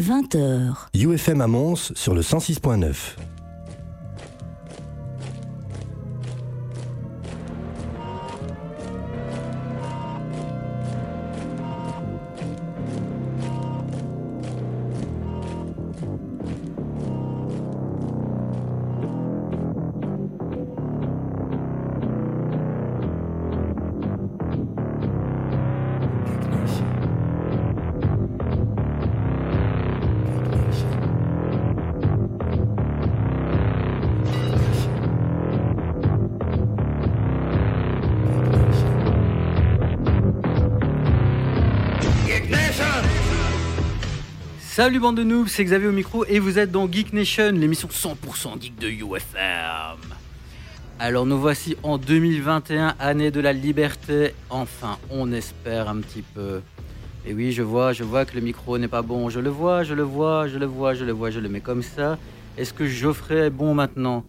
20h. UFM à Mons sur le 106.9. Salut bande de noobs, c'est Xavier au micro et vous êtes dans Geek Nation, l'émission 100% geek de UFM. Alors nous voici en 2021, année de la liberté. Enfin, on espère un petit peu. Et oui, je vois, je vois que le micro n'est pas bon. Je le vois, je le vois, je le vois, je le vois, je le mets comme ça. Est-ce que Geoffrey est bon maintenant?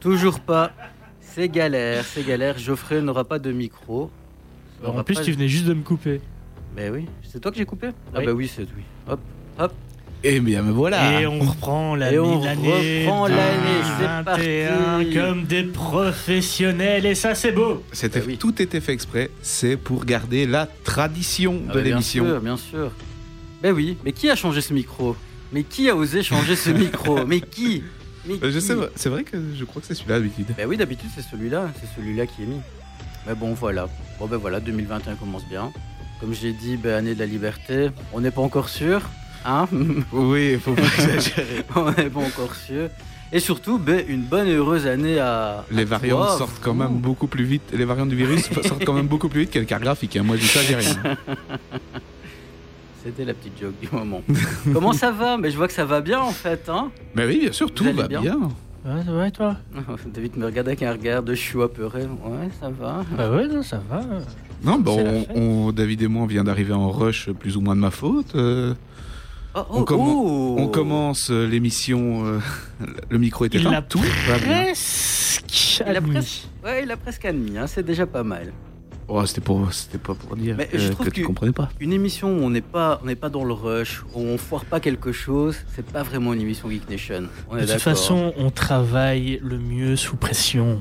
Toujours pas. C'est galère, c'est galère. Geoffrey n'aura pas de micro. en plus, tu venais juste de me couper. Ben oui, c'est toi que j'ai coupé? Ah ben oui, c'est oui. Hop, hop. Eh bien, me voilà. Et on reprend Et on l'année reprend l'année, c'est 2021 parti. comme des professionnels et ça c'est beau. C'était Bah oui. tout était fait exprès. C'est pour garder la tradition Ah de bah, bien l'émission. sûr, bien sûr. Ben oui, mais qui a changé ce micro? Mais qui a osé changer ce micro? Mais qui? Mais Euh, Je sais, c'est vrai que je crois que c'est celui-là d'habitude. Ben oui, d'habitude c'est celui-là, c'est celui-là qui est mis. Mais bon, voilà. Bon ben voilà, 2021 commence bien. Comme j'ai dit, ben, année de la liberté. On n'est pas encore sûr, hein Oui, faut pas exagérer. On n'est pas encore sûr. Et surtout, ben, une bonne et heureuse année à. Les à variantes toi, sortent quand même beaucoup plus vite. Les variantes du virus sortent quand même beaucoup plus vite que les cartes graphiques. hein. Moi, je dis ça, j'ai rien. C'était la petite joke du moment. Comment ça va? Mais je vois que ça va bien en fait, hein Mais oui, bien sûr, tout va bien? bien. Ouais, ça va et toi? David me regarde avec un regard de chou apeuré. Ouais, ça va. Bah ouais, non, ça va. Non, bah, C'est la on, fête. on- David et moi, on vient d'arriver en rush, plus ou moins de ma faute. Euh, Oh, On oh, oh. On commence euh, l'émission. euh, le micro est Il éteint. l'a Tout va bien. presque Il a admis. presque, ouais, il a presque admis, hein, c'est déjà pas mal. Oh, c'était pour, c'était pas pour dire Mais que, je trouve que tu que- comprenais pas. Une émission où on n'est pas, on n'est pas dans le rush, où on foire pas quelque chose, c'est pas vraiment une émission Geek Nation. On est De toute façon, on travaille le mieux sous pression.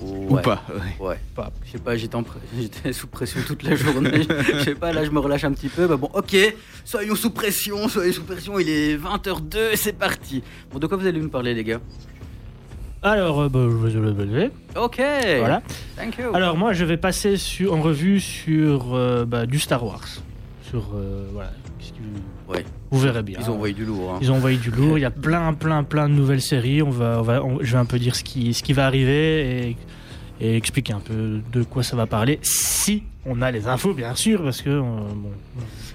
Ouais. Ou pas. ouais. Ouais. Pas. Je sais pas, j'étais, en pr- j'étais sous pression toute la journée. Je sais pas, là je me relâche un petit peu. Bah bon, ok, soyons sous pression, soyons sous pression. Il est 20h02 et c'est parti. Bon, de quoi vous allez me parler, les gars? Alors, euh, bah, je vais le lever. Ok. Voilà. Thank you. Alors moi, je vais passer sur, en revue sur euh, bah, du Star Wars. Sur euh, voilà. qu'est-ce que vous- Ouais. Vous verrez bien. Ils ont envoyé du lourd. Hein. Ils ont envoyé du lourd. Il y a plein, plein, plein de nouvelles séries. On va, on va, on- je vais un peu dire ce qui, ce qui va arriver et, et expliquer un peu de quoi ça va parler. Si on a les infos, bien sûr, parce que euh, bon,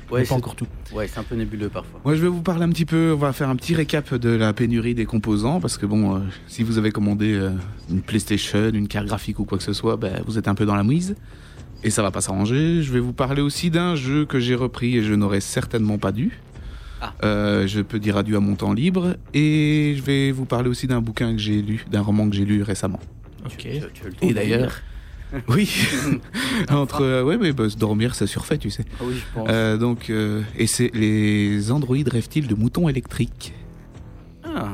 on Ouais, pas c'est- encore tout. Ouais, c'est un peu nébuleux parfois. Moi, je vais vous parler un petit peu. On va faire un petit récap de la pénurie des composants parce que bon, euh, si vous avez commandé euh, une PlayStation, une carte graphique ou quoi que ce soit, ben, vous êtes un peu dans la mouise et ça va pas s'arranger. Je vais vous parler aussi d'un jeu que j'ai repris et je n'aurais certainement pas dû. Ah. Euh, je peux dire adieu à mon temps libre et je vais vous parler aussi d'un bouquin que j'ai lu, d'un roman que j'ai lu récemment. Ok. Tu- tu- tu as le temps Et d'ailleurs, oui, entre euh, ouais, mais bah, se dormir, ça surfait, tu sais. Ah oui, je pense. Euh, donc, euh, et c'est les androïdes rêvent-ils de moutons électriques? Ah,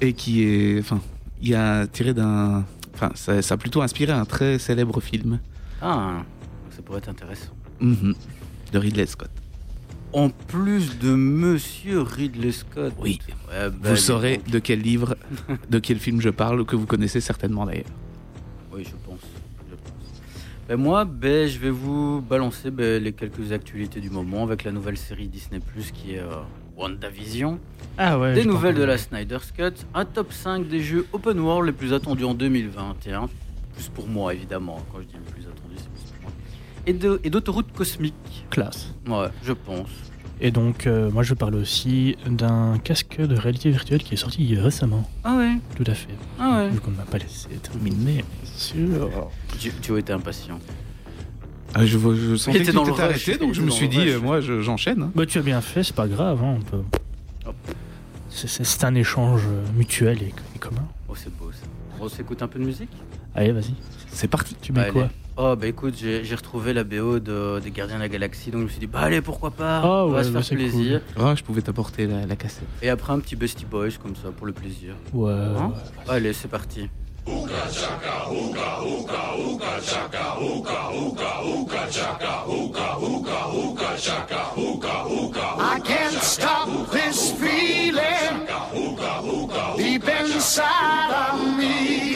et qui est, enfin, il a tiré d'un, enfin, ça, ça a plutôt inspiré un très célèbre film ah, ça pourrait être intéressant. Mhm. de Ridley Scott. En plus de Monsieur Ridley Scott. Oui. Ouais, bah, Vous saurez de quel livre, de quel film je parle, que vous connaissez certainement d'ailleurs. Oui, je pense. je pense. Ben moi, ben, je vais vous balancer ben, les quelques actualités du moment avec la nouvelle série Disney Plus qui est euh, WandaVision. Ah ouais. Des nouvelles de la Snyder's Cut. Un top 5 des jeux open world les plus attendus en 2021. Plus pour moi, évidemment. Quand je dis le plus attendu, c'est. Et d'autoroutes cosmiques. classe. Ouais, je pense. Et donc, euh, moi, je parle aussi d'un casque de réalité virtuelle qui est sorti récemment. Ah ouais, Tout à fait. ah ouais. Vu qu'on ne m'a pas laissé terminer, bien sûr. Tu, tu as été impatient. Ah, je, vois- je sentais était que dans tu rush, arrêté, donc je me dans suis dit, rush. euh, moi, je- j'enchaîne. hein. Bah, tu as bien fait, c'est pas grave. hein, peut... C'est- un échange euh, mutuel et, et commun. Oh, c'est beau ça. On s'écoute un peu de musique? Allez, vas-y. C'est parti. Tu mets Allez. quoi? Oh bah écoute, j'ai retrouvé la BO de, des Gardiens de la Galaxie, donc je me suis dit, bah allez, pourquoi pas? Ah On va ouais, se bah faire plaisir. Oh, je pouvais t'apporter la, la cassette. Et après un petit Bestie Boys comme ça, pour le plaisir. Ouais. Hein Allez, c'est parti. I can't stop this feeling deep inside of me.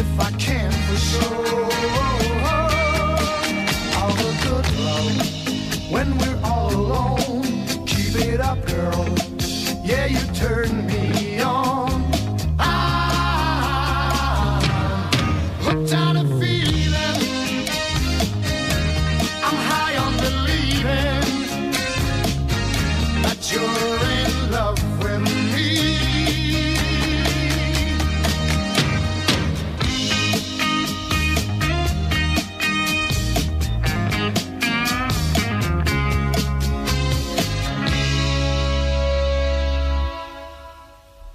If I can for sure. Good when we're all alone. Keep it up, girl. Yeah, you turn me on.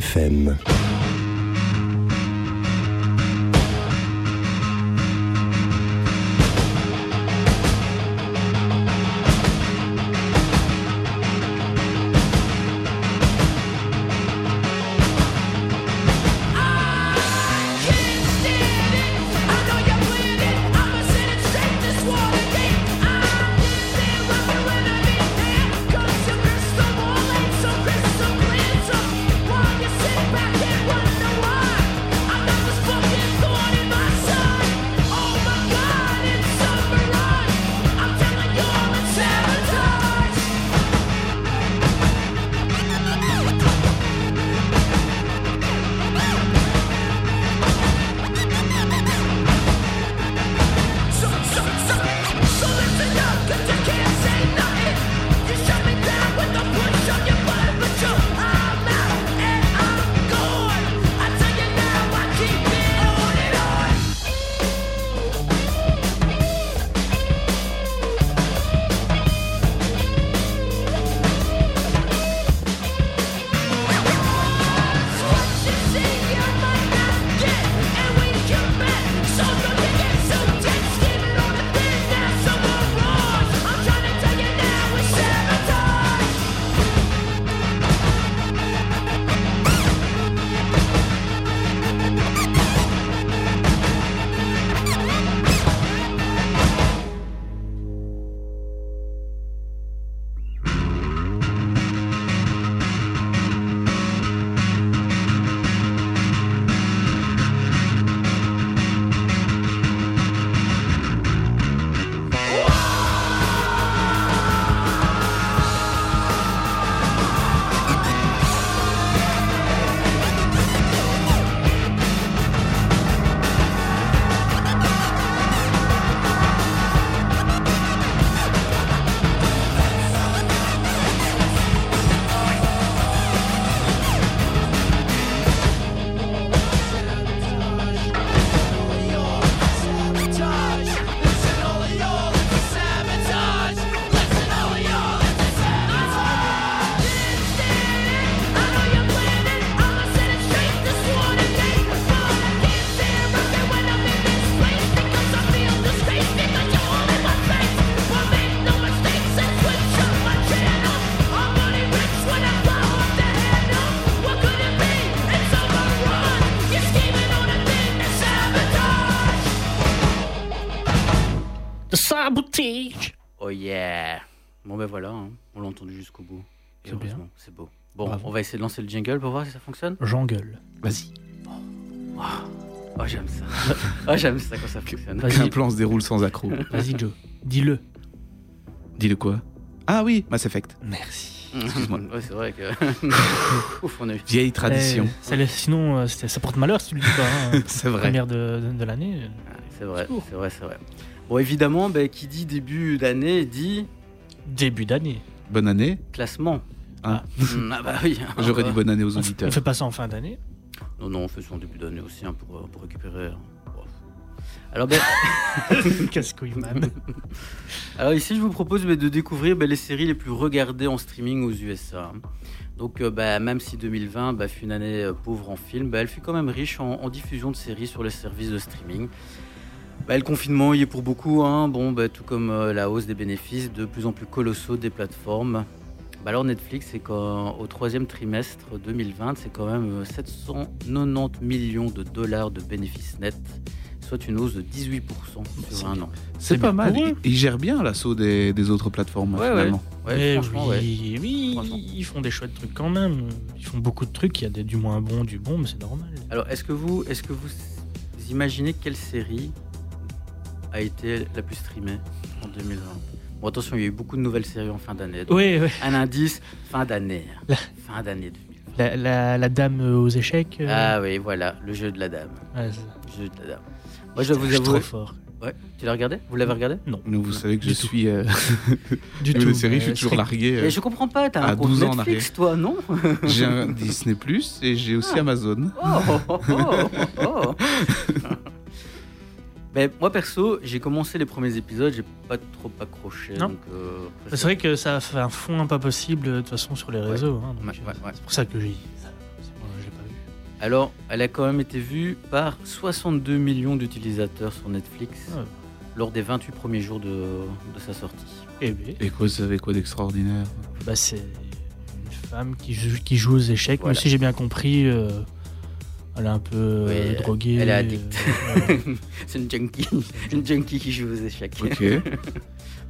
Me. C'est beau. Bon, Bravo. on va essayer de lancer le jingle pour voir si ça fonctionne. J'engueule. Vas-y. Oh j'aime ça. oh j'aime ça quand ça fonctionne. Qu'un Vas-y, plan se déroule sans accroc. vas-y Joe. Dis-le. Dis-le quoi? Ah oui, Mass Effect. Merci. Excuse-moi. ouais, c'est vrai que. Ouf, on a eu. Vieille tradition. Eh, ça laisse- sinon, euh, ça porte malheur si tu le dis pas. hein. C'est vrai. Première de, de- de l'année. C'est vrai, Secours. c'est vrai, c'est vrai. Bon, évidemment, ben, qui dit début d'année dit Début d'année. Bonne année. classement. Ah. Ah bah oui. J'aurais dit bonne année aux auditeurs. on fait pas ça en fin d'année. Non, non, on fait ça en début d'année aussi hein, pour, euh, pour récupérer. hein. Alors, ben, Casse-couille, man. alors ici, je vous propose ben, de découvrir ben, les séries les plus regardées en streaming aux USA. Donc, euh, ben, même si 2020 ben, fut une année euh, pauvre en film, ben, elle fut quand même riche en, en diffusion de séries sur les services de streaming. Ben, le confinement y est pour beaucoup, hein. bon, ben, tout comme euh, la hausse des bénéfices de plus en plus colossaux des plateformes. Ben, alors Netflix, c'est qu'au troisième trimestre 2020, c'est quand même euh, 790 millions de dollars de bénéfices nets, soit une hausse de 18% c'est sur un an. C'est pas mal. Ils, ils gèrent bien l'assaut des, des autres plateformes, Ouais, finalement. Ouais, franchement, ouais. oui, oui, Franchement. ils font des chouettes trucs quand même. Ils font beaucoup de trucs. Il y a des, du moins bon, du bon, mais c'est normal. Alors, est-ce que vous, est-ce que vous imaginez quelle série a été la plus streamée en 2020 Bon, attention, il y a eu beaucoup de nouvelles séries en fin d'année. donc Oui, oui. Un indice, fin d'année. La- Fin d'année 2020. La, la, la dame aux échecs. euh, Ah oui, voilà, le jeu de la dame. ouais, c'est- Le jeu de la dame. Moi, je vous suis trop avouer. fort. Ouais, tu l'as regardé? Vous l'avez regardé? Non. Mais vous savez que je tout. suis. euh, Du les tout. séries, mais je suis toujours c'est- largué. euh, Mais je comprends pas, t'as un compte 12 ans en Netflix, toi, non? J'ai un Disney Plus et j'ai aussi Ah. Amazon. Oh, oh, oh, moi perso, j'ai commencé les premiers épisodes, j'ai pas trop accroché. Non. donc, euh, C'est vrai que ça a fait un fond pas possible de toute façon sur les Ouais. réseaux. hein, donc, Ouais, ouais, euh, ouais. C'est pour ça que j'ai. ça- c'est- moi, je l'ai pas vu. Alors, elle a quand même été vue par 62 millions d'utilisateurs sur Netflix Ouais. lors des 28 premiers jours de, de sa sortie. Eh bien, Et quoi, vous savez quoi d'extraordinaire? Bah, c'est une femme qui joue, qui joue aux échecs. Voilà. Mais si j'ai bien compris, euh, elle est un peu euh, Oui, droguée. elle est addict. euh, ouais. C'est une junkie, une junkie qui joue aux échecs. Ok.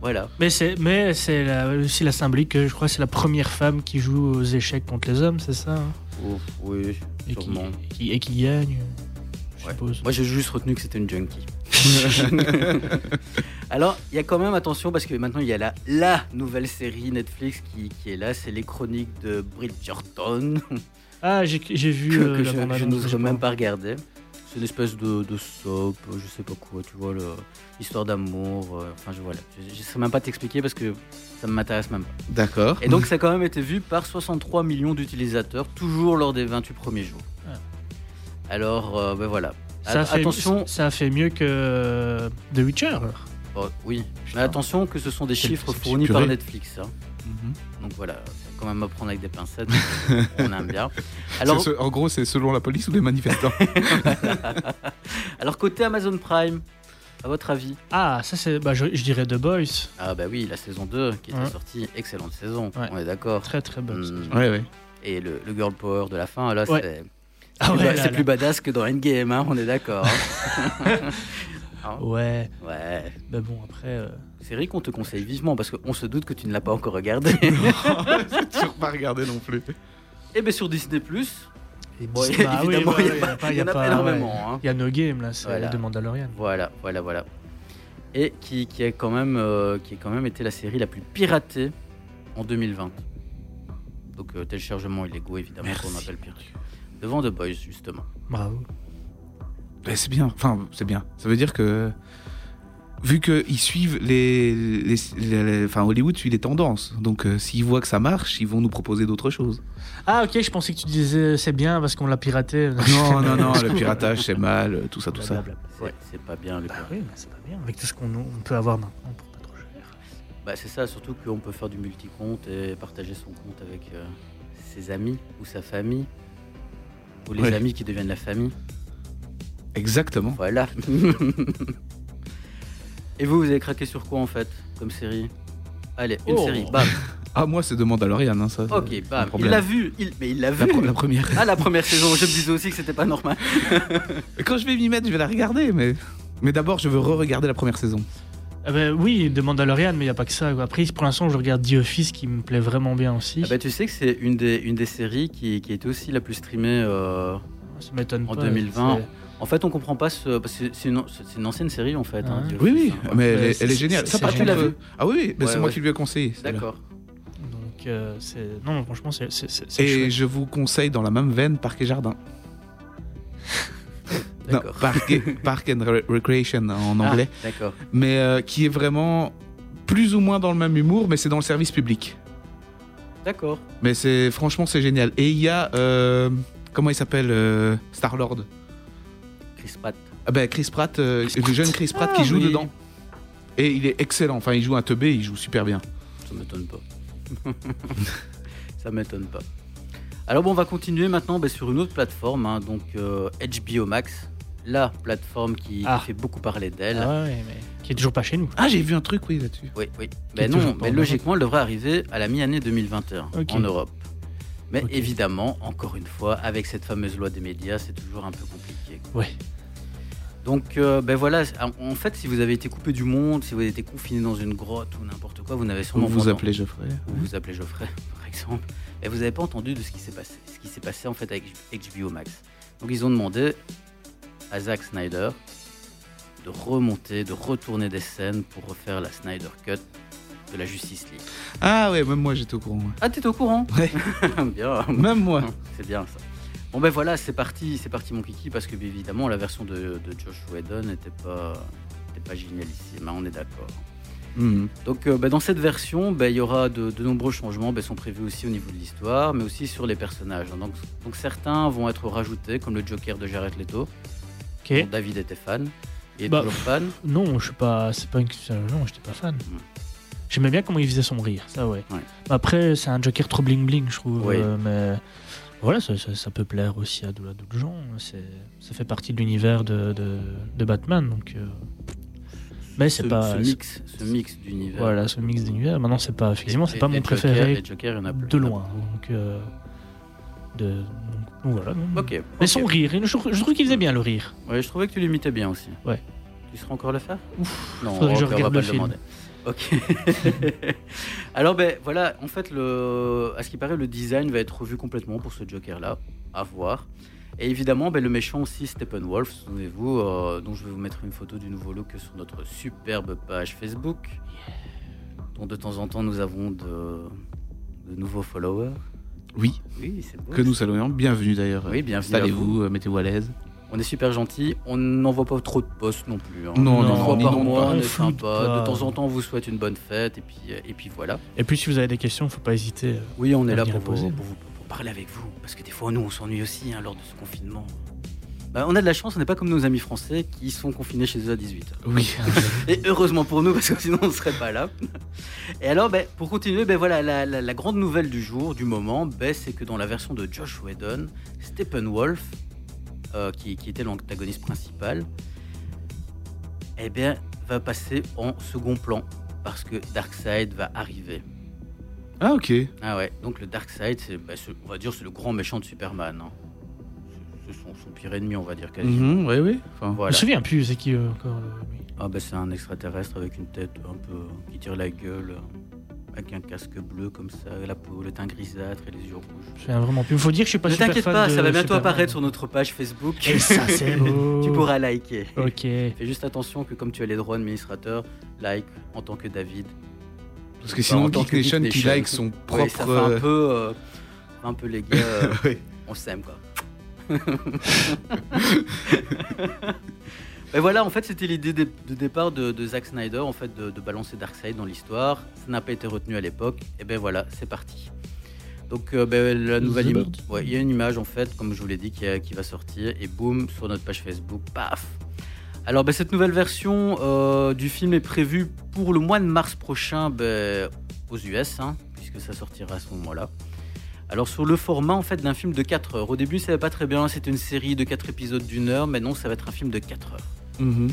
Voilà. mais c'est mais c'est la- aussi la symbolique que je crois que c'est la première femme qui joue aux échecs contre les hommes, c'est ça hein? Ouf, oui, et, qui, qui- et qui gagne, je Ouais. suppose. Moi, j'ai juste retenu que c'était une junkie. Alors, il y a quand même attention parce que maintenant il y a la, la nouvelle série Netflix qui, qui est là, c'est les chroniques de Bridgerton Ah, j'ai j'ai vu que, euh, que je, je j'ai même pas regarder. C'est une espèce de, de soap, je sais pas quoi, tu vois, le- histoire d'amour. euh, Enfin, je voilà, je, je sais même pas t'expliquer parce que ça ne m'intéresse même pas. D'accord. Et donc, ça a quand même été vu par 63 millions d'utilisateurs, toujours lors des 28 premiers jours. Ah. Alors, euh, ben voilà. Ça a, fait, attention, ça a fait mieux que euh, The Witcher. Oh, oui, Putain. mais attention que ce sont des chiffres fournis par. Netflix. hein. Mhm. Donc voilà, quand même à prendre avec des pincettes. on aime bien. Alors, ce- en gros, c'est selon la police ou les manifestants alors côté Amazon Prime, à votre avis Ah, ça c'est. Bah, je, je dirais The Boys. Ah bah oui, la saison 2 qui était Ouais. sortie, excellente saison, Ouais. on est d'accord. Très très bonne. Mm. Ouais, ouais. Et le, le girl power de la fin, là, Ouais. c'est Ah plus, là, là. badass que dans Endgame, hein, on est d'accord. hein. Hein Ouais, ouais. mais bon, après. euh, Série qu'on te conseille vivement parce qu'on se doute que tu ne l'as pas encore regardé. J'ai toujours pas regardé non plus. Et bien sur Disney Plus, Bon, bah oui, évidemment, ouais, il y a ouais, pas- pas- il y en a pas ouais. énormément, hein. Il y a No Game là, c'est Voilà. The Mandalorian. Voilà, voilà, voilà. Et qui, qui, a quand même, euh, qui a quand même été la série la plus piratée en 2020. Donc euh, téléchargement illégaux évidemment qu'on appelle pirate. Devant The Boys justement. Bravo. C'est bien. Enfin, c'est bien. Ça veut dire que vu qu'ils suivent les, les, les- les- enfin Hollywood suit les tendances. Donc euh, s'ils voient que ça marche, ils vont nous proposer d'autres choses. Ah, ok, je pensais que tu disais c'est bien parce qu'on l'a piraté. Non, non, non. le piratage c'est mal, euh, tout ça, tout ça. C'est Ouais. c'est pas bien le Bah oui, mais c'est pas bien. Avec tout ce qu'on on peut avoir maintenant pour pas trop cher. Bah, c'est ça, surtout qu'on peut faire du multi-compte et partager son compte avec euh, ses amis ou sa famille. Ou les Ouais. amis qui deviennent la famille. Exactement. Voilà. et vous, vous avez craqué sur quoi en fait comme série? Allez, une Oh. série, bam. Ah moi c'est de Mandalorian, hein, ça. Ok, bam. Il l'a vu, il... mais il l'a vu. La, la première. Ah, la première saison, je me disais aussi que c'était pas normal. Quand je vais m'y mettre, je vais la regarder, mais mais d'abord je veux re-regarder la première saison. Ah ben oui, de Mandalorian, mais il n'y a pas que ça. Après, pour l'instant, je regarde The Office qui me plaît vraiment bien aussi. Ah bah, tu sais que c'est une des, une des séries qui, qui était aussi la plus streamée euh, ça en pas. 2020. En fait, on comprend pas ce. Parce que c'est une, ancienne série en fait. hein, Ah. Oui, Office, oui, hein. mais elle, est, elle est géniale. c'est- Ça, contre, génial. euh, Ah oui, oui, mais Ouais, c'est moi ouais. qui lui ai conseillé. D'accord. Donc, euh. Non, franchement, c'est. Et chouette. je vous conseille dans la même veine Parc et Jardin. Non, D'accord. Park, et- Park and Re- Recreation en Ah, anglais. D'accord. Mais euh, qui est vraiment plus ou moins dans le même humour, mais c'est dans le service public. D'accord. Mais c'est franchement c'est génial. Et il y a euh, comment il s'appelle euh, Star Lord. Chris Pratt. Ah ben Chris Pratt, euh, le jeune Chris Pratt Ah, qui joue oui. dedans. Et il est excellent. Enfin, il joue un teubé, il joue super bien. Ça m'étonne pas. ça m'étonne pas. Alors bon, on va continuer maintenant bah, sur une autre plateforme, hein, donc euh, HBO Max, la plateforme qui, Ah. qui fait beaucoup parler d'elle. Ah ouais, mais qui est toujours pas chez nous. Ah, j'ai vu un truc, oui, là-dessus. Oui, oui. Qui Mais non, mais en logiquement, elle devrait arriver à la mi-année 2021 Ok. en Europe. Mais évidemment, encore une fois, avec cette fameuse loi des médias, c'est toujours un peu compliqué. Ouais. Donc, euh, ben voilà, en fait, si vous avez été coupé du monde, si vous avez été confiné dans une grotte ou n'importe quoi, vous n'avez sûrement Vous vous appelez Geoffrey. vous vous appelez Geoffrey, par exemple, et vous n'avez pas entendu de ce qui s'est passé, ce qui s'est passé en fait avec HBO Max. Donc ils ont demandé à Zack Snyder de remonter, de retourner des scènes pour refaire la Snyder Cut de la Justice League. Ah ouais, même moi j'étais au courant. ouais. Ah, t'es au courant? Ouais. Bien. Même moi. C'est bien ça. Bon ben voilà, c'est parti, c'est parti mon kiki parce que évidemment la version de, de Josh Whedon n'était pas, n'était pas génialissime, hein, on est d'accord. Mhm. Donc euh, bah, dans cette version, bah, il y aura de, de nombreux changements qui sont prévus aussi au niveau de l'histoire, mais aussi sur les personnages. hein. Donc, donc certains vont être rajoutés, comme le Joker de Jared Leto, Ok. dont David était fan. Est Bah, toujours fan. Non, je suis pas. C'est pas une. Non, j'étais pas fan. J'aimais bien comment il faisait son rire, ça ouais. Ouais. Après, c'est un Joker trop bling bling, je trouve. Oui. euh, mais voilà, ça, ça- ça peut plaire aussi à d'autres gens. C'est, ça fait partie de l'univers de, de, de Batman, donc. euh, Mais c'est ce, pas. ce mix, ce mix d'univers. Voilà, ce mix d'univers. Maintenant, c'est pas. Effectivement, c'est pas mon Joker- préféré Joker, il y en a plus. de loin. Donc. euh, de, donc, voilà. non. Ok. Mais son rire, je, trouve- je trouve qu'il faisait bien le rire. Ouais, je trouvais que tu l'imitais bien aussi. Ouais. Tu seras encore le faire? Non, faudrait que je regarde le film. Ok. Alors ben voilà, en fait, le, à ce qui paraît, le design va être revu complètement pour ce Joker-là, à voir. Et évidemment, ben, le méchant aussi, Steppenwolf, souvenez-vous, euh, dont je vais vous mettre une photo du nouveau look sur notre superbe page Facebook, dont de temps en temps nous avons de, de nouveaux followers. Oui, Oui, c'est beau. que nous saluons. Bienvenue d'ailleurs. Oui, bienvenue Installez-vous, euh, mettez-vous à l'aise. On est super gentil. On n'envoie pas trop de posts non plus. hein. Non, non, non, par non, mois, pas. on est sympa. pas. De temps en temps, on vous souhaite une bonne fête et puis euh, et puis voilà. Et puis, si vous avez des questions, faut pas hésiter. Oui, on est là pour, vous- pour, vous- pour parler avec vous parce que des fois, nous, on s'ennuie aussi hein, lors de ce confinement. Bah, on a de la chance, on n'est pas comme nos amis français qui sont confinés chez eux à 18h. Oui. Et heureusement pour nous, parce que sinon on ne serait pas là. Et alors, ben, pour continuer, ben, voilà, la, la- la grande nouvelle du jour, du moment, ben, c'est que dans la version de Josh Whedon, Steppenwolf, euh, qui, qui était l'antagoniste principal, eh bien, va passer en second plan, parce que Darkseid va arriver. Ah ok. Ah ouais, donc le Darkseid, c'est, c'est- on va dire, c'est le grand méchant de Superman. hein. C'est son, son pire ennemi, on va dire quasiment. Mhm, ouais, oui. Enfin, Je Voilà. me souviens plus, c'est qui euh, encore le- Ah bah c'est un extraterrestre avec une tête un peu qui tire la gueule, euh, avec un casque bleu comme ça, la peau, le teint grisâtre et les yeux rouges. Souviens vraiment plus. Il faut dire que je suis pas ne super t'inquiète pas, ça va bientôt Superman. apparaître sur notre page Facebook. Et ça, c'est beau. tu pourras liker. Ok. Fais juste attention que comme tu as les droits administrateurs, like en tant que David. Parce que sinon, en tant Geek que Nation Geek qui like son propre. ça fait un peu, euh, un peu les gars, euh, Ouais. on s'aime quoi. Ben voilà, en fait, c'était l'idée de, de départ de, de Zack Snyder, en fait, de, de balancer Darkseid dans l'histoire. Ça n'a pas été retenu à l'époque. Et ben voilà, c'est parti. Donc, euh, ben, la nouvelle image, ouais, il y a une image en fait, comme je vous l'ai dit, qui, a- qui va sortir et boum sur notre page Facebook, paf. Alors, ben, cette nouvelle version euh, du film est prévue pour le mois de mars prochain ben, aux US, hein, puisque ça sortira à ce moment-là. Alors sur le format en fait d'un film de 4 heures. Au début, ça va pas très bien. C'était une série de 4 épisodes d'une heure. Maintenant, ça va être un film de 4 heures. Mhm.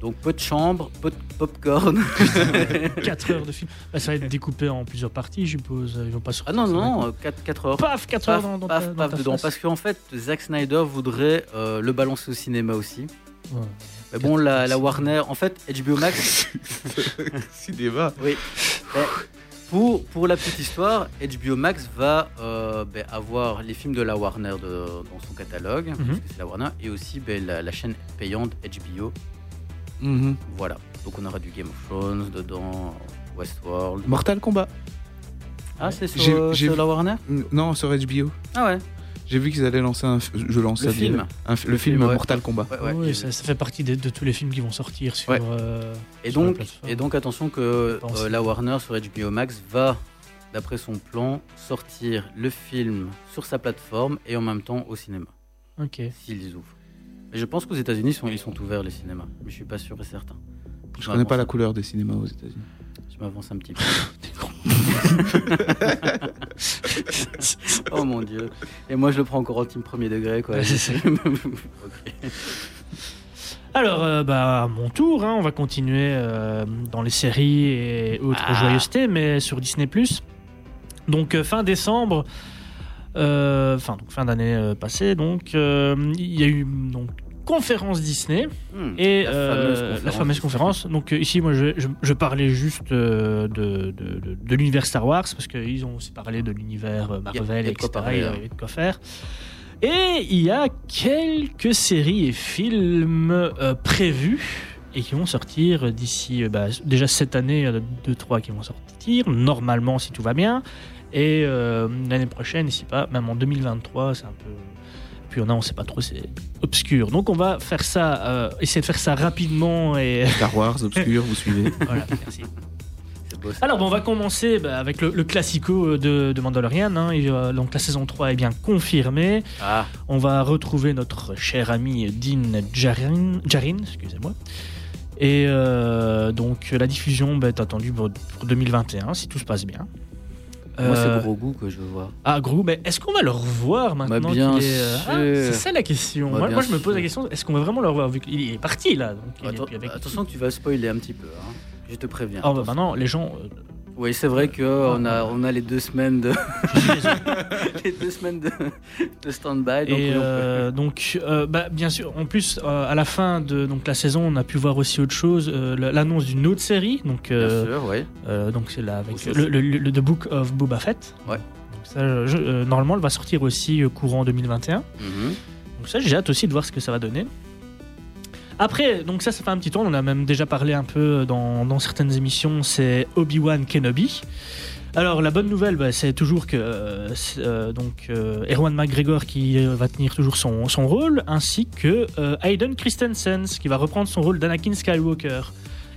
Donc peu de chambre, peu de popcorn. 4 heures de film. Bah, ça va être découpé en plusieurs parties, je suppose. Ils vont pas ah non, non, d'un coup. 4, 4 heures. Paf, 4 Paf, heures dans, dans paf, dans paf ta dedans. face. Parce qu'en fait, Zack Snyder voudrait euh, le balancer au cinéma aussi. Ouais. Mais bon, la, la Warner, en fait, HBO Max, Cinéma. oui. Pour, pour la petite histoire, HBO Max va euh, ben, avoir les films de la Warner de- dans son catalogue, parce que c'est la Warner, et aussi ben, la, la chaîne payante HBO. Mhm. Voilà. Donc on aura du Game of Thrones dedans, Westworld. Mortal Kombat. Ah, c'est sur, la Warner? Non, sur HBO. Ah ouais, J'ai vu qu'ils allaient lancer un. Je lance le film. Un le Le film film, ouais. Mortal Kombat. Ouais, ouais, oui, ça, fait partie de tous les films qui vont sortir sur. Ouais. euh, Et sur donc, et donc attention que euh, la Warner sur HBO Max va, d'après son plan, sortir le film sur sa plateforme et en même temps au cinéma, Ok. s'ils les ouvrent. Mais je pense qu'aux États-Unis, ils sont, ils sont ouverts les cinémas, mais je suis pas sûr et certain. Je connais pas la couleur des cinémas aux États-Unis. Je m'avance un petit peu. oh mon dieu. Et moi, je le prends encore en team premier degré, quoi. Alors, euh, bah, à mon tour, hein, on va continuer euh, dans les séries et autres Ah. joyeusetés, mais sur Disney+. Donc, euh, fin décembre, euh, fin, donc, fin d'année euh, passée, donc, euh, il y a eu donc, conférence Disney Hmm, et la euh, fameuse la fameuse conférence. Donc, euh, ici, moi, je, je, je parlais juste euh, de, de, de- de l'univers Star Wars, parce qu'ils ont aussi parlé de l'univers Marvel, quoi etc. parler, il y hein. avait de quoi faire. Et il y a quelques séries et films euh, prévus et qui vont sortir d'ici bah, déjà cette année, il y en a deux trois qui vont sortir normalement si tout va bien et euh, l'année prochaine ici pas même en 2023 c'est un peu puis on a on sait pas trop c'est obscur donc on va faire ça euh, essayer de faire ça rapidement et Star Wars, obscur, vous suivez. voilà merci beau, alors bon, on va commencer bah, avec le, le classico de, de Mandalorian hein. Et, euh, donc la saison 3 est bien confirmée Ah, on va retrouver notre cher ami Dean Jarin, Jarin excusez-moi. Et euh, donc la diffusion bah, est attendue pour, pour 2021 si tout se passe bien. Moi, Euh, c'est gros goût que je veux voir. Ah Grou, mais est-ce qu'on va le revoir maintenant Bah, bien qu'il est, euh, ah. C'est ça la question. Bah, moi, bien moi, je me pose la question est-ce qu'on va vraiment le revoir vu qu'il est parti là donc, il est Attends- plus avec- attention, tu vas spoiler un petit peu. hein. Je te préviens. Ah, bah, maintenant les gens. Euh, Oui, c'est vrai qu'on a, on a les deux semaines de, les deux semaines de, de stand-by. Donc Et euh, donc, euh, bah, bien sûr, en plus, euh, à la fin de donc, la saison, on a pu voir aussi autre chose, euh, l'annonce d'une autre série. Donc, bien euh, sûr, oui. euh, donc c'est là avec le, le- le- The Book of Boba Fett. Ouais. Donc ça, je- euh, normalement, elle va sortir aussi euh, courant 2021. Mhm. Donc ça, j'ai hâte aussi de voir ce que ça va donner. Après, donc ça, ça fait un petit temps, on en a même déjà parlé un peu dans, dans certaines émissions, c'est Obi-Wan Kenobi. Alors la bonne nouvelle, bah, c'est toujours que euh, c'est, euh, donc euh, Erwan McGregor qui euh, va tenir toujours son, son rôle, ainsi que euh, Hayden Christensen qui va reprendre son rôle d'Anakin Skywalker.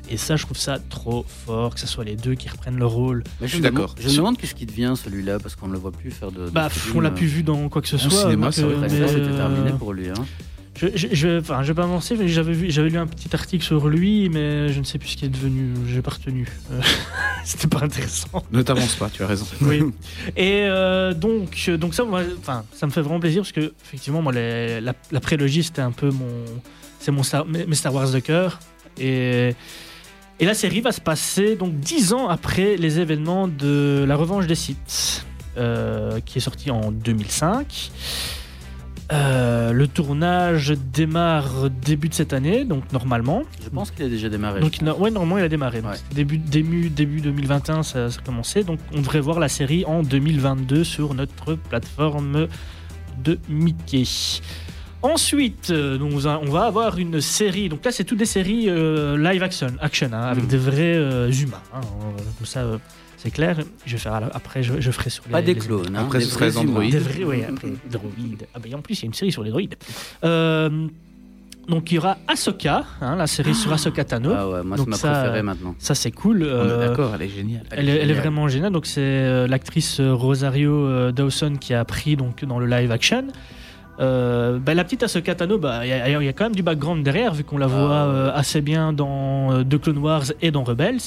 Et ça, je trouve ça trop fort que ce soit les deux qui reprennent le rôle. Mais Je suis d'accord. Je me demande qu'est-ce qui devient celui-là parce qu'on ne le voit plus faire de. de Bah, film. on l'a plus vu dans quoi que ce Au soit. cinéma, donc, c'est vrai. euh, Après, mais, ça, c'était euh, terminé pour lui. Hein. Je, je, je, enfin, je vais pas avancer, mais j'avais vu, j'avais lu un petit article sur lui, mais je ne sais plus ce qui est devenu. J'ai pas retenu. Euh, C'était pas intéressant. Ne t'avance pas, tu as raison. Oui. Et euh, donc, donc ça, moi, enfin, ça me fait vraiment plaisir parce que effectivement, moi, les- la, la prélogie, c'était un peu mon, c'est mon Star, mes Star Wars de cœur. Et et la série va se passer donc dix ans après les événements de La Revanche des Sith, euh, qui est sorti en 2005. Euh, le tournage démarre début de cette année, donc normalement. Je pense qu'il a déjà démarré. Donc, no- ouais, normalement, il a démarré. Ouais. début, début, début 2021, ça, ça a commencé. Donc, on devrait voir la série en 2022 sur notre plateforme de Mickey. Ensuite, euh, donc, on va- avoir une série. Donc là, c'est toutes des séries euh, live action, action hein, avec Mhm. des vrais humains. hein. Comme ça, euh, c'est clair. Je la- après, je, je ferai sur les. Pas des les- clones. hein, Après, des ce serait les androïdes. humains. des vrais, oui, après, droïdes. Ah, ben, en plus, il y a une série sur les droïdes. Euh, donc, il y aura Ahsoka, hein, la série sur Ahsoka Tano. Ah ouais, moi, c'est ma ça, préférée maintenant. Ça, c'est cool. On est Euh, d'accord, elle est géniale. elle, est, elle est géniale. vraiment géniale. Donc, c'est euh, l'actrice euh, Rosario euh, Dawson qui a pris donc, dans le live action. Euh, bah, la petite Ahsoka Tano, bah, il y, y a quand même du background derrière, vu qu'on la Ah, voit euh, assez bien dans euh, The Clone Wars et dans Rebels.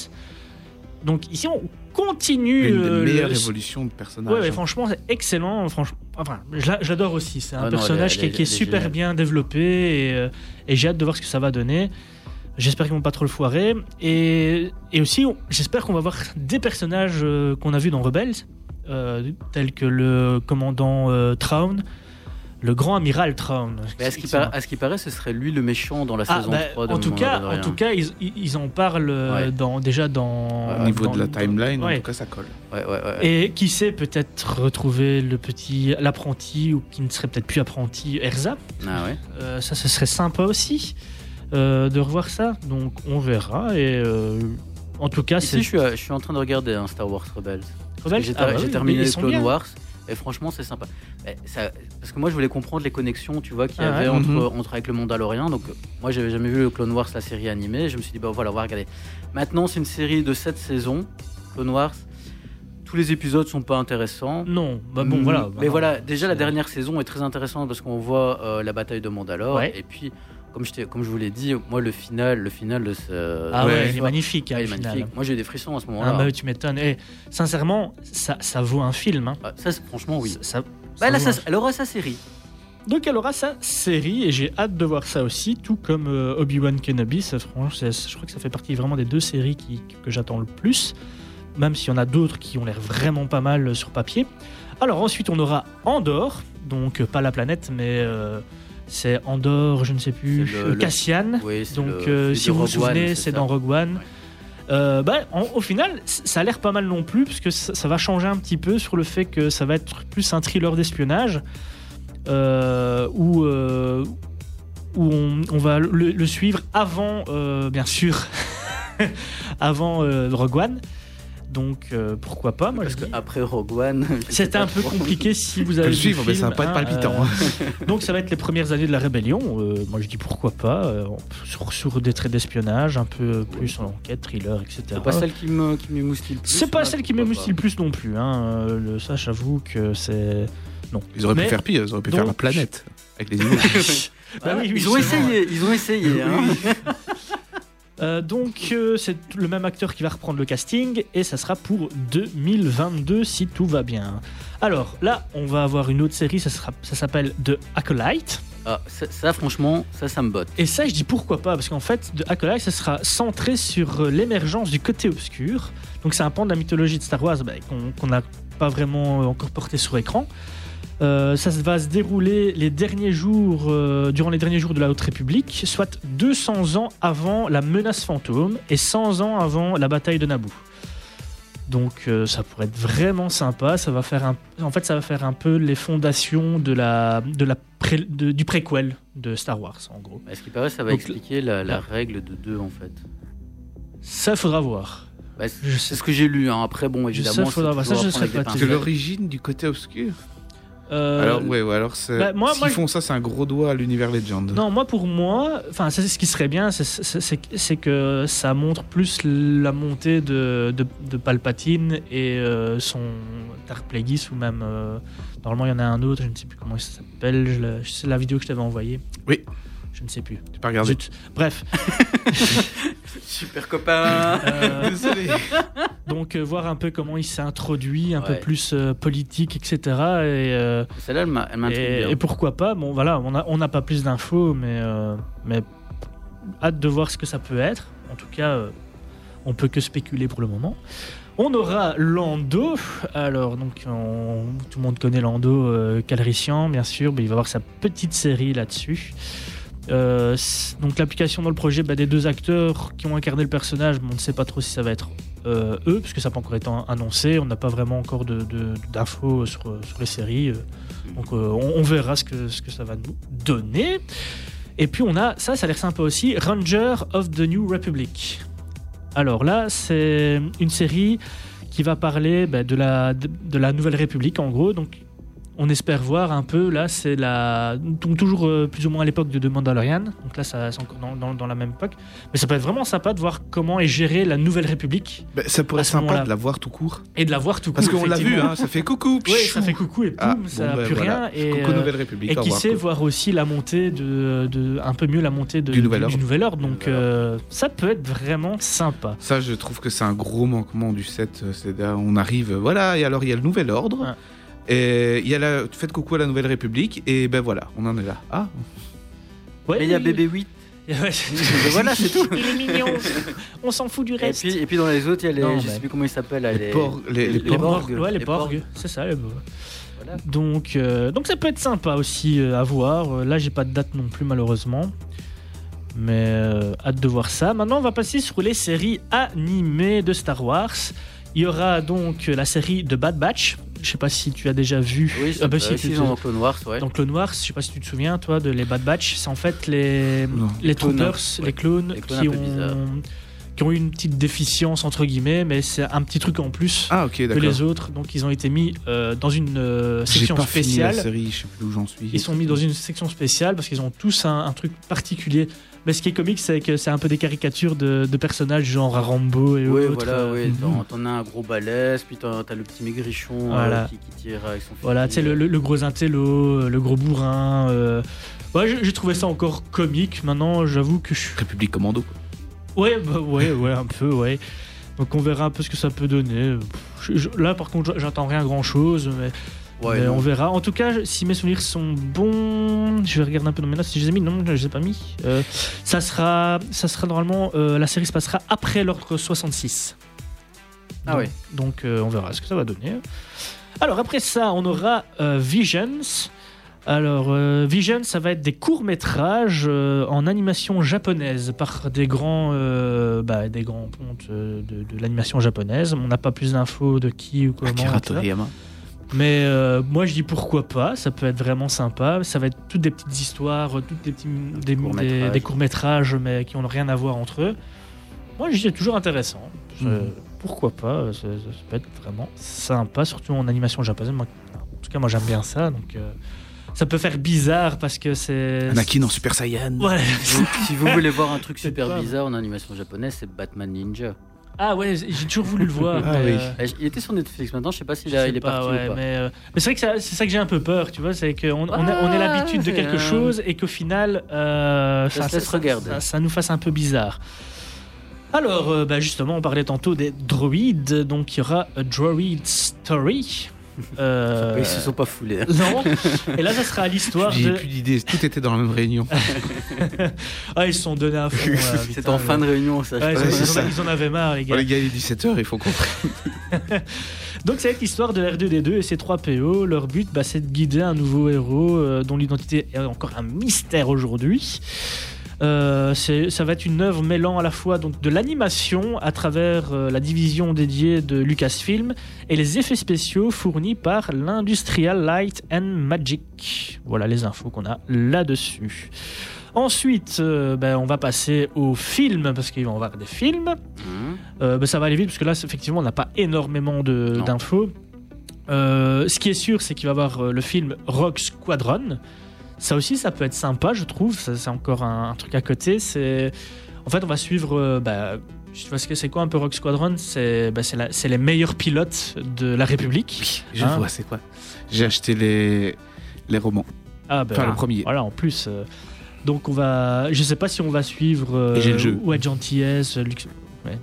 Donc, ici, on continue. Une des euh, meilleures le- évolutions de personnages. Ouais, ouais, hein. franchement, c'est excellent. Franchement, enfin, je l'adore aussi. C'est un Ah personnage qui est, qui super bien développé et, euh, et j'ai hâte de voir ce que ça va donner. J'espère qu'ils vont pas trop le foirer. Et, et aussi, j'espère qu'on va voir des personnages euh, qu'on a vus dans Rebels, euh, tels que le commandant euh, Traun, le grand amiral Traun. Mais à ce qui paraît, ce qui paraît, ce serait lui le méchant dans la Ah, saison bah, 3 de en tout cas, en tout cas, ils, en parlent euh, Ouais. dans, déjà dans Au niveau dans- de la dans- timeline, en tout cas, ça colle. Ouais, ouais, ouais. Et qui sait peut-être retrouver le petit l'apprenti ou qui ne serait peut-être plus apprenti Erza. Ah ouais. Euh, ça, ce serait sympa aussi euh, de revoir ça. Donc on verra et euh, en tout cas, c'est je suis, à- je suis en train de regarder hein, Star Wars Rebels. Rebelle. J'ai Ah, bah terminé Clone bien. Wars. Et franchement, c'est sympa. Ça- parce que moi, je voulais comprendre les connexions, tu vois, qu'il y Ah avait ouais. entre, Mhm. entre avec le Mandalorian. Donc, moi, j'avais jamais vu le Clone Wars, la série animée. Je me suis dit, bah voilà, on va regarder. Maintenant, c'est une série de 7 saisons, Clone Wars. Tous les épisodes sont pas intéressants. Non, bah bon voilà. bah Mais non. voilà, déjà la dernière saison est très intéressante parce qu'on voit euh, la bataille de Mandalore. Ouais. Et puis, comme je, comme je vous l'ai dit, moi, le final, le final de ce. Ah ouais, Ouais. il est magnifique, hein, Ah, le final. magnifique. Moi, j'ai des frissons à ce Ah moment-là. bah oui, tu m'étonnes. Et sincèrement, ça, ça vaut un film. hein. Ah, ça, franchement, oui. Ça- ça- Bah, là, elle aura sa série. Donc elle aura sa série et j'ai hâte de voir ça aussi, tout comme euh, Obi-Wan Kenobi. Ça, franchement, je crois que ça fait partie vraiment des deux séries qui- que j'attends le plus, même s'il y en a d'autres qui ont l'air vraiment pas mal sur papier. Alors ensuite on aura Andorre, donc euh, pas la planète, mais euh, c'est Andorre, je ne sais plus, le- euh, Cassian. Oui, Donc le- euh, si vous vous souvenez, c'est dans Rogue One. Ouais. Euh, bah, en- au final, ça a l'air pas mal non plus, parce que ça, ça va changer un petit peu sur le fait que ça va être plus un thriller d'espionnage, euh, où, euh, où on, on va le, le suivre avant, bien sûr, avant Rogue One. Donc euh, pourquoi pas moi, Parce je dis. qu'après Rogue One. je C'était un peu compliqué si vous avez le vu suivre, mais ça va pas être hein, palpitant. euh, donc ça va être les premières années de la rébellion. Euh, moi je dis pourquoi pas, euh, sur, sur des traits d'espionnage, un peu plus en enquête, thriller, etc. C'est pas celle qui me, qui m'émoustille le plus. C'est pas celle qui m'émoustille le plus non plus. Hein. Le, ça j'avoue que c'est... Non. Ils auraient Mais- pu faire pire, ils auraient pu donc- faire la planète. Avec les images. Bah oui, oui, ils ont essayé, ils ont essayé. Euh, donc euh, c'est le même acteur qui va reprendre le casting et ça sera pour 2022 si tout va bien. Alors là on va avoir une autre série, ça, sera, ça s'appelle The Acolyte. Ah, ça, ça, franchement, ça, ça me botte. Et ça, je dis pourquoi pas, parce qu'en fait, The Acolyte, ça sera centré sur euh, l'émergence du côté obscur. Donc, c'est un pan de la mythologie de Star Wars bah, qu'on qu'on n'a pas vraiment encore porté sur écran. Euh, ça va se dérouler les derniers jours, euh, durant les derniers jours de la Haute République, soit 200 ans avant la menace fantôme et 100 ans avant la bataille de Naboo. Donc euh, ça pourrait être vraiment sympa. Ça va faire un, en fait, ça va faire un peu les fondations de la, de la pré- de- du préquel de Star Wars, en gros. À ce qui paraît, ça va Donc, expliquer la, règle de deux, en fait. Ça, faudra voir. Bah, c'est ce que j'ai lu. hein. Après, bon, évidemment, sais, faudra c'est voir. Ça, toujours je serais pas pincettes. l'origine du côté obscur. Euh, Alors, ouais, ouais, alors c'est. bah, moi- font ça, c'est un gros doigt à l'univers Legend. Non, moi pour moi, enfin, c'est ce qui serait bien, c'est- que ça montre plus la montée de, de, de Palpatine et euh, son Dark Plagueis ou même euh, normalement il y en a un autre, je ne sais plus comment il s'appelle, c'est la vidéo que je t'avais envoyée. Oui. Je ne sais plus. Tu peux regarder. Zut. Bref, Super copain. euh, Désolé. donc euh, voir un peu comment il s'est introduit, un peu plus euh, politique, etc. Et, euh, Celle-là, elle m'a- elle m'intrigue Et, bien. et pourquoi pas? Bon, voilà, on n'a on n'a pas plus d'infos, mais, euh, mais hâte de voir ce que ça peut être. En tout cas, euh, on peut que spéculer pour le moment. On aura Lando. Alors, donc, on- tout le monde connaît Lando euh, Calrissian, bien sûr, mais il va avoir sa petite série là-dessus. Euh, donc, l'application dans le projet bah, des deux acteurs qui ont incarné le personnage, on ne sait pas trop si ça va être euh, eux, puisque ça n'a pas encore été annoncé. On n'a pas vraiment encore d'infos sur, les séries. euh. Donc euh, on, verra ce que, ça va nous donner. Et puis on a, ça, ça a l'air sympa aussi, Ranger of the New Republic. Alors là, c'est une série qui va parler bah, de, la, Nouvelle République en gros. On espère voir un peu, là c'est la... donc, toujours euh, plus ou moins à l'époque de The Mandalorian. Donc là ça- c'est encore dans, dans- dans la même époque. Mais ça peut être vraiment sympa de voir comment est gérée la Nouvelle République Bah, ça pourrait être sympa de la voir tout court. et de la voir tout Parce court, qu'on l'a vu, hein, ça fait coucou. Oui, ça fait coucou et poum, Ah, ça n'a bah, plus voilà. rien. Et, Coucou euh, Nouvelle République. et qui sait quoi. voir aussi la montée de, de- un peu mieux la montée de, Du nouvel ordre. ordre. Donc Du nouvel euh, ça peut être vraiment sympa. Ça, je trouve que c'est un gros manquement du set. on arrive, voilà, et alors il y a le nouvel ordre. Et il y a la, faites coucou à la Nouvelle République, et ben voilà, on en est là. Ah, Ouais, Mais il y a BB-8. Ouais. Mais voilà, c'est tout. Il est mignon. On s'en fout du Et reste. puis, et puis dans les autres, il y a les. Non, je sais plus comment ils s'appellent. Les les- les les porgs. Ouais, les, porgs. c'est ça. les porgs. Voilà. Donc, euh, donc ça peut être sympa aussi euh, à voir. Euh, Là, j'ai pas de date non plus malheureusement, mais euh, hâte de voir ça. Maintenant, on va passer sur les séries animées de Star Wars. Il y aura donc la série de Bad Batch. Je sais pas si tu as déjà vu. Oui, Ah c'est bah euh, si, tu- si, dans Clone Wars, ouais. dans Clone Wars, je sais pas si tu te souviens, toi, de les Bad Batch. C'est en fait les, Non. les clones, troopers, ouais. les clones, Les clones qui, ont, qui ont eu une petite déficience, entre guillemets, mais c'est un petit truc en plus Ah, que les autres. Donc, ils ont été mis euh, dans une euh, J'ai section pas fini la spéciale. série, je sais plus où j'en suis. Ils sont mis dans une section spéciale parce qu'ils ont tous un, un truc particulier. Mais ce qui est comique, c'est que c'est un peu des caricatures de, de personnages genre Rambo et Oui, autres. voilà, euh, oui. T'en- T'en as un gros balèze, puis t'as le petit maigrichon euh, qui, qui tire avec son Voilà, tu sais, le, le- le gros intello, euh, le gros bourrin. euh. Ouais, j'ai- trouvé ça encore comique. Maintenant, j'avoue que je suis. République Commando. quoi. Ouais, bah, ouais, ouais, un peu, ouais. Donc on verra un peu ce que ça peut donner. Je- je- là, par contre, j'attends rien grand chose, mais, Ouais, mais on verra. En tout cas, si mes souvenirs sont bons, je vais regarder un peu dans mes notes si je les ai mis. Non, je les ai pas mis. Euh, ça sera, ça sera normalement, euh, la série se passera après l'ordre 66. Ah donc, ouais. Donc euh, on verra ce que ça va donner. Alors après ça, on aura euh, Visions. Alors, euh, Vision, ça va être des courts-métrages euh, en animation japonaise par des grands, euh, bah, des grands pontes euh, de, de l'animation japonaise. On n'a pas plus d'infos de qui ou comment. Akira. Toriyama. Mais euh, moi, je dis pourquoi pas. Ça peut être vraiment sympa. Ça va être toutes des petites histoires, euh, toutes des petits, des, des courts-métrages, mais qui n'ont rien à voir entre eux. Moi, je dis c'est toujours intéressant. Mhm. Pourquoi pas ça, ça- ça peut être vraiment sympa, surtout en animation japonaise. Moi, en tout cas, moi, j'aime bien ça. Donc, euh, ça peut faire bizarre parce que c'est. Anakin en Super Saiyan. Ouais. Donc, si vous voulez voir un truc super bizarre en animation japonaise, c'est Batman Ninja. Ah ouais, j'ai toujours voulu le voir. Ah mais, oui. euh, Il était sur Netflix maintenant, je sais pas s'il sais il est pas, parti ouais, ou pas. Mais, euh, mais c'est vrai que c'est ça que j'ai un peu peur, tu vois, c'est qu'on on a Ah, l'habitude de quelque chose et qu'au final, euh, Ça nous fasse un peu bizarre. Alors, euh, bah, justement, on parlait tantôt des droïdes, donc il y aura a Droid Story. Euh, Ils se sont pas foulés. hein. Non, et là, ça sera l'histoire J'ai de. plus d'idées, tout était dans la même réunion. Ah, ils se sont donnés à fond. euh, C'est en fin de réunion, ça. Ouais, ils, en- ça. ils en avaient marre, les gars. Bon, les gars, il est 17h, il faut qu'on prenne. Donc c'est l'histoire de R2D2 et ses 3 PO. Leur but, bah, c'est de guider un nouveau héros euh, dont l'identité est encore un mystère aujourd'hui. Euh, ça va être une œuvre mêlant à la fois donc, de l'animation à travers euh, la division dédiée de Lucasfilm et les effets spéciaux fournis par l'Industrial Light and Magic. Voilà les infos qu'on a là-dessus. Ensuite, euh, ben, on va passer au film parce qu'il va y avoir des films. Euh, bah, ça va aller vite parce que là, effectivement, on n'a pas énormément d'infos. Ce qui est sûr, c'est qu'il va y avoir le film Rock Squadron. Ça aussi, ça peut être sympa, je trouve. Ça, C'est encore un, un truc à côté. C'est en fait, on va suivre. euh, bah, je sais pas ce que c'est quoi un peu Rock Squadron. C'est bah, c'est la- c'est les meilleurs pilotes de la République. Je Hein vois, c'est quoi J'ai acheté les, les romans. Ah, bah, Enfin, le premier. Voilà, en plus. euh, donc on va. Je sais pas si on va suivre. euh, Et j'ai le jeu. Ouais, Gentillesse. Lux... Ouais.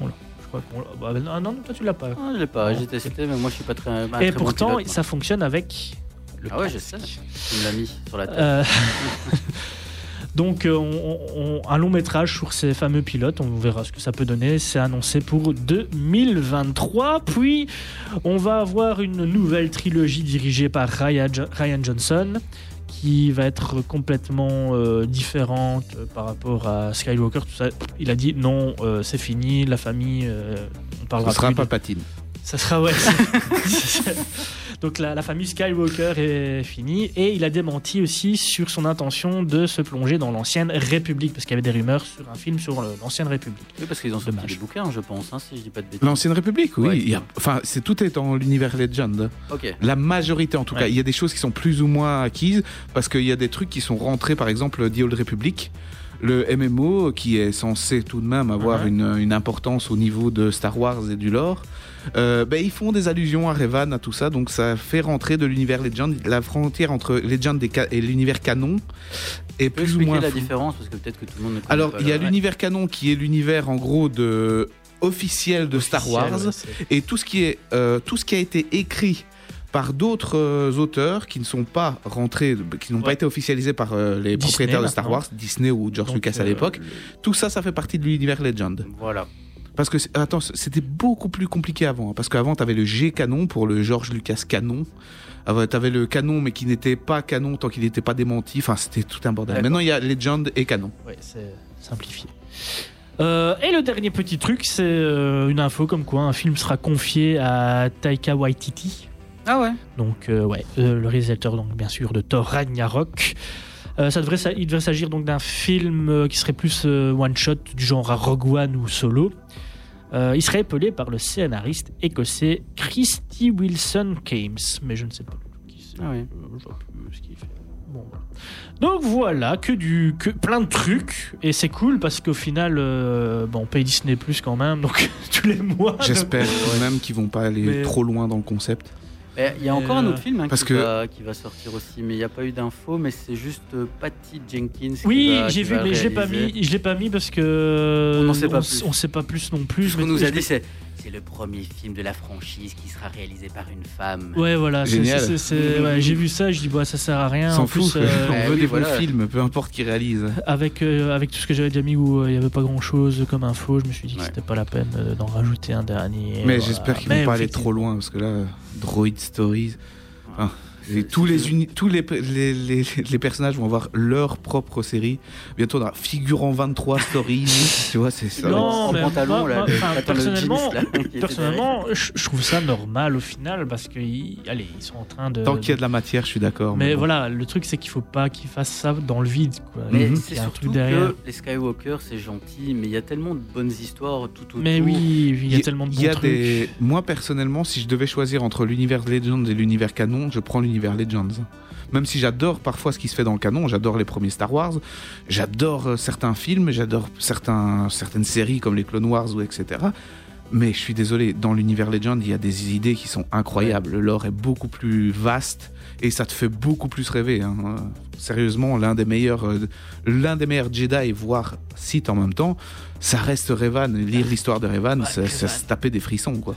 On l'a. Je crois qu'on l'a. bah, non, non, toi tu l'as pas. Ah, je l'ai pas, Non. j'ai testé, mais moi je suis pas très. Et très bon pourtant, pilote, ça fonctionne avec le Ah ouais, je sais. Tu me l'as mis sur la tête. Euh, Donc, euh, on- on- un long métrage sur ces fameux pilotes, on verra ce que ça peut donner. C'est annoncé pour 2023. Puis, on va avoir une nouvelle trilogie dirigée par Ryan, Jo- Ryan Johnson, qui va être complètement euh, différente par rapport à Skywalker. Tout ça. Il a dit non, euh, c'est fini, la famille, euh, on parlera Ce sera plus de- pas patine. Ça sera ouais. Donc la, la famille Skywalker est finie et il a démenti aussi sur son intention de se plonger dans l'ancienne République parce qu'il y avait des rumeurs sur un film sur le- l'ancienne République. Oui, parce qu'ils ont sorti des bouquins, je pense, hein, si je dis pas de bêtises. L'ancienne République, oui. Ouais. il y a- enfin, c'est tout est dans l'univers Legend. Ok. La majorité, en tout Ouais. cas. Il y a des choses qui sont plus ou moins acquises parce qu'il y a des trucs qui sont rentrés, par exemple, The Old Republic. Le MMO, qui est censé tout de même avoir Ouais. une, une importance au niveau de Star Wars et du lore, euh, ben, ils font des allusions à Revan, à tout ça, donc ça fait rentrer de l'univers Legend. La frontière entre Legend et, et l'univers canon peux plus ou moins la différence parce que peut-être que tout le monde ne Alors, il y a l'univers canon qui est l'univers en gros de officiel de Star Wars ouais, et tout ce qui est euh, tout ce qui a été écrit par d'autres euh, auteurs qui ne sont pas rentrés, qui n'ont pas été officialisés par euh, les Disney, propriétaires de Star. Wars, Disney ou George Donc, Lucas à l'époque. Tout ça, ça fait partie de l'univers Legend. Voilà. Parce que, c'est- attends, c'était beaucoup plus compliqué avant. hein, parce qu'avant, t'avais le G canon pour le George Lucas canon. Avant, T'avais le canon, mais qui n'était pas canon tant qu'il n'était pas démenti. Enfin, c'était tout un bordel. Maintenant, il y a Legend et canon. Ouais, c'est simplifié. Euh, et le dernier petit truc, c'est euh, une info comme quoi un film sera confié à Taika Waititi. Ah ouais Donc, euh, ouais, euh, le réalisateur, donc bien sûr, de Thor Ragnarok. Euh, ça devrait, ça- il devrait s'agir donc d'un film qui serait plus euh, one shot du genre à Rogue One ou Solo. Euh, il serait épelé par le scénariste écossais Christy Wilson Kames, mais je ne sais pas du tout qui c'est. Ah oui. Euh, je vois plus ce qu'il fait. Bon, voilà. Donc voilà, que du, que plein de trucs et c'est cool parce qu'au final, euh, bon, on paye Disney Plus quand même, donc tous les mois. J'espère quand même qu'ils vont pas aller Mais- trop loin dans le concept. Eh, Il y a encore Euh, un autre film hein, parce qui, que- va, qui va sortir aussi, mais il n'y a pas eu d'infos, mais c'est juste euh, Patty Jenkins. Oui, j'ai vu, mais je l'ai pas réaliser. mis. Je l'ai pas mis parce que On n'en sait pas on, plus. on sait pas plus non plus. Ce qu'on nous a dit, c'est c'est le premier film de la franchise qui sera réalisé par une femme. Ouais, voilà. Génial. ouais, j'ai vu ça. Je dis bah ça sert à rien. S'en en plus, fout. euh, On veut oui, des voilà. bons films, peu importe qui réalise. avec euh, avec tout ce que j'avais déjà mis où euh, il y avait pas grand chose comme info, je me suis dit que Ouais. c'était pas la peine d'en rajouter un dernier. Mais voilà. j'espère qu'ils vont pas aller trop loin parce que là, Droid Stories. enfin, et tous les, uni- tous les, les, les, les personnages vont avoir leur propre série. Bientôt, on aura Figurant 23 Stories. tu vois, c'est ça. Non, mais pantalon, moi- là, moi, le- personnellement- jeans, là, Personnellement, je, je trouve ça normal au final parce que ils, allez, ils sont en train de. Tant qu'il y a de la matière, je suis d'accord. Mais bon. voilà, le truc c'est qu'il faut pas qu'ils fassent ça dans le vide. Quoi. Mais Mhm. c'est surtout truc derrière. que les Skywalker, c'est gentil, mais il y a tellement de bonnes histoires tout autour. Mais oui, il y a tellement de Il bons y a trucs. des... Moi, personnellement, si je devais choisir entre l'univers Legends et l'univers canon, je prends l'univers Legends. Même si j'adore parfois ce qui se fait dans le canon, j'adore les premiers Star Wars, j'adore euh, certains films, j'adore certains, certaines séries comme les Clone Wars ou etc. Mais je suis désolé, dans l'univers Legend, il y a des idées qui sont incroyables. Le lore est beaucoup plus vaste et ça te fait beaucoup plus rêver. hein. Sérieusement, l'un des meilleurs, euh, l'un des meilleurs Jedi, voire Sith en même temps, ça reste Revan. Lire l'histoire de Revan, Ouais, ça, ça se tapait des frissons, quoi.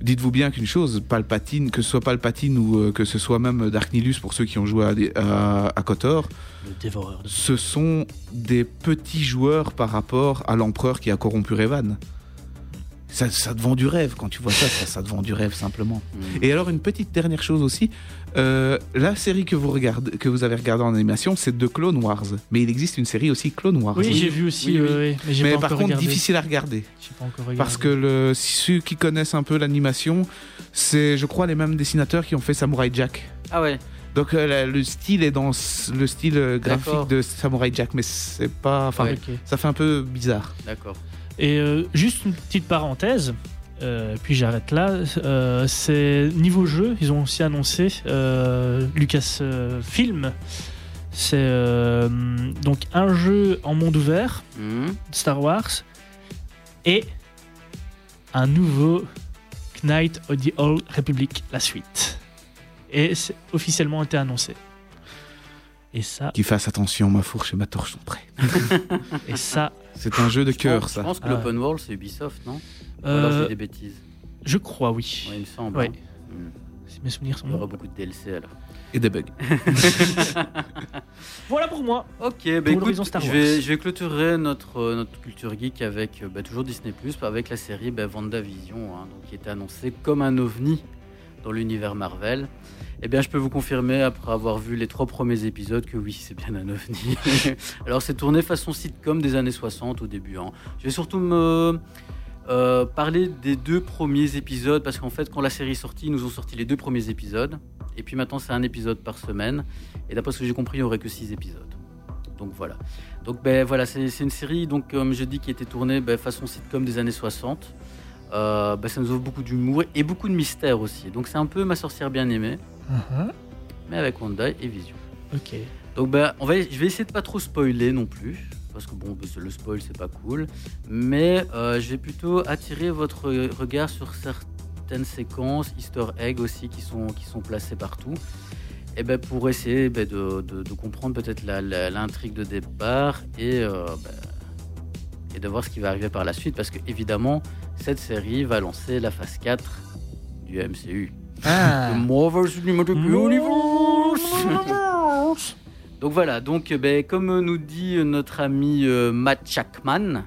Dites-vous bien qu'une chose, Palpatine, que ce soit Palpatine ou euh, que ce soit même Dark Nihilus pour ceux qui ont joué à, des- à, à KOTOR, de ce sont des petits joueurs par rapport à l'empereur qui a corrompu Revan. Ça, ça te vend du rêve quand tu vois ça, ça, ça te vend du rêve simplement. Mm. Et alors une petite dernière chose aussi, euh, la série que vous regardez, que vous avez regardée en animation, c'est de Clone Wars, mais il existe une série aussi Clone Wars. Oui, j'ai vu aussi, Oui, oui. euh, ouais, mais j'ai mais pas par contre regardé. difficile à regarder J'ai pas encore regardé. parce que le, ceux qui connaissent un peu l'animation, c'est je crois les mêmes dessinateurs qui ont fait Samurai Jack. Ah ouais, Donc euh, le style est dans le style euh, graphique de Samurai Jack, mais c'est pas, enfin Ouais. Ça fait un peu bizarre. d'accord. Et euh, juste une petite parenthèse, euh, puis j'arrête là. euh, c'est niveau jeu, ils ont aussi annoncé euh, Lucas Film. C'est euh, donc un jeu en monde ouvert Mm. Star Wars et un nouveau Knight of the Old Republic, la suite. Et c'est officiellement été annoncé. Et ça, Qui fasse attention, ma fourche et ma torche sont prêts. et ça, C'est un jeu de Je cœur, pense- Je ça. pense que Ah. l'open world, c'est Ubisoft, non Ou alors euh, j'ai des bêtises. je crois oui. Ouais, il me semble. Ouais. hein. Mm. Si mes souvenirs sont Il y aura bons. beaucoup de DLC alors. Et des bugs. Voilà pour moi. Ok, bah Pour écoute, l'horizon Star je Wars. vais, je vais clôturer notre, euh, notre culture geek avec euh, bah, toujours Disney Plus, avec la série bah, WandaVision, hein, donc, qui était annoncée comme un ovni dans l'univers Marvel. Eh bien, je peux vous confirmer, après avoir vu les trois premiers épisodes, que oui, c'est bien un ovni. Alors, c'est tourné façon sitcom des années 60 au début. hein. Je vais surtout me euh, parler des deux premiers épisodes, parce qu'en fait, quand la série est sortie, ils nous ont sorti les deux premiers épisodes. Et puis maintenant, c'est un épisode par semaine. Et d'après ce que j'ai compris, il n'y aurait que six épisodes. Donc voilà. Donc ben voilà, c'est une série donc comme je dis qui était tournée ben, façon sitcom des années 60. Euh, ben, ça nous offre beaucoup d'humour et beaucoup de mystère aussi. Donc c'est un peu ma sorcière bien aimée, mais avec Wanda et Vision. Ok. Donc ben on va, je vais essayer de pas trop spoiler non plus parce que bon ben, le spoil c'est pas cool, mais euh, je vais plutôt attirer votre regard sur certaines séquences, Easter egg aussi qui sont qui sont placées partout. Et ben pour essayer ben, de, de- de comprendre peut-être l'intrigue de départ et, euh, et de voir ce qui va arriver par la suite parce que évidemment cette série va lancer la phase 4 du MCU. Ah. Donc voilà, donc ben, comme nous dit notre ami euh, Matt Chapman,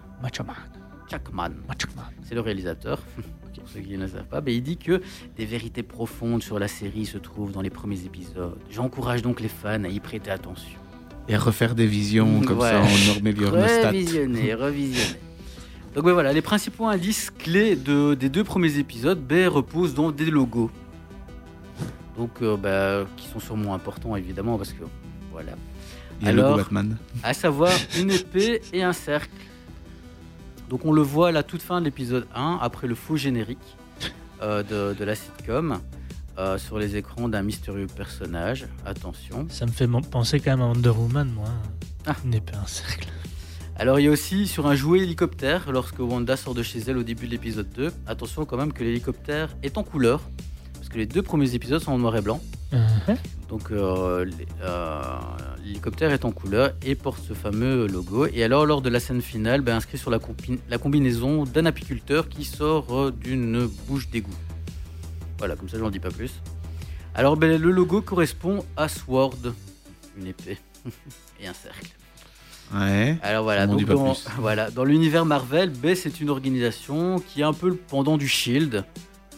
c'est le réalisateur, pour ceux qui ne le savent pas, ben, il dit que des vérités profondes sur la série se trouvent dans les premiers épisodes. J'encourage donc les fans à y prêter attention. Et refaire des visions, comme Ouais. ça on améliore nos stats. Revisionner, revisionner. Donc ben voilà, les principaux indices clés de, des deux premiers épisodes ben, reposent dans des logos. Donc euh, ben, qui sont sûrement importants évidemment parce que voilà. Il y a le Alors- logo Batman. À savoir une épée et un cercle. Donc on le voit à la toute fin de l'épisode 1, après le faux générique euh, de, de la sitcom, euh, sur les écrans d'un mystérieux personnage. Attention. Ça me fait penser quand même à Wonder Woman, moi. Ah. Une épée, un cercle. Alors il y a aussi sur un jouet hélicoptère, lorsque Wanda sort de chez elle au début de l'épisode 2, attention quand même que l'hélicoptère est en couleur, parce que les deux premiers épisodes sont en noir et blanc. Mhm. Donc euh, euh, l'hélicoptère est en couleur et porte ce fameux logo. Et alors lors de la scène finale, ben, inscrit sur la, combi- la combinaison d'un apiculteur qui sort d'une bouche d'égout. Voilà, comme ça je n'en dis pas plus. Alors ben, le logo correspond à Sword, une épée et un cercle. Ouais. Alors voilà, donc dans, voilà, dans l'univers Marvel, B c'est une organisation qui est un peu le pendant du Shield.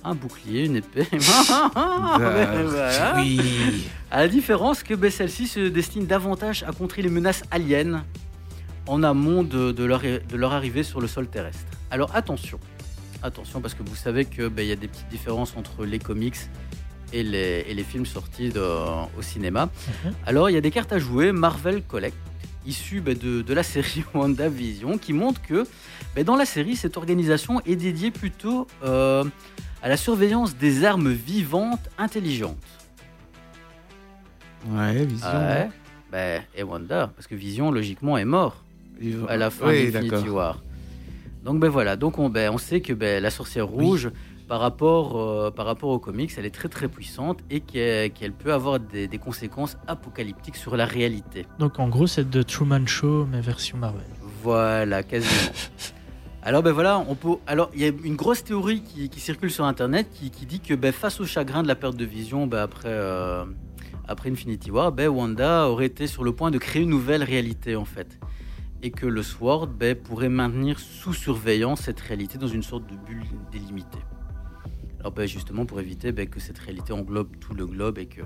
Un bouclier, une épée. Voilà. Oui. À la différence que ben, celle-ci se destine davantage à contrer les menaces aliens en amont de, de leur, de leur arrivée sur le sol terrestre. Alors attention, attention parce que vous savez qu'il y a des petites différences entre les comics et les, et les films sortis de- au cinéma. Mhm. Alors il y a des cartes à jouer Marvel Collect issues ben, de, de la série WandaVision qui montrent que ben, dans la série cette organisation est dédiée plutôt euh, à la surveillance des armes vivantes intelligentes. Ouais, vision. Ouais. Ben, et Wanda, parce que Vision, logiquement, est mort à la fin Oui, d'Infinity. War. Donc, ben voilà. Donc, on, ben, on sait que ben, la sorcière rouge, par, rapport, euh, par rapport aux comics, elle est très très puissante et qu'elle peut avoir des, des conséquences apocalyptiques sur la réalité. Donc en gros, c'est de Truman Show, mais version Marvel. Voilà, quasiment. Alors ben voilà, on peut. Alors il y a une grosse théorie qui, qui circule sur Internet qui, qui dit que ben, face au chagrin de la perte de vision ben, après euh, après Infinity War, ben, Wanda aurait été sur le point de créer une nouvelle réalité en fait, et que le Sword ben, pourrait maintenir sous surveillance cette réalité dans une sorte de bulle délimitée. Alors ben, justement pour éviter ben, que cette réalité englobe tout le globe et que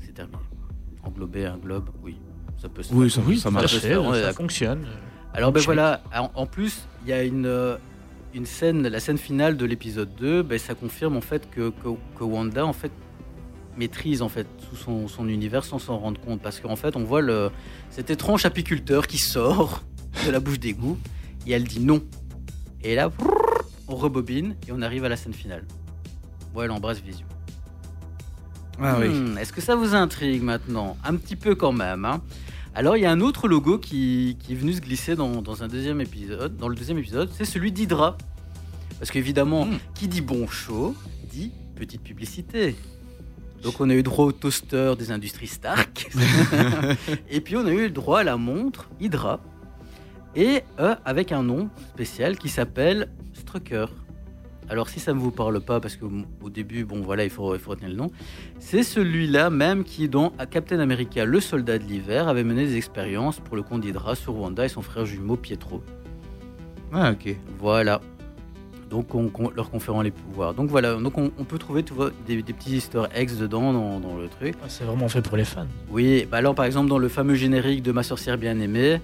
c'est terminé. Englober un globe, oui, ça peut se Oui, faire. ça, ça tout à marche. faire, ça fonctionne. Alors ben voilà, en, en plus, il y a une, euh, une scène, la scène finale de l'épisode 2, ben, ça confirme en fait que, que, que Wanda en fait maîtrise en fait tout son, son univers sans s'en rendre compte parce qu'en fait on voit le, cet étrange apiculteur qui sort de la bouche d'égout et elle dit non. Et là, on rebobine et on arrive à la scène finale. Bon, elle embrasse Vision. Ah oui. Hmm, Est-ce que ça vous intrigue maintenant? Un petit peu quand même. hein. Alors il y a un autre logo qui, qui est venu se glisser dans, dans un deuxième épisode, dans le deuxième épisode, c'est celui d'Hydra. Parce qu'évidemment, Hmm. qui dit bon show dit petite publicité. Donc on a eu droit au toaster des industries Stark. et puis on a eu le droit à la montre Hydra. Et euh, avec un nom spécial qui s'appelle Strucker. Alors si ça ne vous parle pas, parce qu'au début, bon voilà, il faut, il faut retenir le nom, c'est celui-là même qui, dans Captain America, le soldat de l'hiver, avait mené des expériences pour le compte d'Hydra sur Wanda et son frère jumeau Pietro. Ah, ok. Voilà. Donc, on, on- leur conférant les pouvoirs. Donc voilà, donc on, on peut trouver tu vois, des, des petits easter eggs dedans dans, dans le truc. Ah, C'est vraiment fait pour les fans. Oui, bah alors par exemple dans le fameux générique de Ma sorcière bien-aimée,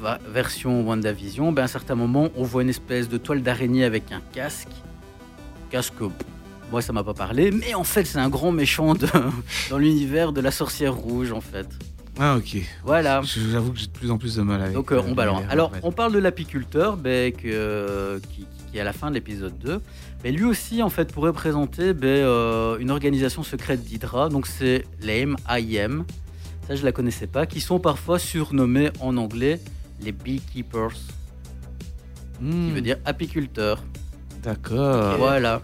va- version WandaVision, ben à un certain moment on voit une espèce de toile d'araignée avec un casque. Casque, moi ça m'a pas parlé, mais en fait c'est un grand méchant de- dans l'univers de la sorcière rouge en fait. Ah, ok. Voilà. Je- J'avoue que j'ai de plus en plus de mal avec. Donc euh, euh, on balance. l'univers Alors on parle de l'apiculteur ben, euh, qui, qui est à la fin de l'épisode 2. Mais lui aussi en fait pourrait représenter ben, euh, une organisation secrète d'Hydra. Donc c'est l'AIM, IM. Ça je la connaissais pas. Qui sont parfois surnommés en anglais les beekeepers. Qui Hmm, veut dire apiculteur. D'accord. Voilà.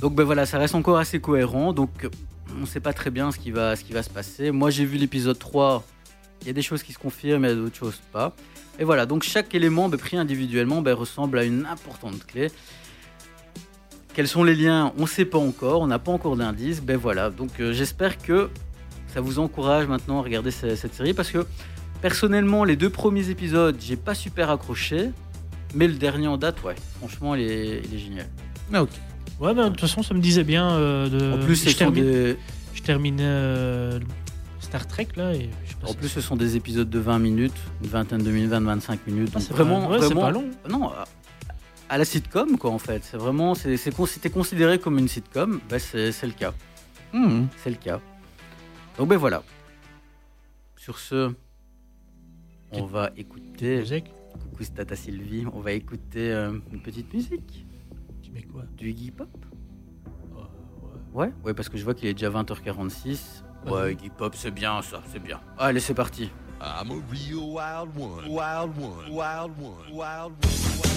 Donc ben voilà, ça reste encore assez cohérent. Donc on ne sait pas très bien ce qui va, ce qui va se passer. Moi j'ai vu l'épisode 3. Il y a des choses qui se confirment, il y a d'autres choses pas. Et voilà, donc chaque élément ben, pris individuellement ben, ressemble à une importante clé. Quels sont les liens? On ne sait pas encore, on n'a pas encore d'indice. Ben voilà, donc euh, j'espère que ça vous encourage maintenant à regarder ce- cette série parce que personnellement, les deux premiers épisodes, j'ai pas super accroché, mais le dernier en date, ouais, franchement, il est, il est génial. Ah, ok. Ouais, mais de toute façon, ça me disait bien euh, de. En plus, je, termine- des, je terminais euh, Star Trek là et je sais pas en si- plus, ce sont des épisodes de 20 minutes, une vingtaine de minutes, 20-25 minutes. Ah, c'est vraiment, ouais, vraiment, pas long. non, à- la sitcom quoi en fait. C'est vraiment, c'était considéré comme une sitcom, ben c'est, le cas. Hmm. C'est le cas. Donc ben voilà. Sur ce, on va écouter. Musique Coucou c'est Tata Sylvie. On va écouter euh, une petite musique. Tu mets quoi? Du Iggy Pop? Euh, Ouais, ouais, parce que je vois qu'il est déjà 20h46. Ouais. Iggy Pop, c'est bien ça, c'est bien. Allez, c'est parti. I'm a real wild one. Wild one. Wild one. Wild one.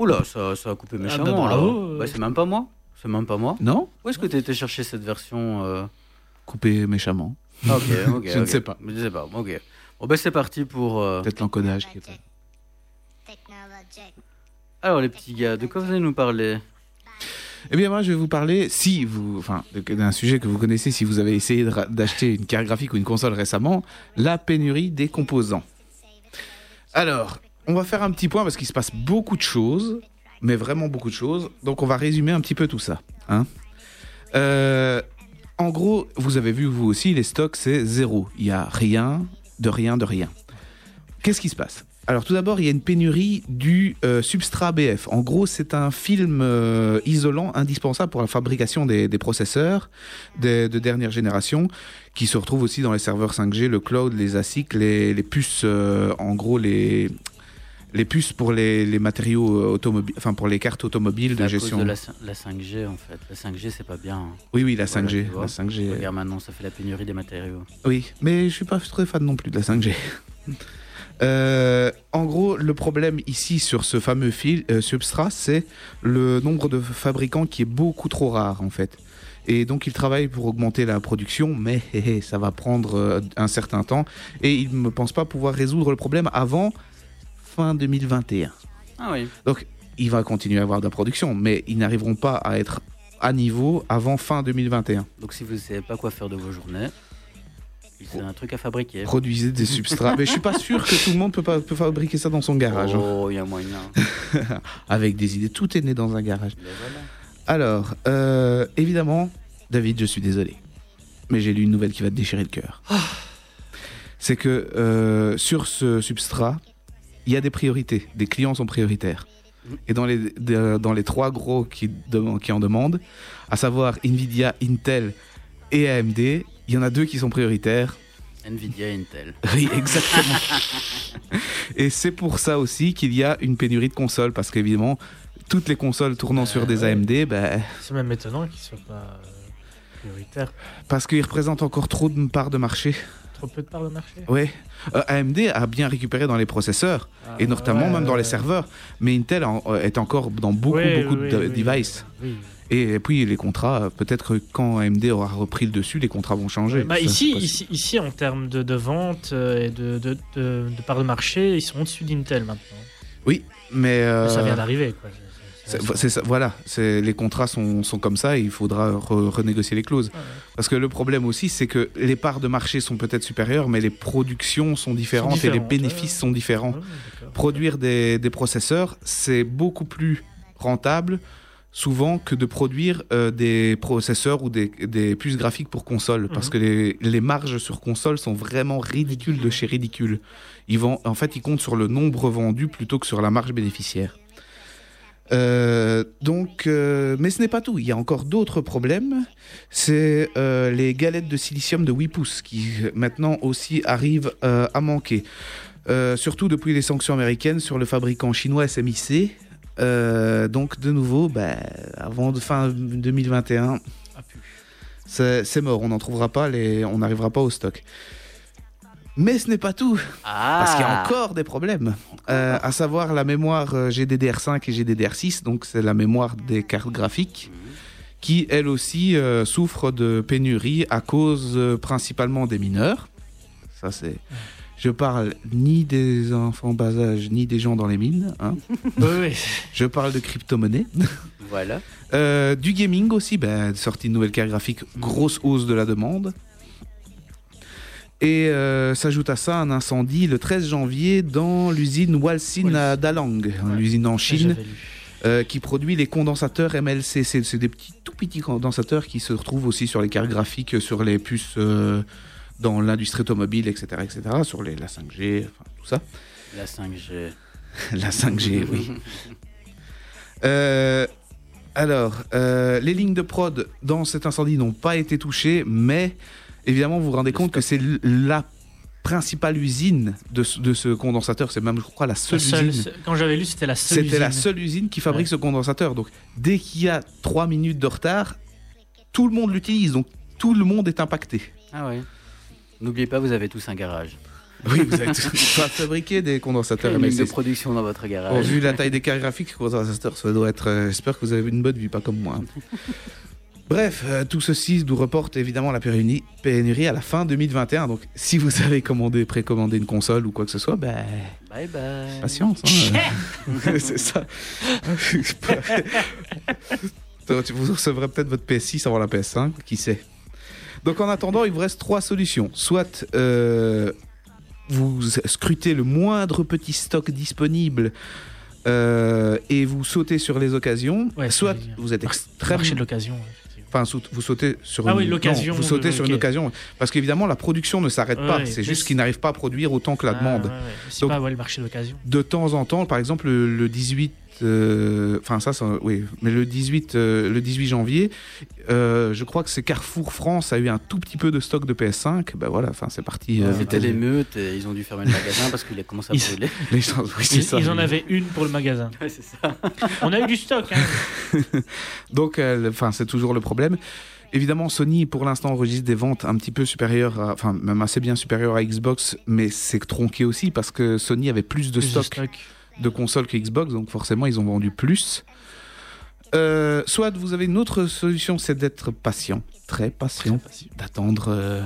Oula, ça, ça a coupé méchamment. bah, là. bravo. Bah, c'est même pas moi. C'est même pas moi. Non Où est-ce que tu été chercher cette version euh Coupé méchamment. Ah, Ok, ok. Je ne sais pas. Je ne sais pas. Ok. Bon, ben c'est parti pour. euh, Peut-être l'encodage qui était. Technologic. Alors, les petits gars, de quoi vous allez nous parler? Eh bien, moi, je vais vous parler, si vous, enfin, d'un sujet que vous connaissez, si vous avez essayé d'acheter une carte graphique ou une console récemment, la pénurie des composants. Alors, on va faire un petit point parce qu'il se passe beaucoup de choses, mais vraiment beaucoup de choses. Donc, on va résumer un petit peu tout ça. Hein. Euh, en gros, vous avez vu vous aussi, les stocks, c'est zéro. Il y a rien, de rien, de rien. Qu'est-ce qui se passe? Alors tout d'abord, il y a une pénurie du euh, substrat BF. En gros, c'est un film euh, isolant indispensable pour la fabrication des, processeurs de dernière génération qui se retrouvent aussi dans les serveurs 5G, le cloud, les ASIC, les, puces, en gros les les puces pour les, les matériaux automobiles, enfin pour les cartes automobiles de à gestion. cause de la, cin- la 5G, en fait. La 5G, c'est pas bien. hein. Oui, oui, la Voilà, 5G, tu vois. la 5G. Regarde maintenant, ça fait la pénurie des matériaux. Oui, mais je suis pas très fan non plus de la 5G. Euh, en gros, le problème ici sur ce fameux fil euh, substrat, c'est le nombre de fabricants qui est beaucoup trop rare en fait. Et donc ils travaillent pour augmenter la production, mais ça va prendre euh, un certain temps. Et ils ne pensent pas pouvoir résoudre le problème avant fin 2021. Ah oui. Donc, il va continuer à avoir de la production, mais ils n'arriveront pas à être à niveau avant fin 2021. Donc si vous ne savez pas quoi faire de vos journées, c'est un truc à fabriquer. Produisez des substrats. mais je suis pas sûr que tout le monde peut, pas, peut fabriquer ça dans son garage. hein. Oh, il y a moyen. Avec des idées. Tout est né dans un garage. Ben voilà. Alors, euh, évidemment, David, je suis désolé. Mais j'ai lu une nouvelle qui va te déchirer le cœur. C'est que euh, sur ce substrat, il y a des priorités. Des clients sont prioritaires. Et dans les, de- dans les trois gros qui, qui en demandent, à savoir Nvidia, Intel et AMD, il y en a deux qui sont prioritaires. Nvidia et Intel. Oui, exactement. et c'est pour ça aussi qu'il y a une pénurie de consoles, parce qu'évidemment, toutes les consoles tournant Euh, sur des ouais. AMD, ben, C'est même étonnant qu'il soit pas euh, prioritaire. parce qu'ils représentent encore trop de parts de marché. Trop peu de parts de marché. Ouais. Euh, AMD a bien récupéré dans les processeurs, et notamment ouais, même dans les serveurs, mais Intel en- euh, est encore dans beaucoup, Oui, beaucoup oui, de oui, devices. oui. Et puis les contrats, euh, peut-être que quand AMD aura repris le dessus, les contrats vont changer. Bah, Ça, ici, ici, ici, en termes de, de vente et de, de, de, de parts de marché, ils sont au-dessus d'Intel maintenant. Oui, mais... euh, Ça vient d'arriver. quoi. C'est- voilà, c'est- les contrats sont, sont comme ça et il faudra re- renégocier les clauses. Ouais. Parce que le problème aussi, c'est que les parts de marché sont peut-être supérieures, mais les productions sont différentes, et les bénéfices ouais. sont différents. Ouais. Produire des, des processeurs, c'est beaucoup plus rentable souvent que de produire euh, des processeurs ou des, des puces graphiques pour console parce Mhm. que les, les marges sur console sont vraiment ridicules de chez ridicule. Ils vont, en fait, ils comptent sur le nombre vendu plutôt que sur la marge bénéficiaire. Euh, donc, euh, mais ce n'est pas tout. Il y a encore d'autres problèmes. C'est euh, les galettes de silicium de 8 pouces qui maintenant aussi arrivent à manquer. Surtout depuis les sanctions américaines sur le fabricant chinois SMIC. Donc de nouveau, bah, avant de fin 2021, Ah, c'est c'est mort. On n'en trouvera pas, les, on n'arrivera pas au stock. Mais ce n'est pas tout, Ah parce qu'il y a encore des problèmes. Euh, à savoir la mémoire euh, GDDR5 et GDDR6, donc c'est la mémoire des cartes graphiques, qui elle aussi euh, souffre de pénurie à cause euh, principalement des mineurs. Ça c'est. Je parle ni des enfants bas âge, ni des gens dans les mines. hein. Oui. Je parle de crypto-monnaie. Voilà. Du gaming aussi, ben, sortie de nouvelle carte graphique, grosse hausse de la demande. Et euh, s'ajoute à ça un incendie le 13 janvier dans l'usine Walsin à Dalang, Ouais. l'usine en Chine, euh, qui produit les condensateurs MLC. C'est des petits, tout petits condensateurs qui se retrouvent aussi sur les cartes graphiques, sur les puces euh, dans l'industrie automobile, etc., etc., sur les, la 5G, enfin, tout ça. La 5G. La 5G, oui. Euh, alors, les lignes de prod dans cet incendie n'ont pas été touchées, mais évidemment, vous vous rendez compte que c'est la principale usine de, ce- de ce condensateur. C'est même, je crois, la La seule usine. Quand j'avais lu, c'était la seule. C'était la usine. seule usine qui fabrique Ouais. ce condensateur. Donc, dès qu'il y a trois minutes de retard, tout le monde l'utilise. Donc, tout le monde est impacté. Ah ouais. N'oubliez pas, vous avez tous un garage. Oui, vous avez faut fabriquer des condensateurs Une ligne de production dans votre Bon, garage. vu la taille des cartes graphiques, condensateur, ça doit être. euh, J'espère que vous avez une bonne vue, pas comme moi. Bref, euh, tout ceci nous reporte évidemment la pénurie, pénurie à la fin 2021. Donc, si vous avez commandé, précommandé une console ou quoi que ce soit, ben, Bye bye. patience. hein, euh. C'est ça. Vous recevrez peut-être votre PS6 avant la PS5, qui sait. Donc, en attendant, il vous reste trois solutions. Soit euh, vous scrutez le moindre petit stock disponible euh, et vous sautez sur les occasions, Ouais, soit vous êtes extrêmement de l'occasion. ouais. Enfin, vous sautez sur Ah une oui, l'occasion, Vous sautez sur une occasion. Parce qu'évidemment, la production ne s'arrête Ouais, pas. C'est juste qu'ils n'arrivent pas à produire autant que la Ah, demande. ouais, ouais. Donc- pas le marché d'occasion. De temps en temps, par exemple, le, le 18. Euh, Enfin, ça, ça, oui. Mais le 18, euh, le 18 janvier, euh, je crois que c'est Carrefour France a eu un tout petit peu de stock de PS5. Ben voilà, enfin, c'est parti. euh, C'était l'émeute et ils ont dû fermer le magasin parce qu'il a commencé à Ils- brûler. les gens- oui, c'est Ils, ça. ils en avaient une pour le magasin. Ouais, c'est ça. On a eu du stock. Hein. Donc, euh, enfin, c'est toujours le problème. Évidemment, Sony, pour l'instant, enregistre des ventes un petit peu supérieures, à- enfin, même assez bien supérieures à Xbox, mais c'est tronqué aussi parce que Sony avait plus de Plus stock de consoles que Xbox, donc forcément, ils ont vendu plus. Euh, soit vous avez une autre solution, c'est d'être patient, très patient, d'attendre euh,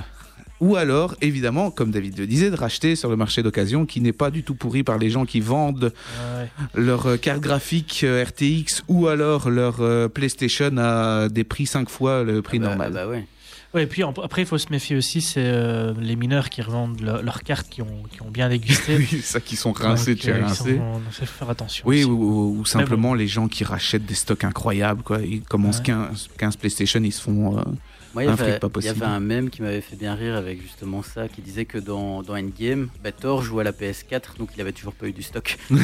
Ou alors, évidemment, comme David le disait, de racheter sur le marché d'occasion qui n'est pas du tout pourri par les gens qui vendent Ouais. leur euh, carte graphique RTX ou alors leur PlayStation à des prix 5 fois le prix Bah, normal. Bah ouais. Ouais, et puis après, il faut se méfier aussi, c'est euh, les mineurs qui revendent le- leurs cartes qui ont, qui ont bien dégusté. Oui, ça qui sont rincés ils rincés. Il faut faire attention. Oui, aussi. ou, ou- ou simplement les gens qui rachètent des stocks incroyables. Quoi. Ils commencent Ouais. 15, 15 PlayStation, ils se font. euh, Moi, il y, Un avait, fric pas il y avait possible. un mème qui m'avait fait bien rire avec justement ça, qui disait que dans, dans Endgame, bah, Thor jouait à la PS4, donc il avait toujours pas eu du stock.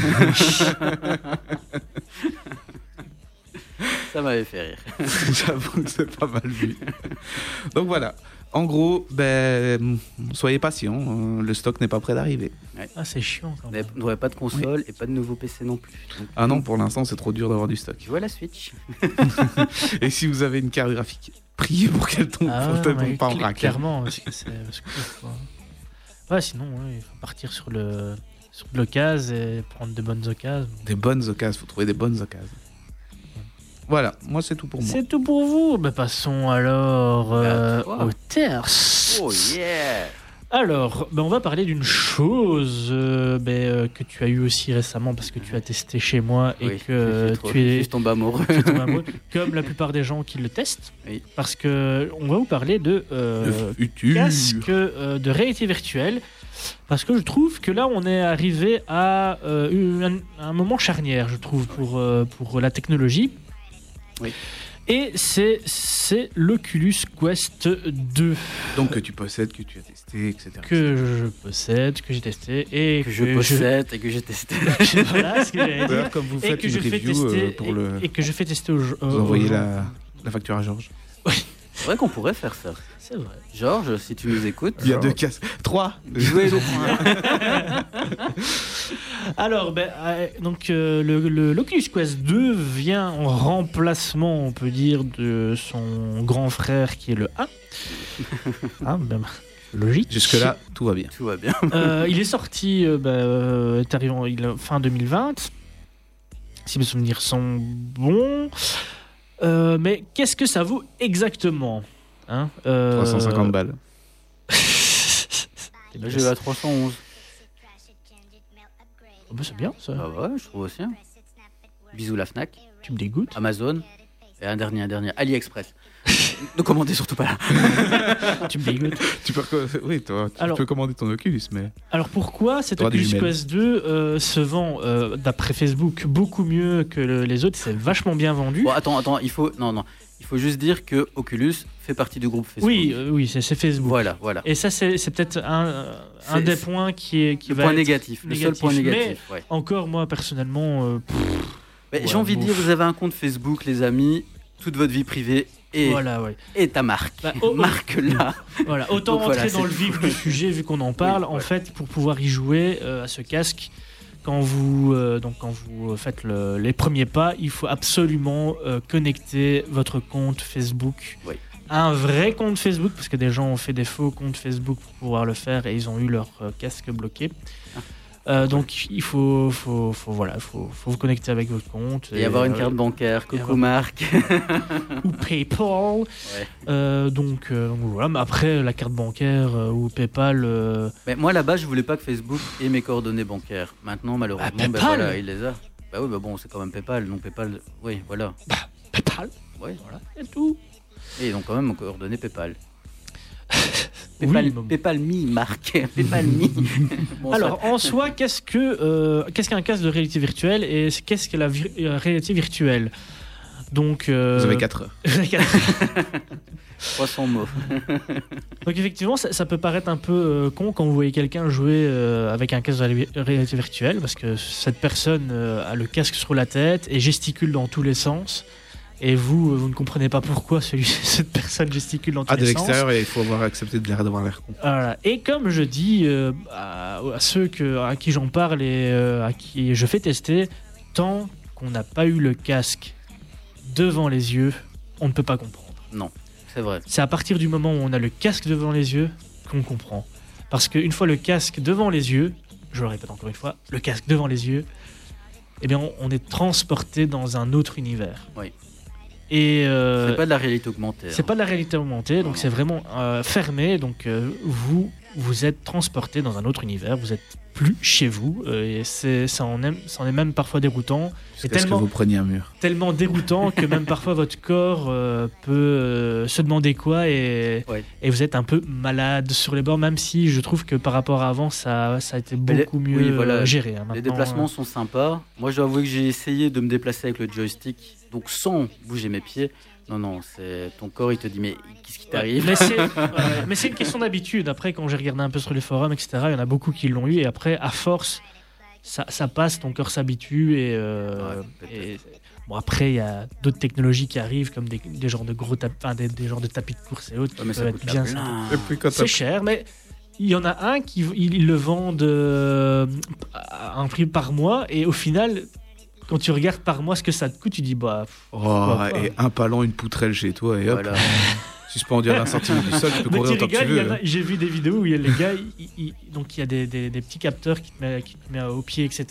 ça m'avait fait rire. J'avoue que c'est pas mal vu. Donc voilà. En gros, ben, soyez patients. euh, le stock n'est pas prêt d'arriver. Ah, c'est chiant quand On même. n'avait- on n'aurait pas de console et pas de nouveau PC non plus. Donc, Ah non, pour l'instant, c'est trop dur d'avoir du stock. tu vois la Switch Et si vous avez une carte graphique, priez pour qu'elle tombe, Ah, pour ouais, qu'elle tombe mais pas en cl- vrac. Clairement, parce que c'est. Ouais, sinon, ouais, il faut partir sur le sur de l'occasion et prendre de bonnes occasions. Des bonnes occasions, faut trouver des bonnes occasions. Voilà, moi c'est tout pour moi. C'est tout pour vous. Bah, passons alors euh, aux terres. Oh yeah Alors, ben, on va parler d'une chose euh, ben, euh, que tu as eu aussi récemment parce que tu as testé chez moi et Oui, que trop- tu es tombé amoureux. tu es tombé amoureux, comme la plupart des gens qui le testent. Oui. Parce que on va vous parler de euh, casque euh, de réalité virtuelle. Parce que je trouve que là, on est arrivé à euh, un, un moment charnière, je trouve, pour, euh, pour la technologie. Oui. Et c'est c'est l'Oculus Quest 2 Donc que tu possèdes, que tu as testé, etc. que je possède, que j'ai testé et Que je possède et que j'ai testé. voilà ce que j'allais dire. Comme vous Et faites que une je fais review euh, tester pour et, le... et que je fais tester aux, Vous envoyez la... la facture à Georges. C'est vrai qu'on pourrait faire ça. C'est vrai. Georges, si tu nous écoutes, Il y a deux casques. Trois jouez le point. Alors, ben, euh, donc euh, le, le- l'Oculus Quest 2 vient en remplacement, on peut dire, de son grand frère qui est le 1. Ah, ben, logique. Jusque-là, tout va bien. Tout va bien. Euh, il est sorti, ben, euh, est arrivé en- il est fin 2020, si mes souvenirs sont bons. Euh, mais qu'est-ce que ça vaut exactement? Hein Euh, 350 balles. Là, j'ai eu à 311. Oh, ben, c'est bien ça. Ah ouais, je trouve aussi. hein. Bisous la Fnac, Tu me dégoûtes. Amazon et un dernier, un dernier, AliExpress. ne commandez surtout pas là. tu me dégoûtes. Tu peux, reco- oui, toi, tu Alors- peux commander ton Oculus, mais Alors pourquoi cet Droit des Oculus jumelles. Quest 2 euh, se vend, euh, d'après Facebook, beaucoup mieux que le- les autres? C'est vachement bien vendu. Bon, attends, attends, il faut. Non, non. Il faut juste dire que Oculus fait partie du groupe Facebook. oui, euh, oui, c'est Facebook. Voilà, voilà. Et ça, c'est peut-être un, un des points qui, est, qui Le va point être- négatif, le seul négatif, point mais- négatif. ouais. Encore, moi, personnellement, euh, Ouais, J'ai envie de dire, vous avez un compte Facebook, les amis, toute votre vie privée et, voilà, ouais. et ta marque. Bah, oh, marque là. Voilà, autant Donc voilà, entrer dans le vif du sujet vu qu'on en parle. Oui, en fait, pour pouvoir y jouer euh, à ce casque, quand vous, euh, donc quand vous faites le- les premiers pas, il faut absolument euh, connecter votre compte Facebook Oui. à un vrai compte Facebook, parce que des gens ont fait des faux comptes Facebook pour pouvoir le faire et ils ont eu leur euh, casque bloqué. Ah. Euh, donc il faut, faut, faut, voilà, faut, faut vous connecter avec votre compte Et avoir une euh, carte bancaire, coucou avoir- Marc. ou PayPal. Euh, donc, euh, donc voilà, mais après la carte bancaire euh, ou PayPal, euh, Mais moi là-bas, je voulais pas que Facebook ait mes coordonnées bancaires. Maintenant, malheureusement, Ah, ben PayPal voilà, il les a. Bah oui, bah bon, c'est quand même PayPal, donc PayPal, oui, voilà. PayPal, Ouais. voilà, et tout. Et ils ont quand même mes coordonnées PayPal. PayPal. PayPal Me, Marc. PayPal Me. Alors, en soi, qu'est-ce que euh, qu'est-ce qu'un casque de réalité virtuelle et qu'est-ce que la euh, réalité virtuelle Donc, euh, vous avez 4 heures. vous avez quatre- 300 mots. Donc effectivement, ça, peut paraître un peu euh, con quand vous voyez quelqu'un jouer euh, avec un casque de ré- réalité virtuelle, parce que cette personne euh, a le casque sur la tête et gesticule dans tous les sens. Et vous, vous ne comprenez pas pourquoi celui, cette personne gesticule dans tous Ah, de les sens. l'extérieur, et il faut avoir accepté de l'air d'avoir l'air con. Voilà. Et comme je dis euh, à, à ceux que, à qui j'en parle et euh, à qui je fais tester, tant qu'on n'a pas eu le casque devant les yeux, on ne peut pas comprendre. C'est vrai. C'est à partir du moment où on a le casque devant les yeux qu'on comprend. Parce qu'une fois le casque devant les yeux, je le répète encore une fois, le casque devant les yeux, eh bien on, on est transporté dans un autre univers. Oui. Et euh, C'est pas de la réalité augmentée. c'est hein. pas de la réalité augmentée, donc c'est vraiment euh, fermé. Donc euh, vous vous êtes transporté dans un autre univers, vous êtes plus chez vous, euh, et c'est ça en est, ça en est même parfois déroutant, ce tellement- que vous preniez un mur. tellement déroutant que même parfois votre corps euh, peut euh, se demander quoi et, Ouais. et vous êtes un peu malade sur les bords, même si je trouve que par rapport à avant, ça, ça a été les- beaucoup mieux oui, voilà. géré. hein. Les déplacements euh, sont sympas. Moi, je dois avouer que j'ai essayé de me déplacer avec le joystick, donc sans bouger mes pieds. Non, non, c'est ton corps, il te dit mais qu'est-ce qui t'arrive? Mais c'est une question d'habitude. Après, quand j'ai regardé un peu sur les forums, etc., il y en a beaucoup qui l'ont eu. Et après, à force, ça, ça passe, ton corps s'habitue. Et, euh, Ouais, peut-être. et- bon, après, il y a d'autres technologies qui arrivent, comme des, des genres de gros tapis, enfin, des, des genres de tapis de course et autres, Ouais, qui mais ça peuvent coûte être bien C'est cher, mais il y en a un qui ils le vendent euh, à un prix par mois. Et au final, quand tu regardes par mois ce que ça te coûte, tu dis, bah, pff, Oh, et un palon, une poutrelle chez toi, et hop, Voilà. suspendu à un centimètre du sol, tu peux courir tu autant que tu veux. a- j'ai vu des vidéos où il y a les gars, donc il y a des, des- des petits capteurs qui te met, qui te met au pied, etc.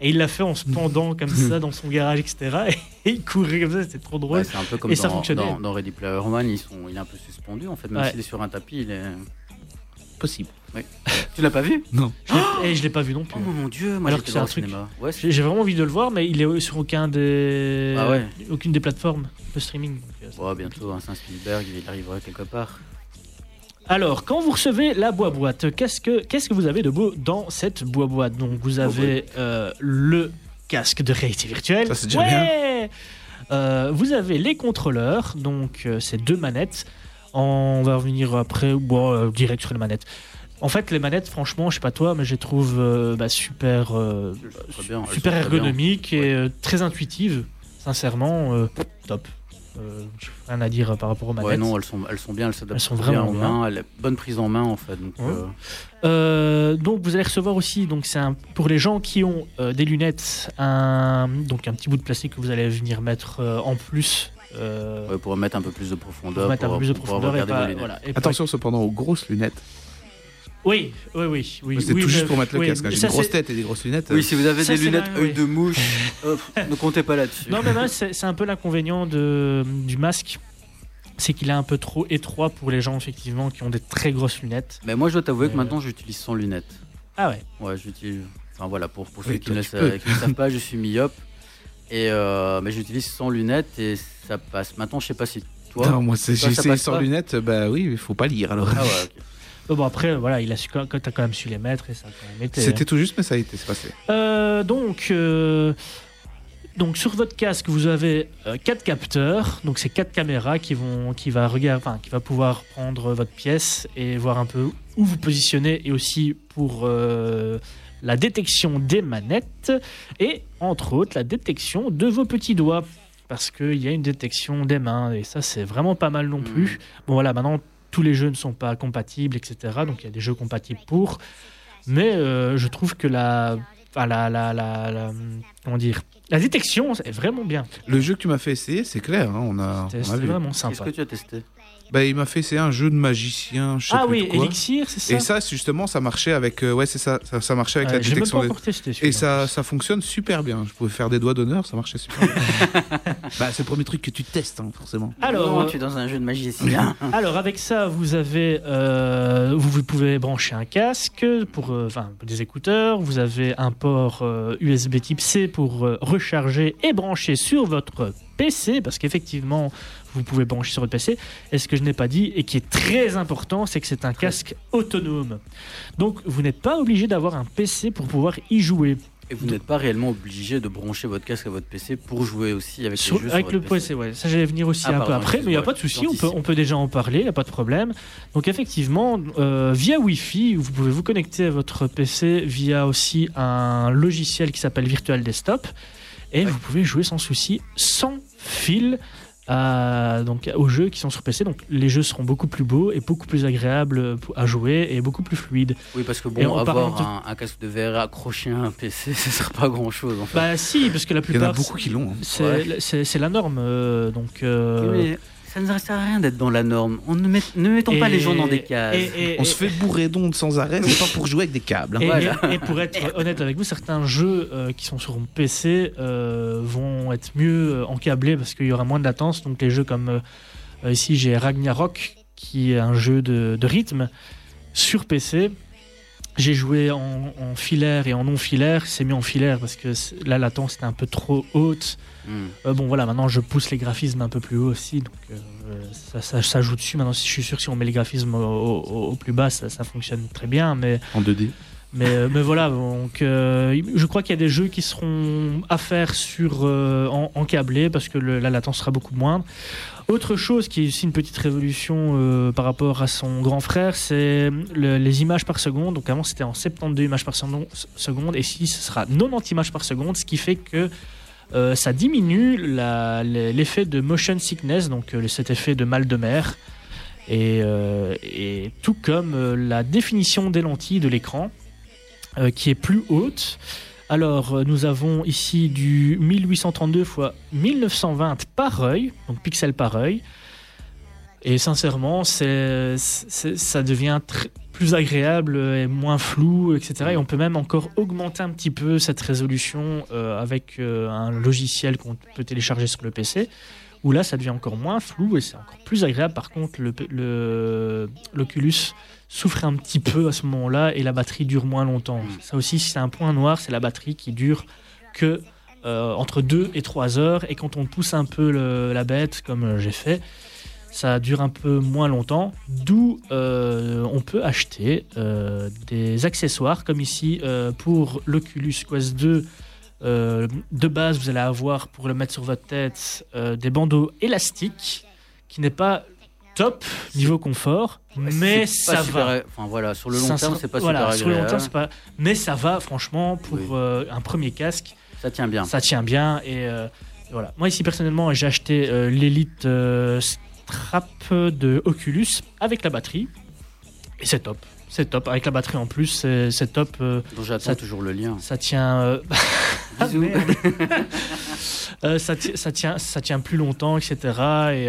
Et il l'a fait en se pendant comme ça dans son garage, etc. Et il courait comme ça, c'était trop drôle. Ouais, c'est un peu comme Et ça dans, fonctionnait. dans, dans Ready Player One, ils sont, il est un peu suspendu en fait, même Ouais. s'il est sur un tapis, il est. Possible. Tu l'as pas vu Non. Je l'ai- et je l'ai pas vu non plus. Oh mon dieu, moi Alors que c'est un truc- cinéma. Ouais, c'est- J'ai j'ai vraiment envie de le voir, mais il est sur aucun des, Ah ouais. aucune des plateformes de streaming. Ouais, bientôt, un Saint-Spielberg, il arrivera quelque part. Alors, quand vous recevez la boîte, qu'est-ce que qu'est-ce que vous avez de beau dans cette boîte Donc, vous avez euh, le casque de réalité virtuelle. Ça, c'est déjà Ouais Euh, vous avez les contrôleurs, donc euh, c'est deux manettes. On va revenir après, bon, euh, direct sur les manettes. En fait, les manettes, franchement, je sais pas toi, mais je les trouve euh, bah, super, euh, bien, super ergonomiques et euh, très intuitives. Sincèrement, euh, top. Euh, rien à dire par rapport aux manettes. Ouais, non, elles sont, elles sont bien, elles s'adaptent Elles sont bien vraiment bien. mains, elles- bonne prise en main en fait. Donc, Ouais. euh, Euh, donc vous allez recevoir aussi, donc c'est un- pour les gens qui ont euh, des lunettes, un, donc un petit bout de plastique que vous allez venir mettre euh, en plus. euh, ouais, pour mettre un peu plus de pour profondeur. mettre un peu pour- plus de pour pouvoir profondeur et regarder pas, vos lunettes. voilà, et pas- Attention cependant aux grosses lunettes. Oui, oui, oui, oui. c'est oui, tout juste pour mettre le oui, casque. hein. J'ai une grosse tête et des grosses lunettes. Oui, si vous avez Ça, des lunettes œil oui. de mouche, hop, ne comptez pas là-dessus. Non, mais là, c'est un peu l'inconvénient du masque, c'est qu'il est un peu trop étroit pour les gens effectivement qui ont des très grosses lunettes. Mais moi, je dois t'avouer que Euh. maintenant, j'utilise sans lunettes. Ah ouais. Ouais, j'utilise. Enfin voilà, pour, pour Oui, ceux qui ne, tu sa- peux. qui ne savent pas, je suis myope. Et euh, mais j'utilise sans lunettes et ça passe. Maintenant, je sais pas si toi. Non, moi j'ai essayé sans pas lunettes, bah oui, il faut pas lire alors. Ah ouais, ok. Euh, Bon après voilà, il a su, quand t'as quand même su les mettre et ça a quand même été. C'était tout juste, mais ça a été, c'est passé. Euh, donc, euh, donc sur votre casque, vous avez euh, quatre capteurs. Donc c'est quatre caméras qui vont, qui va regarder, enfin, qui va pouvoir prendre votre pièce et voir un peu où vous positionnez et aussi pour la détection des manettes et entre autres la détection de vos petits doigts. Parce qu'il y a une détection des mains et ça c'est vraiment pas mal non plus. Bon voilà, maintenant tous les jeux ne sont pas compatibles, etc. Donc il y a des jeux compatibles pour. Mais euh, je trouve que la, la, la, la, la- comment dire, la détection est vraiment bien. Le jeu que tu m'as fait essayer, c'est clair, hein, on a, C'est on a c'est vu. vraiment Qu'est-ce sympa. que tu as testé? Bah, il m'a fait essayer un jeu de magicien, je sais Ah plus oui. Elixir, c'est ça. Et ça, justement, ça marchait avec, euh, ouais, c'est ça, ça, ça marchait avec Ouais, la J'ai même détection pas des... testé. Et ça, ça fonctionne super bien. Je pouvais faire des doigts d'honneur, ça marchait super bien. bah, c'est le premier truc que tu testes, hein, forcément. Alors, Non, euh, tu es dans un jeu de magicien. Alors avec ça, vous avez, euh, vous, vous pouvez brancher un casque pour, euh, enfin, des écouteurs. Vous avez un port euh, USB Type C pour euh, recharger et brancher sur votre PC, parce qu'effectivement, vous pouvez brancher sur votre PC. Et ce que je n'ai pas dit et qui est très important, c'est que c'est un casque autonome. Donc, vous n'êtes pas obligé d'avoir un PC pour pouvoir y jouer. Et vous n'êtes pas réellement obligé de brancher votre casque à votre PC pour jouer aussi avec Sur- les jeux avec sur le PC. PC, ouais. Ça, j'allais venir aussi Ah, un peu après, mais il n'y a pas de souci, on peut, j'anticipe. on peut déjà en parler, il n'y a pas de problème. Donc, effectivement, euh, via Wi-Fi, vous pouvez vous connecter à votre PC via aussi un logiciel qui s'appelle Virtual Desktop et vous pouvez jouer sans souci, sans fil. À- donc aux jeux qui sont sur PC, donc les jeux seront beaucoup plus beaux et beaucoup plus agréables à jouer et beaucoup plus fluides. Oui, parce que bon, avoir un, un casque de VR accroché à un PC, ça sert pas à grand chose en fait. Bah si, parce que la Il y en a plupart beaucoup qui l'ont. hein. c'est la norme, euh, donc. euh, Oui, mais ça ne sert à rien d'être dans la norme. On ne, met- ne mettons pas les gens dans des cases. et- et- On se fait bourrer d'ondes sans arrêt, c'est pas pour jouer avec des câbles. hein. Et, Voilà. et- et pour être honnête avec vous, certains jeux euh, qui sont sur PC euh, vont être mieux euh, encablés parce qu'il y aura moins de latence. Donc les jeux comme euh, ici j'ai Ragnarok qui est un jeu de, de rythme sur PC. J'ai joué en, en filaire et en non filaire. C'est mieux en filaire parce que la latence était un peu trop haute. Hmm. Euh, bon voilà, maintenant je pousse les graphismes un peu plus haut aussi, donc euh, ça, ça, ça joue dessus. Maintenant, je suis sûr que si on met les graphismes au, au- au plus bas, ça, ça fonctionne très bien. Mais En 2D. mais, euh, mais voilà, donc euh, je crois qu'il y a des jeux qui seront à faire sur en, en câblé parce que le- la latence sera beaucoup moindre. Autre chose qui est aussi une petite révolution euh, par rapport à son grand frère, c'est le- les images par seconde. Donc avant c'était en 72 images par second- seconde et ici ce sera 90 images par seconde, ce qui fait que euh, ça diminue l'effet de motion sickness, donc euh, cet effet de mal de mer. Et, tout comme la définition des lentilles de l'écran, qui est plus haute. Alors, euh, nous avons ici du 1832 x 1920 par œil, donc pixels par œil. Et sincèrement, ça devient plus agréable et moins flou, etc. Et on peut même encore augmenter un petit peu cette résolution euh, avec euh, un logiciel qu'on peut télécharger sur le PC, où là, ça devient encore moins flou et c'est encore plus agréable. Par contre, le, le- l'Oculus souffre un petit peu à ce moment-là et la batterie dure moins longtemps. Mm. Ça aussi, c'est un point noir, c'est la batterie qui dure que euh, entre 2 et 3 heures. Et quand on pousse un peu le- la bête, comme euh, j'ai fait, ça dure un peu moins longtemps. D'où euh, on peut acheter euh, des accessoires, comme ici pour l'Oculus Quest 2. euh, de base, vous allez avoir pour le mettre sur votre tête des bandeaux élastiques, qui n'est pas top niveau confort, mais ça super- va. Enfin voilà, sur le long terme, c'est pas voilà, super sur le long terme, c'est pas. Mais ça va, franchement, pour Oui. euh, un premier casque, Ça tient bien. ça tient bien. Et euh, voilà. Moi, ici, personnellement, j'ai acheté euh, l'Elite euh, Strap de Oculus avec la batterie. Et c'est top. C'est top. Avec la batterie en plus, c'est top. euh, Donc j'attends Ça- toujours le lien. ça tient. euh, ah, Bisous. ça, ça tient, ça tient plus longtemps, etc. Et,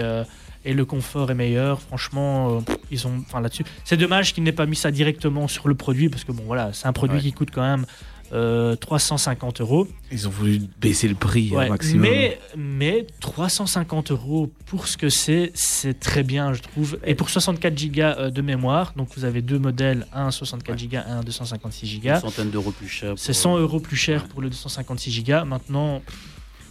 et le confort est meilleur. Franchement, euh, ils ont. Enfin, là-dessus. C'est dommage qu'ils n'aient pas mis ça directement sur le produit parce que bon, voilà, c'est un produit Ouais. qui coûte quand même euh, 350 euros. Ils ont voulu baisser le prix Ouais, au maximum. Mais, mais 350 euros pour ce que c'est, c'est très bien, je trouve. Et pour 64 gigas euh, de mémoire, donc vous avez deux modèles, un 64 Ouais. gigas, un 256 Une gigas. centaine d'euros plus cher. C'est pour- 100 euros plus cher pour le 256 gigas. Maintenant,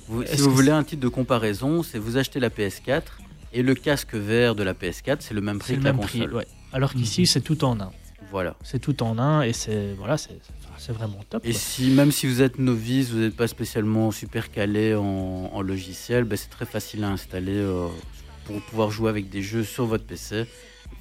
Vous- si vous voulez un titre de comparaison, c'est vous achetez la PS4 et le casque vert de la PS4, c'est le même prix que la prix. console. ouais. Alors qu'ici, c'est tout en un. Voilà. C'est tout en un et c'est voilà, c'est vraiment top. Et quoi. si même si vous êtes novice, vous n'êtes pas spécialement super calé en, en logiciel, ben, c'est très facile à installer euh, pour pouvoir jouer avec des jeux sur votre PC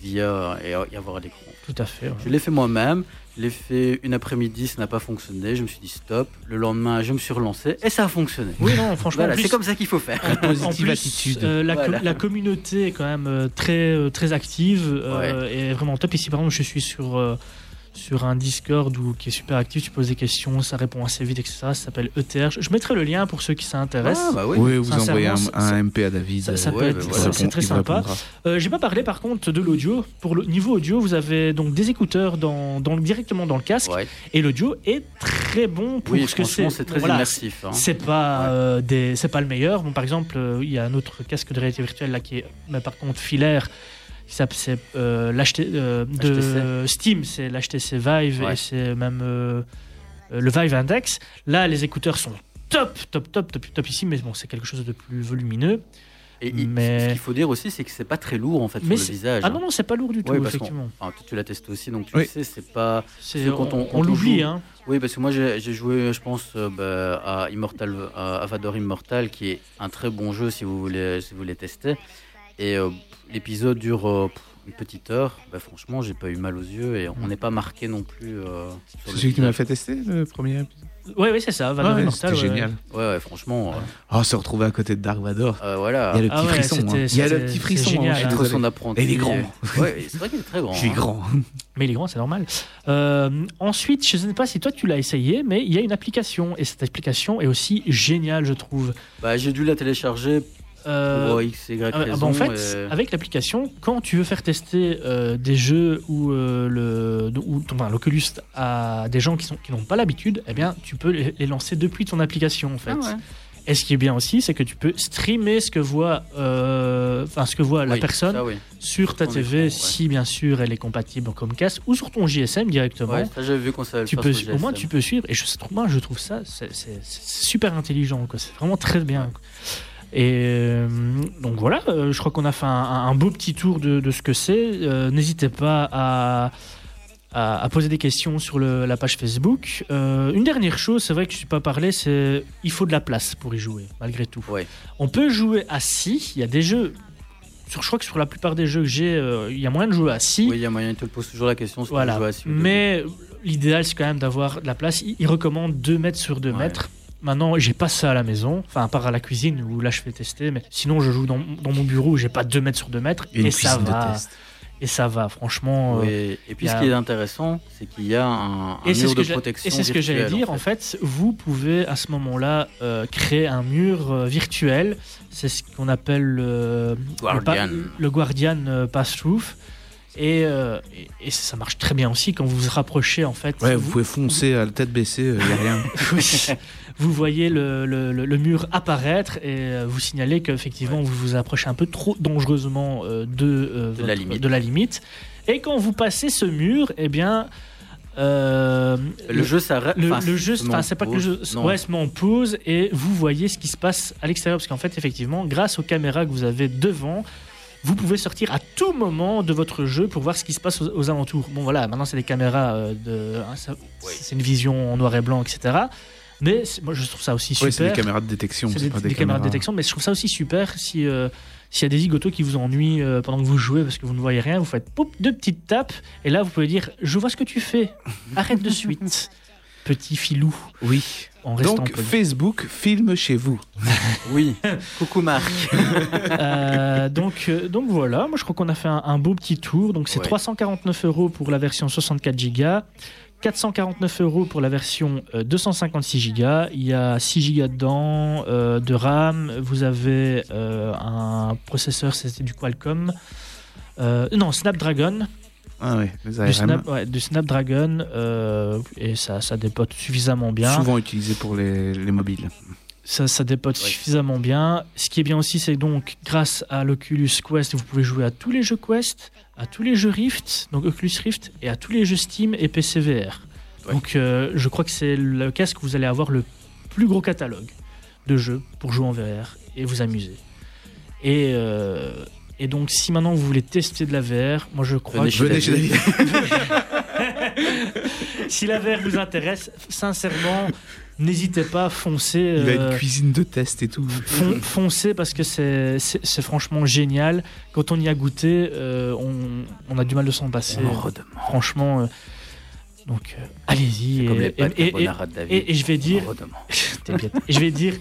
via et, et avoir l'écran. Tout à fait. ouais. Je l'ai fait moi-même. L'ai fait une après-midi, ça n'a pas fonctionné. Je me suis dit stop. Le lendemain, je me suis relancé et ça a fonctionné. Oui, non, franchement, Voilà, c'est comme ça qu'il faut faire. En- plus, attitude. euh, la, la communauté est quand même euh, très, euh, très active euh, et vraiment top. Ici, par exemple, je suis sur, euh, sur un Discord où, qui est super actif. Tu poses des questions, ça répond assez vite, etc. Ça s'appelle ETR. Je je mettrai le lien pour ceux qui s'intéressent. Ah, bah oui. Oui, vous envoyez un, MP à David. ça- ça euh, peut Ouais, être- bah voilà. c'est très sympa. Euh, J'ai pas parlé par contre de l'audio. Pour le niveau audio, vous avez donc des écouteurs dans, dans- directement dans le casque Ouais. et l'audio est très bon pour Oui, ce que franchement, c'est. c'est très Voilà, immersif. hein. C'est pas, Ouais. euh, des, c'est pas le meilleur. Bon, par exemple, euh, il y a un autre casque de réalité virtuelle là qui est, mais par contre, filaire. Qui s'appelle- C'est euh, l'HT euh, de Steam, c'est l'HTC Vive Ouais. et c'est même euh, le Vive Index. Là, les écouteurs sont top, top, top, top, top ici, mais bon, c'est quelque chose de plus volumineux. Et Mais- ce qu'il faut dire aussi, c'est que c'est pas très lourd en fait Mais sur le visage. Ah hein. non, non, c'est pas lourd du tout, effectivement. Enfin, tu l'as testé aussi, donc tu Oui. le sais, c'est pas. C'est, que quand on, on- quand on on l'oublie, joue- hein. Oui, parce que moi j'ai j'ai joué, je pense, euh, bah, à Immortal, à Avador Immortal, qui est un très bon jeu si vous voulez, si vous voulez tester. Et euh, l'épisode dure euh, une petite heure. Bah, franchement, j'ai pas eu mal aux yeux et on n'est pas marqué non plus. euh, C'est celui qui m'a fait tester le premier épisode. Oui, oui, c'est ça. Valor Ah ouais, Immortal, C'était ouais, génial. Ouais, ouais, franchement. euh, Oh, se retrouver à côté de Dark Vador. euh, voilà. Il y a le Ah petit ouais, frisson. hein. Il y a le petit c'est frisson. génial, hein, hein. Être désolé. son apprenti. Et il est grand. Ouais, c'est vrai qu'il est très grand. Je suis hein. grand. Mais il est grand, c'est normal. Euh, ensuite, je ne sais pas si toi tu l'as essayé, mais il y a une application et cette application est aussi géniale, je trouve. Bah, j'ai dû la télécharger euh, Pour X, Y Ah, ah, raison. bah, en fait, euh, avec l'application, quand tu veux faire tester euh, des jeux où euh, le enfin, l'Oculus à des gens qui sont qui n'ont pas l'habitude, eh bien, tu peux les, lancer depuis ton application en fait. ah ouais. Et ce qui est bien aussi, c'est que tu peux streamer ce que voit euh, enfin ce que voit la personne ça, oui. sur ta TV, écran, ouais. si bien sûr elle est compatible en Comcast ou sur ton JSM directement. Ouais, ça vu qu'on tu peux, au moins GSM. tu peux suivre et je trouve, moi je trouve ça c'est super intelligent quoi. c'est vraiment très bien quoi. Et euh, donc voilà euh, je crois qu'on a fait un, un beau petit tour de, de ce que c'est Euh, n'hésitez pas à, à, à poser des questions sur le- la page Facebook une dernière chose c'est vrai que je ne suis pas parlé c'est il faut de la place pour y jouer malgré tout Ouais. on peut jouer assis il y a des jeux sur, je crois que sur la plupart des jeux que j'ai euh, il y a moyen de jouer assis Oui, il y a moyen, il te pose toujours la question. si tu voilà. jouer assis. Mais l'idéal, c'est quand même d'avoir de la place. Il, recommande 2 mètres sur 2 Ouais. mètres. Maintenant, j'ai pas ça à la maison, enfin, à part à la cuisine où là je fais tester, mais sinon je joue dans, dans mon bureau où j'ai pas 2 mètres sur 2 mètres Et une et ça cuisine de va. test. Et ça va, franchement. euh, Oui, Et puis ce a- qui est intéressant, c'est qu'il y a un, un mur de protection. et c'est ce que j'allais dire. En fait. vous pouvez à ce moment-là euh, créer un mur euh, virtuel. C'est ce qu'on appelle le Guardian. le, pa- le Guardian euh, Pass-Through. Et, euh, et, et ça marche très bien aussi quand vous vous rapprochez en fait. Ouais, vous vous, pouvez foncer à la tête baissée, il y a rien. Oui. Vous voyez le, le- le- le mur apparaître et euh, vous signalez qu'effectivement vous vous approchez un peu trop dangereusement euh, de, euh, De la limite. de la limite. Et quand vous passez ce mur, eh bien, euh, Le jeu s'arrête. le, enfin, le jeu, enfin en c'est pas que le pause. jeu ouais, se met en pause et vous voyez ce qui se passe à l'extérieur parce qu'en fait effectivement grâce aux caméras que vous avez devant vous pouvez sortir à tout moment de votre jeu pour voir ce qui se passe aux, aux alentours. Bon voilà, maintenant c'est des caméras de, hein, c'est une vision en noir et blanc, etc. Mais c'est- moi je trouve ça aussi Ouais, c'est super. des caméras de détection, C'est c'est des, pas des des, caméras de détection, mais je trouve ça aussi super si euh, s'il y a des zigotos qui vous ennuient euh, pendant que vous jouez parce que vous ne voyez rien, vous faites poup, deux petites tapes et là vous pouvez dire je vois ce que tu fais, arrête de suite, petit filou, Oui. en restant Donc poli. Facebook filme chez vous. Oui. Coucou Marc. Euh, donc, euh, donc voilà, moi je crois qu'on a fait un, un beau petit tour. Donc c'est Ouais. 349 euros pour la version 64 Go, 449 euros pour la version euh, 256 Go. Il y a 6 Go dedans euh, de RAM. Vous avez euh, un processeur, c'est du Qualcomm. Euh, non, Snapdragon, Ah les du. Snap- ouais, du Snapdragon, euh, et ça, ça dépote suffisamment bien. Souvent utilisé pour les, les mobiles. Ça, ça dépote suffisamment bien. Ce qui est bien aussi, c'est donc grâce à l'Oculus Quest, vous pouvez jouer à tous les jeux Quest, à tous les jeux Rift, donc Oculus Rift, et à tous les jeux Steam et PC VR. Donc euh, je crois que c'est le casque où vous allez avoir le plus gros catalogue de jeux pour jouer en VR et vous amuser. Et, euh, et donc si maintenant vous voulez tester de la VR, moi je crois Venez que Venez chez si la VR vous intéresse, sincèrement, n'hésitez pas, foncez. Il a euh, une cuisine de test et tout. Fon- foncez parce que c'est franchement génial. Quand on y a goûté, euh, on, on a du mal de s'en passer. On. Franchement, euh, donc euh, allez-y. Et, et- et- et- et je vais dire, je vais dire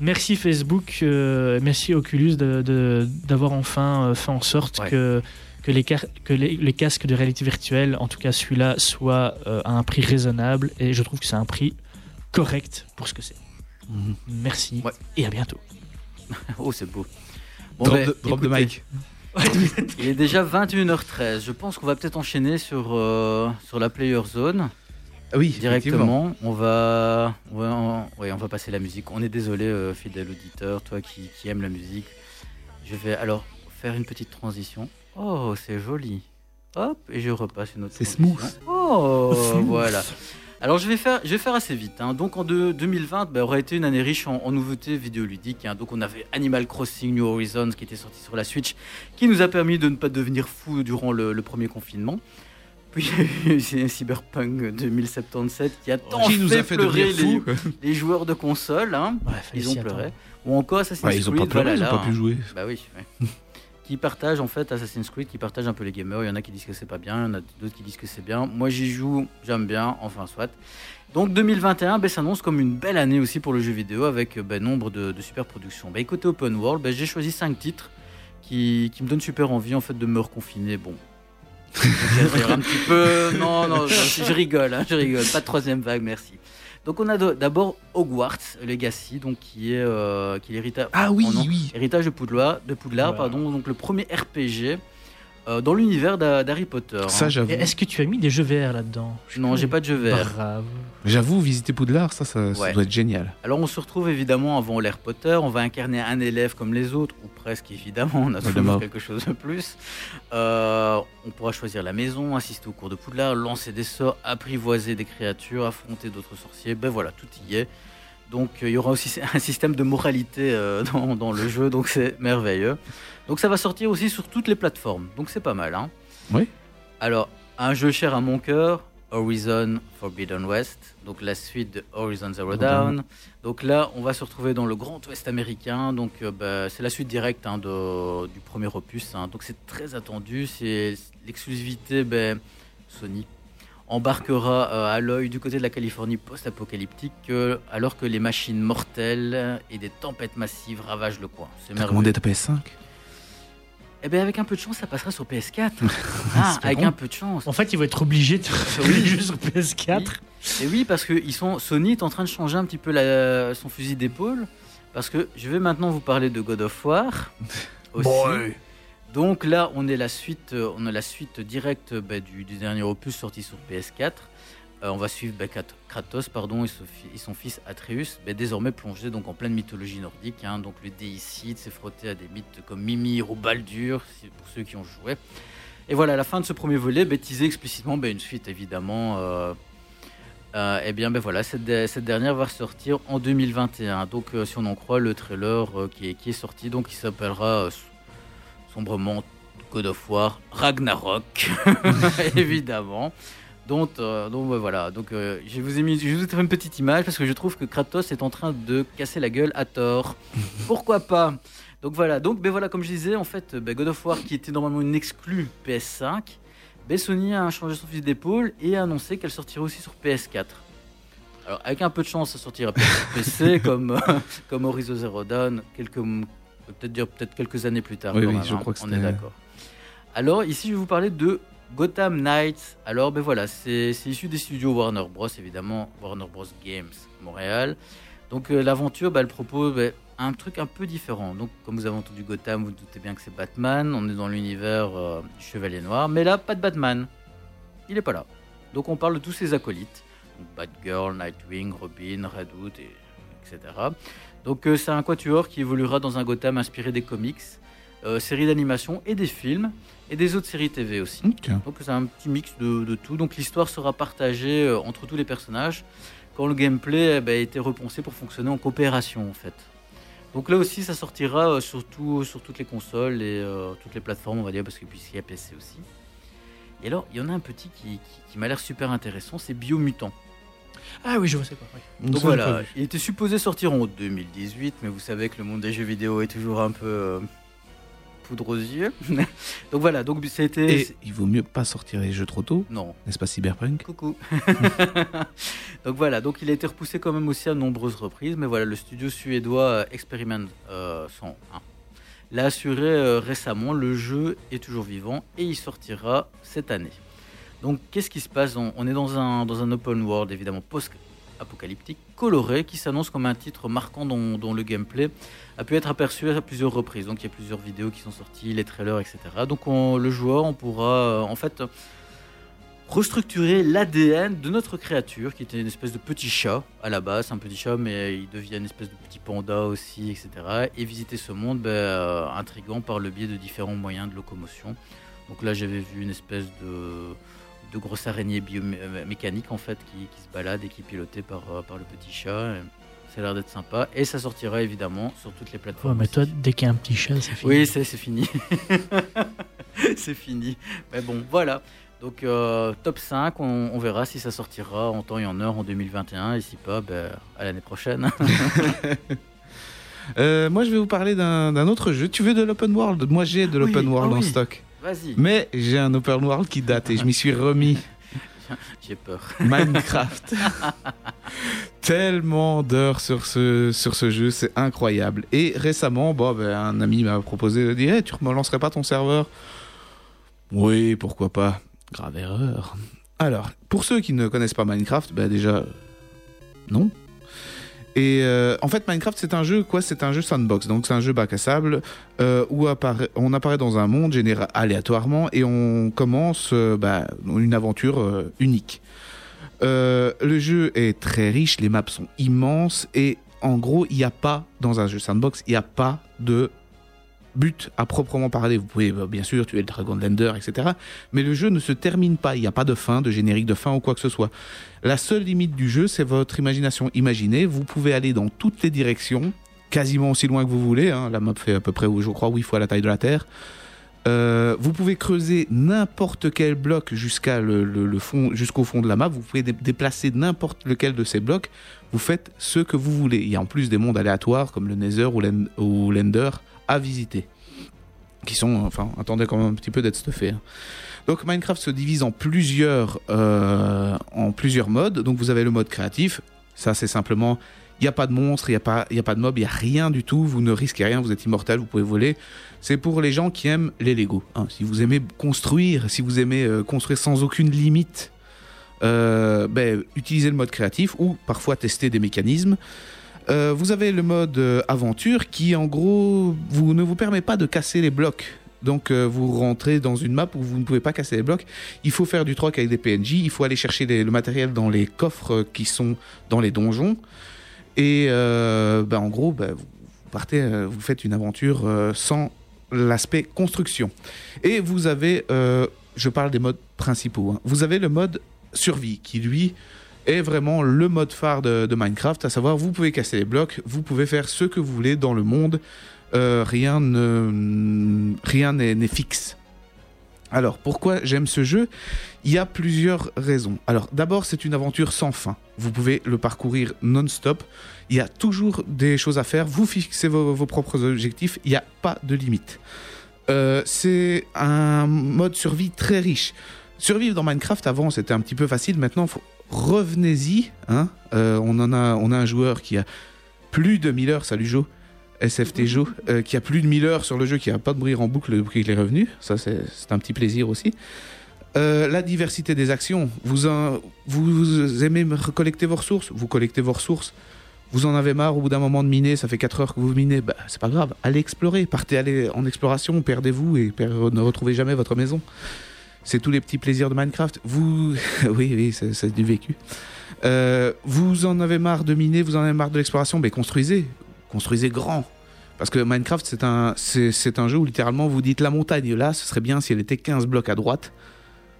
merci Facebook, euh, merci Oculus de- de- d'avoir enfin euh, fait en sorte Ouais. que que, les, car- que les, les casques de réalité virtuelle, en tout cas celui-là, soient euh, à un prix raisonnable. Et je trouve que c'est un prix correct pour ce que c'est. Mhm. Merci Ouais. et à bientôt. Oh, c'est beau. Bon, drop ben, de, drop de mic. Il est déjà 21h13. Je pense qu'on va peut-être enchaîner sur, euh, sur la Player Zone Ah oui, directement. On va, on va, on- ouais, on va passer la musique. On est désolé, euh, fidèle auditeur, toi qui, qui aime la musique. Je vais alors faire une petite transition. Oh, c'est joli. Hop, et je repasse une autre. C'est smooth. Oh, Smooth. voilà. Alors je vais faire, je vais faire assez vite. hein. Donc en deux- 2020 bah, aurait été une année riche en, en nouveautés vidéoludiques. hein. Donc on avait Animal Crossing New Horizons qui était sorti sur la Switch, qui nous a permis de ne pas devenir fou durant le, le premier confinement. Puis il y a eu c'est Cyberpunk 2077 qui a tant Qui nous fait, a fait pleurer les, joueurs de console. hein. Ils ont pleuré. attendre. Ou encore Assassin's Ouais, ils ont pas pleuré, ils ont voilà, pas pu jouer. Bah oui, ouais. qui partagent en fait Assassin's Creed, qui partagent un peu les gamers. Il y en a qui disent que c'est pas bien, il y en a d'autres qui disent que c'est bien. Moi j'y joue, j'aime bien, enfin soit. Donc 2021 ben, s'annonce comme une belle année aussi pour le jeu vidéo avec ben, nombre de, de super productions. Ben, côté open world, ben, j'ai choisi 5 titres qui, qui me donnent super envie en fait de me reconfiner. Bon. Un petit peu. Non, non, je, je rigole, hein, je rigole. Pas de troisième vague, merci. Donc on a d'abord Hogwarts Legacy, donc qui est, euh, qui est l'héritage. Ah oui, oh oui. Héritage de Poudlard, de Poudlard Wow. pardon, donc le premier RPG euh, dans l'univers d'Ha- d'Harry Potter. Ça, hein. j'avoue. Et Est-ce que tu as mis des jeux VR là-dedans? Non, j'ai pas de jeu VR. Bravo. J'avoue, visiter Poudlard, ça, ça, ça Ouais. doit être génial. Alors on se retrouve évidemment avant l'Harry Potter, on va incarner un élève comme les autres, ou presque évidemment, on a toujours quelque chose de plus. Euh, on pourra choisir la maison, assister au cours de Poudlard, lancer des sorts, apprivoiser des créatures, affronter d'autres sorciers, ben voilà, tout y est. Donc euh, il y aura aussi un système de moralité euh, dans, dans le jeu, donc c'est merveilleux. Donc ça va sortir aussi sur toutes les plateformes, donc c'est pas mal. Hein Oui. Alors, un jeu cher à mon cœur, Horizon Forbidden West, donc la suite de Horizon Zero Dawn. Donc là, on va se retrouver dans le Grand Ouest américain. Donc euh, bah, c'est la suite directe hein, de- du premier opus. hein. Donc c'est très attendu. C'est l'exclusivité ben, Sony embarquera euh, à l'œil du côté de la Californie post-apocalyptique euh, alors que les machines mortelles et des tempêtes massives ravagent le coin. C'est T'as merveilleux. commandé ta PS5 Eh bien avec un peu de chance, ça passera sur PS4. ah, avec un peu de chance. En fait, ils vont être obligés de faire Oui. sur PS4. Et oui, parce que ils sont, Sony est en train de changer un petit peu la- son fusil d'épaule. Parce que je vais maintenant vous parler de God of War. Aussi. Donc là, euh, on a la suite directe bah, du, dernier opus sorti sur PS4. Euh, on va suivre bah, Krat- Kratos pardon, et, son fi- et son fils Atreus, bah, désormais plongés donc, en pleine mythologie nordique. hein. donc le déicide s'est frotté à des mythes comme Mimir ou Baldur, pour ceux qui ont joué. Et voilà, la fin de ce premier volet, baptisé explicitement une suite évidemment. euh, eh bien, voilà, cette, de- cette dernière va sortir en 2021. Donc, si on en croit le trailer qui, est, qui sorti, donc il s'appellera sombrement God of War Ragnarok, évidemment. Donc, euh, donc voilà. Donc, euh, je vous ai mis, je vous ai fait une petite image parce que je trouve que Kratos est en train de casser la gueule à tort. Pourquoi pas? Donc voilà. Donc, ben voilà, comme je disais, en fait, ben, God of War qui était normalement une exclue PS5. Ben, Sony a changé son fusil d'épaule et a annoncé qu'elle sortirait aussi sur PS4. Alors, avec un peu de chance, ça sortira PC comme, euh, comme Horizon Zero Dawn, quelques, peut-être dire peut-être quelques années plus tard. Oui, quand oui, même, je hein. crois que On est d'accord. Alors, ici, je vais vous parler de Gotham Knights. Alors, ben voilà, c'est issu des studios Warner Bros, évidemment, Warner Bros Games Montréal. Donc, euh, l'aventure, ben, elle propose ben, un truc un peu différent. Donc, comme vous avez entendu Gotham, vous doutez bien que c'est Batman. On est dans l'univers euh, du Chevalier Noir. Mais là, pas de Batman. Il n'est pas là. Donc, on parle de tous ses acolytes. Donc, Batgirl, Nightwing, Robin, Red Hood, et, etc. Donc, euh, c'est un quatuor qui évoluera dans un Gotham inspiré des comics, euh, séries d'animation et des films, et des autres séries TV aussi. Donc c'est un petit mix de, de tout. Donc l'histoire sera partagée euh, entre tous les personnages quand le gameplay eh ben, a été repensé pour fonctionner en coopération en fait. Donc là aussi ça sortira surtout sur toutes les consoles et euh, toutes les plateformes on va dire parce que puisqu'il y a PC aussi. Et alors il y en a un petit qui, qui- qui m'a l'air super intéressant, c'est Biomutant. Ah oui, je vois c'est quoi. oui. Donc pas voilà, il était supposé sortir en 2018, mais vous savez que le monde des jeux vidéo est toujours un peu euh, poudre aux yeux. donc voilà, donc ça a été... Et il vaut mieux pas sortir les jeux trop tôt, Non, n'est-ce pas Cyberpunk? Coucou. donc voilà, donc il a été repoussé quand même aussi à nombreuses reprises, mais voilà, le studio suédois euh, Experiment euh, 101 l'a assuré euh, récemment, le jeu est toujours vivant et il sortira cette année. Donc qu'est-ce qui se passe on, est dans un, open world évidemment post-apocalyptique, coloré, qui s'annonce comme un titre marquant dont, le gameplay a pu être aperçu à plusieurs reprises. Donc il y a plusieurs vidéos qui sont sorties, les trailers, etc. Donc on- le joueur, on pourra euh, en fait restructurer l'ADN de notre créature, qui était une espèce de petit chat à la base, un petit chat, mais il devient une espèce de petit panda aussi, etc. Et visiter ce monde ben, euh, intrigant par le biais de différents moyens de locomotion. Donc là, j'avais vu une espèce de, de grosse araignée biomécanique en fait qui, qui se balade et qui est pilotée par, euh, par le petit chat. Et ça a l'air d'être sympa. Et ça sortira évidemment sur toutes les Ouais, plateformes. mais toi, dès qu'il y a un petit chat, c'est fini. Oui, c'est c'est fini. c'est fini. Mais bon, voilà. Donc, euh, top 5, on, on verra si ça sortira en temps et en heure en 2021. Et si pas, ben, à l'année prochaine. Euh, Moi, je vais vous parler d'un autre jeu. Tu veux de l'open world? Moi, j'ai de Oui, l'open world ah en oui. stock. Vas-y, Mais j'ai un open world qui date et je m'y suis remis. j'ai peur. Minecraft. Tellement d'heures sur ce, sur ce jeu, c'est incroyable. Et récemment, bon, ben, un ami m'a proposé de dire Eh, Tu me lancerais pas ton serveur? Oui, pourquoi pas. Grave erreur. Alors, pour ceux qui ne connaissent pas Minecraft, ben, déjà, non. Et euh, en fait, Minecraft, c'est un jeu quoi? C'est un jeu sandbox, donc c'est un jeu bac à sable euh, où on apparaît dans un monde généré aléatoirement et on commence euh, bah, une aventure unique. Le jeu est très riche, les maps sont immenses et en gros, il n'y a pas dans un jeu sandbox, il n'y a pas de but à proprement parler. Vous pouvez bah, bien sûr tuer le dragon de l'Ender, etc. Mais le jeu ne se termine pas. Il n'y a pas de fin, de générique de fin ou quoi que ce soit. La seule limite du jeu, c'est votre imagination. Imaginez, vous pouvez aller dans toutes les directions, quasiment aussi loin que vous voulez. hein. La map fait à peu près, je crois, 8 fois la taille de la Terre. Euh, vous pouvez creuser n'importe quel bloc jusqu'à le, fond, jusqu'au fond de la map. Vous pouvez dé- déplacer n'importe lequel de ces blocs. Vous faites ce que vous voulez. Il y a en plus des mondes aléatoires comme le Nether ou l'Ender visiter, qui sont, enfin, attendez quand même un petit peu d'être stuffés. hein. Donc Minecraft se divise en plusieurs, euh, en plusieurs modes. Donc vous avez le mode créatif. Ça c'est simplement, il n'y a pas de monstres, il n'y a pas, y a pas de mobs, il n'y a rien du tout. Vous ne risquez rien, vous êtes immortel, vous pouvez voler. C'est pour les gens qui aiment les Lego. hein. Si vous aimez construire, si vous aimez euh, construire sans aucune limite, euh, ben, utilisez le mode créatif ou parfois tester des mécanismes. Euh, vous avez le mode euh, aventure qui, en gros, vous, ne vous permet pas de casser les blocs. Donc, euh, vous rentrez dans une map où vous ne pouvez pas casser les blocs. Il faut faire du troc avec des PNJ. Il faut aller chercher le matériel dans les coffres qui sont dans les donjons. Et ben, en gros, ben, vous partez, vous faites une aventure sans l'aspect construction. Et vous avez, je parle des modes principaux. hein. Vous avez le mode survie qui, lui, est vraiment le mode phare de, Minecraft, à savoir vous pouvez casser les blocs, vous pouvez faire ce que vous voulez dans le monde, euh, rien ne rien n'est n'est fixe. Alors pourquoi j'aime ce jeu? Il y a plusieurs raisons. Alors d'abord c'est une aventure sans fin. Vous pouvez le parcourir non-stop. Il y a toujours des choses à faire. Vous fixez vos, vos propres objectifs. Il n'y a pas de limite. Euh, c'est un mode survie très riche. Survivre dans Minecraft avant c'était un petit peu facile. Maintenant faut revenez-y. Hein. Euh, on en a, on a un joueur qui a plus de 1000 heures. Salut Joe. SFT Joe, euh, qui a plus de 1000 heures sur le jeu, qui a pas de bruit en boucle depuis qu'il est revenu. Ça, c'est un petit plaisir aussi. Euh, la diversité des actions. Vous, aimez me collecter vos ressources? Vous collectez vos ressources. Vous en avez marre au bout d'un moment de miner, ça fait 4 heures que vous minez, bah, c'est pas grave, allez explorer, partez aller en exploration, perdez-vous et ne retrouvez jamais votre maison. C'est tous les petits plaisirs de Minecraft. Vous, oui, oui, c'est c'est du vécu. Euh, vous en avez marre de miner, vous en avez marre de l'exploration, mais construisez, construisez grand. Parce que Minecraft, c'est un, c'est, un jeu où littéralement vous dites la montagne là, ce serait bien si elle était 15 blocs à droite.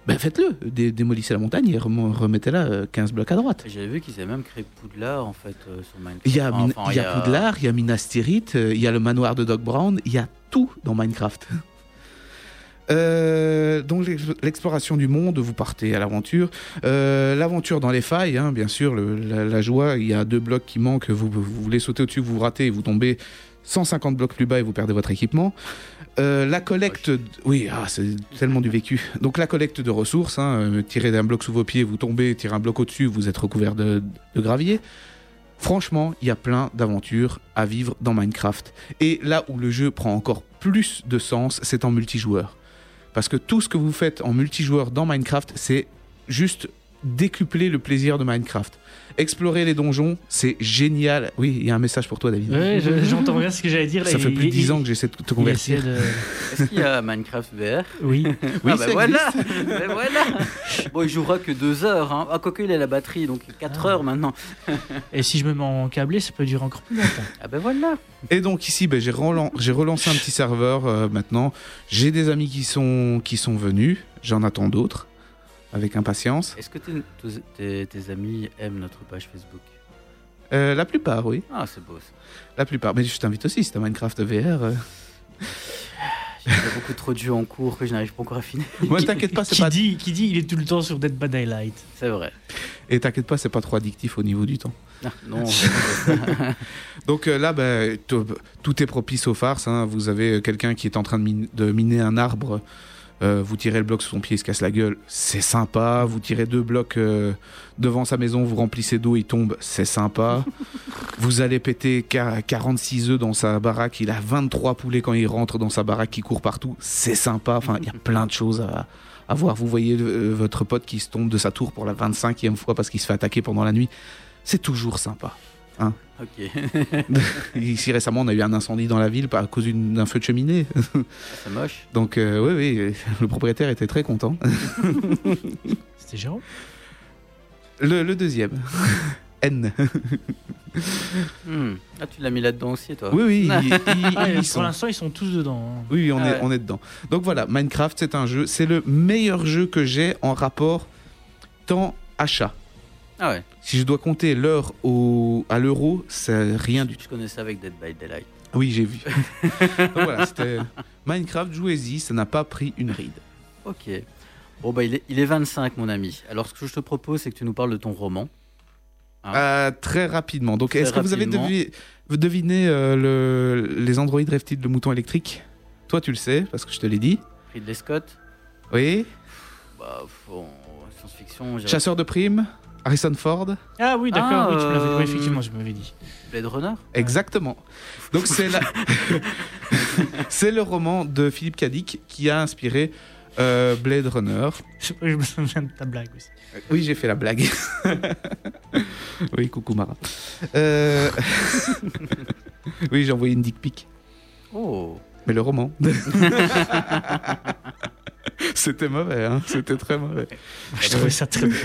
Ben faites-le, Dé- démolissez la montagne et rem- remettez-la euh, 15 blocs à droite. J'avais vu qu'ils avaient même créé Poudlard en fait euh, sur Minecraft. Il y a, Enfin, il y a Poudlard, il y a Minas Tirith, euh, il y a le manoir de Doc Brown, il y a tout dans Minecraft. Euh, donc l'ex- l'exploration du monde, vous partez à l'aventure. Euh, l'aventure dans les failles, hein, bien sûr, le- la, la joie, il y a deux blocs qui manquent, vous, vous voulez sauter au-dessus, vous ratez et vous tombez 150 blocs plus bas et vous perdez votre équipement. Euh, la collecte, oui, ah, c'est tellement du vécu. Donc la collecte de ressources, hein, tirez d'un bloc sous vos pieds, vous tombez, tirez un bloc au-dessus, vous êtes recouvert de, de gravier. Franchement, il y a plein d'aventures à vivre dans Minecraft. Et là où le jeu prend encore plus de sens, c'est en multijoueur. Parce que tout ce que vous faites en multijoueur dans Minecraft, c'est juste décupler le plaisir de Minecraft. Explorer les donjons, c'est génial. Oui, il y a un message pour toi, David. Ouais, je- j'entends bien ce que j'allais dire. là. Ça fait plus de il- 10 ans que j'essaie de te il convertir. de- Est-ce qu'il y a Minecraft VR Oui. Oui, ah bah ça voilà, Ben voilà. Bon, il jouera que 2 heures. Hein. Ah, quoique il a la batterie, donc 4 Ah. heures maintenant. Et si je me mets en câblé, ça peut durer encore plus longtemps. Ah ben voilà. Et donc ici, ben, j'ai relan- j'ai relancé un petit serveur euh, maintenant. J'ai des amis qui sont, qui sont venus. J'en attends d'autres avec impatience. Est-ce que tes, tes- tes amis aiment notre page Facebook? Euh, la plupart, oui. Ah, c'est beau ça. La plupart. Mais je t'invite aussi, si t'as Minecraft VR. euh. J'ai beaucoup trop de jeux en cours que je n'arrive pas encore à finir. Moi, t'inquiète pas, c'est Qui pas... dit, qui dit, il est tout le temps sur Dead by Daylight. C'est vrai. Et t'inquiète pas, c'est pas trop addictif au niveau du temps. Ah, non, Donc euh, là, ben, tout, tout est propice aux farces. hein. Vous avez euh, quelqu'un qui est en train de, mine- de miner un arbre. Euh, vous tirez le bloc sous son pied, il se casse la gueule. C'est sympa. Vous tirez deux blocs euh, devant sa maison, vous remplissez d'eau, il tombe. C'est sympa. vous allez péter qua- 46 œufs dans sa baraque. Il a 23 poulets quand il rentre dans sa baraque qui court partout. C'est sympa. Enfin, il y a plein de choses à, à voir. Vous voyez euh, votre pote qui se tombe de sa tour pour la 25e fois parce qu'il se fait attaquer pendant la nuit. c'est toujours sympa. Ok, Ici récemment, on a eu un incendie dans la ville à cause d'un feu de cheminée. c'est moche. Donc euh, oui, oui, le propriétaire était très content. C'était Jérôme? Le, le deuxième, N. Hmm. Ah, tu l'as mis là-dedans aussi, toi Oui, oui, ils, ils- Ah, ils y Pour sont. l'instant, ils sont tous dedans. hein. Oui, on, Ah est, ouais. on est dedans. Donc voilà, Minecraft, c'est un jeu, c'est le meilleur jeu que j'ai en rapport temps-achat. Ah ouais, Si je dois compter l'heure au, à l'euro, c'est rien du tout. je connais ça avec Dead by Daylight. Oui, j'ai vu. Donc voilà, c'était Minecraft, jouez-y, ça n'a pas pris une ride. Ok. Bon, bah, il est, il est 25, mon ami. Alors, ce que je te propose, c'est que tu nous parles de ton roman. Ah. Euh, très rapidement. Donc, est-ce que vous avez rapidement. devi- vous devinez euh, le, les Android rêvent-ils de moutons électriques? Toi, tu le sais, parce que je te l'ai dit. Ridley Scott? Oui. Bah, bon, science-fiction, Chasseur de primes? Harrison Ford Ah oui, d'accord, Ah, oui, tu me l'avais- oui, effectivement, je m'avais dit. Blade Runner Exactement. Donc c'est la... c'est le roman de Philippe Cadic qui a inspiré euh, Blade Runner. Je, je me souviens de ta blague aussi. Oui, j'ai fait la blague. oui, coucou Mara. Euh, oui, j'ai envoyé une dick pic. Oh Mais le roman. C'était mauvais, hein C'était très mauvais. Je trouvais ça très beau.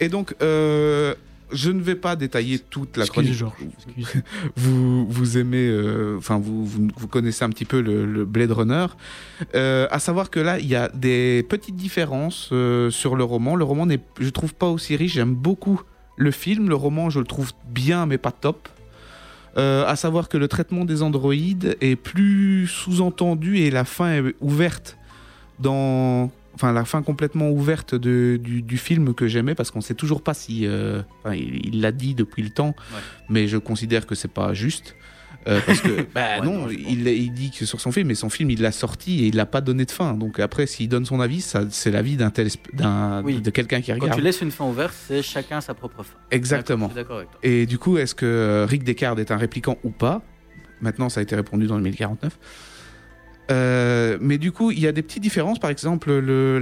Et donc, euh, je ne vais pas détailler toute la Excuse, chronique. Georges. Vous, vous aimez, euh, enfin vous, vous, vous connaissez un petit peu le, le Blade Runner. Euh, à savoir que là, il y a des petites différences euh, sur le roman. Le roman n'est, je trouve pas aussi riche. J'aime beaucoup le film. Le roman, je le trouve bien, mais pas top. À savoir que le traitement des androïdes est plus sous-entendu et la fin est ouverte dans enfin la fin complètement ouverte de, du, du film que j'aimais parce qu'on sait toujours pas si euh, enfin, il l'a dit depuis le temps mais je considère que c'est pas juste Euh, parce que bah Ouais, non, il, il dit que sur son film mais son film il l'a sorti et il l'a pas donné de fin donc après s'il donne son avis ça c'est l'avis d'un tel d'un Oui. de quelqu'un qui Quand regarde tu laisses une fin ouverte, c'est chacun sa propre fin. exactement avec toi. et du coup, est-ce que euh, Rick Descartes est un répliquant ou pas? Maintenant, ça a été répondu dans le 1049. Euh, mais du coup, il y a des petites différences. Par exemple, le,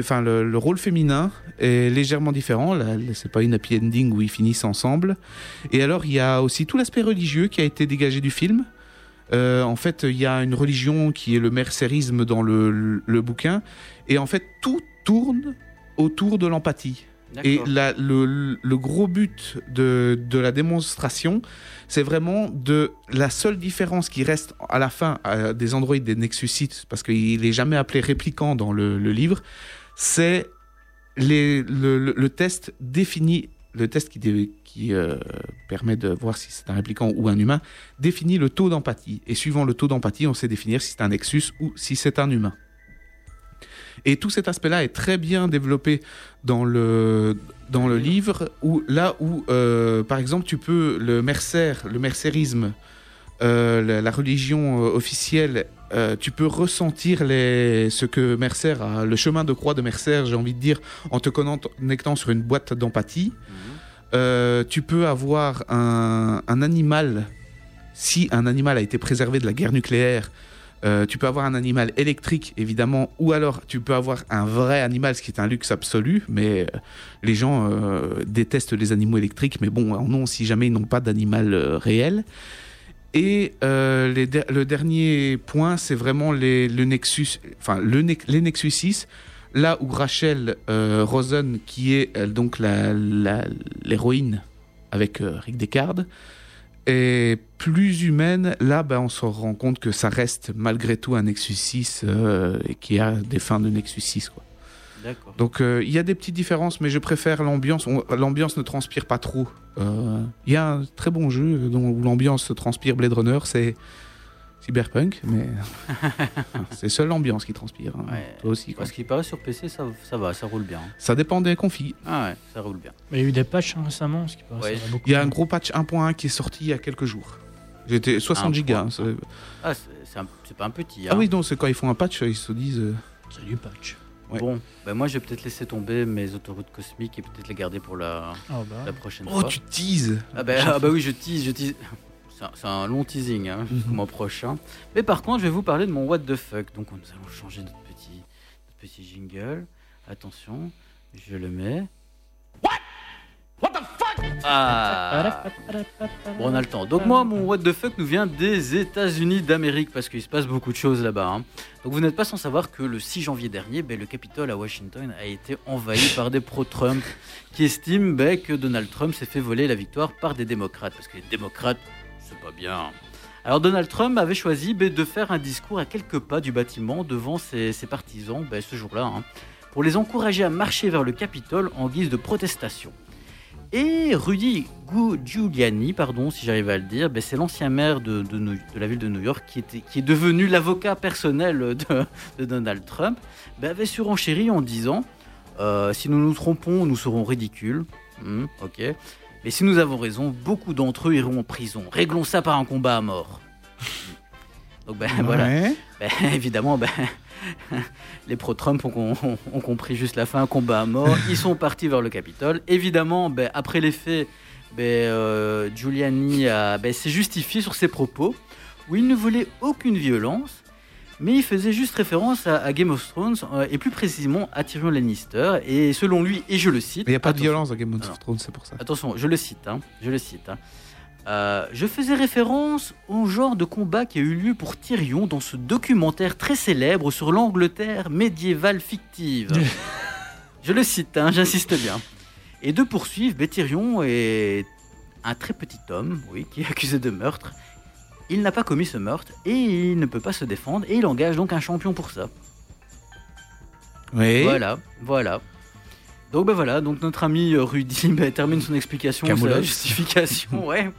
enfin, le, le rôle féminin est légèrement différent. Là, c'est pas une happy ending où ils finissent ensemble. Et alors, il y a aussi tout l'aspect religieux qui a été dégagé du film. Euh, en fait, il y a une religion qui est le mercérisme dans le bouquin. Et en fait, tout tourne autour de l'empathie. Et la- le, le gros but de, de la démonstration, c'est vraiment de la seule différence qui reste à la fin euh, des androïdes des Nexus 6, parce qu'il est jamais appelé répliquant dans le, le livre, c'est les, le, le- le test défini, le test qui, dé- qui euh, permet de voir si c'est un répliquant ou un humain, définit le taux d'empathie. Et suivant le taux d'empathie, on sait définir si c'est un Nexus ou si c'est un humain. Et tout cet aspect-là est très bien développé dans le, dans le livre, où, là où, euh, par exemple, tu peux, le mercenaire, le mercérisme, euh, la, la religion euh, officielle, euh, tu peux ressentir les, ce que Mercer a, le chemin de croix de Mercer, j'ai envie de dire, en te connectant sur une boîte d'empathie. Mhm. Euh, tu peux avoir un, un animal, si un animal a été préservé de la guerre nucléaire, euh, tu peux avoir un animal électrique, évidemment, ou alors tu peux avoir un vrai animal, ce qui est un luxe absolu, mais euh, les gens euh, détestent les animaux électriques, mais bon, en ont si jamais ils n'ont pas d'animal réel. Et le dernier point, c'est vraiment les, le Nexus, enfin le Ne- les Nexus 6, là où Rachel Rosen, qui est donc l'héroïne avec Rick Descartes, est plus humaine. Là, ben, on se rend compte que ça reste malgré tout un Nexus 6 euh, et qui a des fins de Nexus 6. Quoi. Donc euh, il y a des petites différences, mais je préfère l'ambiance. L'ambiance ne transpire pas trop. Euh, Il y a un très bon jeu dont, où l'ambiance transpire Blade Runner, c'est Cyberpunk, mais c'est seule l'ambiance qui transpire. hein. Ouais. Toi aussi. Quoi. Parce qu'il paraît sur PC, ça, ça va, ça roule bien. Ça dépend des config. Ah ouais, ça roule bien. Mais il y a eu des patchs hein, récemment, ce qui paraît, Ouais. ça va beaucoup. Il y a un gros patch 1.1 qui est sorti il y a quelques jours. J'étais 60 gigas. hein, 1.1. c'est- Ah, c'est c'est un- c'est pas un petit. Ah hein. oui, non, c'est quand ils font un patch, ils se disent. euh, C'est du patch. ouais. Bon, ben moi je vais peut-être laisser tomber mes autoroutes cosmiques et peut-être les garder pour la, Oh bah. la prochaine Oh, fois. tu teases Ah, ben, ah bah oui, je tease, je tease. C'est un, long teasing hein, jusqu'au mois prochain. Mais par contre, je vais vous parler de mon what the fuck. Donc nous allons changer notre petit, notre petit jingle. Attention, je le mets. Ah Bon, on a le temps. Donc moi, mon what the fuck nous vient des États-Unis d'Amérique parce qu'il se passe beaucoup de choses là-bas. hein. Donc vous n'êtes pas sans savoir que le 6 janvier dernier, ben, le Capitole à Washington a été envahi par des pro-Trump qui estiment ben, que Donald Trump s'est fait voler la victoire par des démocrates parce que les démocrates, c'est pas bien. Alors Donald Trump avait choisi de faire un discours à quelques pas du bâtiment devant ses, partisans ben, ce jour-là, hein, pour les encourager à marcher vers le Capitole en guise de protestation. Et Rudy Giuliani, pardon, si j'arrive à le dire, ben, c'est l'ancien maire de, la ville de New York qui, est devenu l'avocat personnel de, de Donald Trump, ben, avait surenchéri en disant euh, Si nous nous trompons, nous serons ridicules. Hmm, ok. Mais si nous avons raison, beaucoup d'entre eux iront en prison. Réglons ça par un combat à mort. Donc ben, voilà. Ben, évidemment, ben, les pro-Trump ont, ont- ont compris juste la fin, un combat à mort. Ils sont partis vers le Capitole. Évidemment, ben, après les faits, ben, euh, Giuliani ben, s'est justifié sur ses propos, où il ne voulait aucune violence, mais il faisait juste référence à, à Game of Thrones, euh, et plus précisément à Tyrion Lannister. Et selon lui, et je le cite... Il n'y a pas de violence dans Game of. Thrones, c'est pour ça. Attention, je le cite, hein, je le cite. hein. Euh, je faisais référence au genre de combat qui a eu lieu pour Tyrion dans ce documentaire très célèbre sur l'Angleterre médiévale fictive. je le cite, hein, j'insiste bien. Et de poursuivre, ben, Tyrion est un très petit homme, oui, qui est accusé de meurtre. Il n'a pas commis ce meurtre et il ne peut pas se défendre et il engage donc un champion pour ça. Oui. Voilà, voilà. Donc ben voilà, donc notre ami Rudy ben, termine son explication, sa justification, ouais,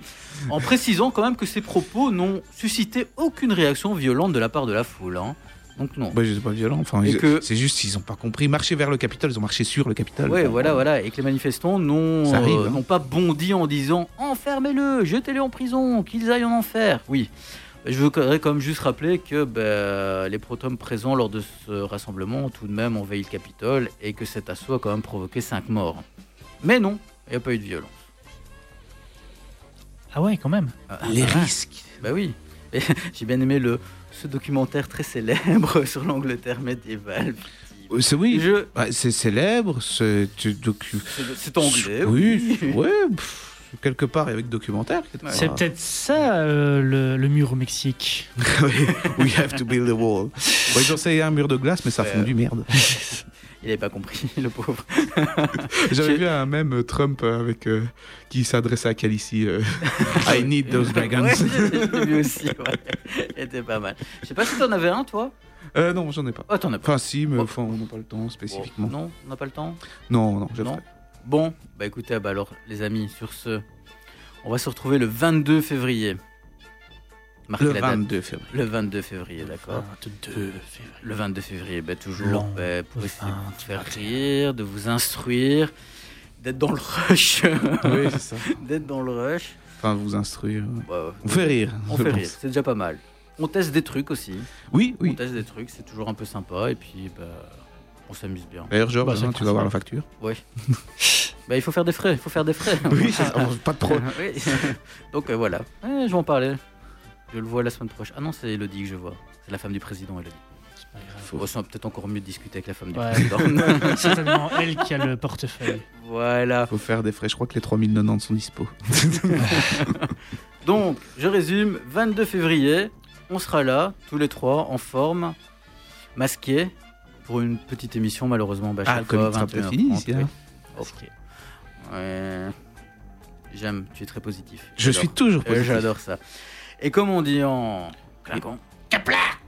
en précisant quand même que ses propos n'ont suscité aucune réaction violente de la part de la foule. hein. Donc non. Bah, c'est pas violent. Enfin, Et ils- que- c'est juste qu'ils ont pas compris. Marcher vers le Capitole, ils ont marché sur le Capitole. Ouais, voilà, voilà, et que les manifestants n'ont Ça arrive, euh, hein. n'ont pas bondi en disant enfermez-le, jetez-le en prison, qu'ils aillent en enfer. Oui. Je voudrais quand même juste rappeler que ben, les protomes présents lors de ce rassemblement ont tout de même envahi le Capitole et que cet assaut a quand même provoqué 5 morts. Mais non, il n'y a pas eu de violence. Ah ouais, quand même. Ah, Les ah, risques. Bah oui. Et J'ai bien aimé le, ce documentaire très célèbre sur l'Angleterre médiévale. Euh, C'est oui. Je, Bah, c'est célèbre. C'est docu- anglais. Oui. Ouais. pff, quelque part avec documentaire. C'est peut-être ça euh, le, le mur au Mexique. We have to build a wall. Bon, ils ont essayé un mur de glace, mais ça fond du merde. Il n'avait pas compris, le pauvre. J'avais vu un même Trump euh, avec euh, qui s'adressait à Khaleesi. euh, I need those dragons. Ouais, j'ai vu aussi, ouais. Il était pas mal. Je sais pas si t'en avais un, toi Euh, non, j'en ai pas. Oh, t'en as pas. Enfin, si, mais Bon. enfin, on n'a pas le temps spécifiquement. Non, on n'a pas le temps Non, non, je Non. Bon, bah écoutez, ah bah alors, les amis, sur ce, on va se retrouver le 22 février. Marquez Le la date. 22 février. Le 22 février, d'accord. 22 février. Le 22 février, bah, toujours bah, pour essayer de vous 20, faire rire, de vous instruire, d'être dans le rush. Oui, c'est ça. d'être dans le rush. Enfin, vous instruire. Bah, On fait rire. on fait rire, c'est déjà pas mal. On teste des trucs aussi. Oui, On oui. teste des trucs, c'est toujours un peu sympa et puis bah, on s'amuse bien. D'ailleurs, Georges, Bah, hein, tu vas voir la facture. Ouais. bah, il faut faire des frais, il faut faire des frais. Oui, c'est ça. Pas de trop. Oui. Donc euh, voilà, je vais en parler. Je le vois la semaine prochaine. Ah non, c'est Elodie que je vois. C'est la femme du président, Elodie. C'est pas grave. Faut- c'est peut-être encore mieux de discuter avec la femme du Ouais. président. Certainement elle qui a le portefeuille. voilà. Faut faire des frais. Je crois que les 3090 sont dispo. Donc, je résume, 22 février, on sera là, tous les trois, en forme, masqués, pour une petite émission, malheureusement. Bah, Ah, sera peut-être 21h30, fini ici, hein. Ok. Ouais. J'aime, tu es très positif. Je suis toujours Euh, positif. J'adore ça. Et comme on dit en claquant,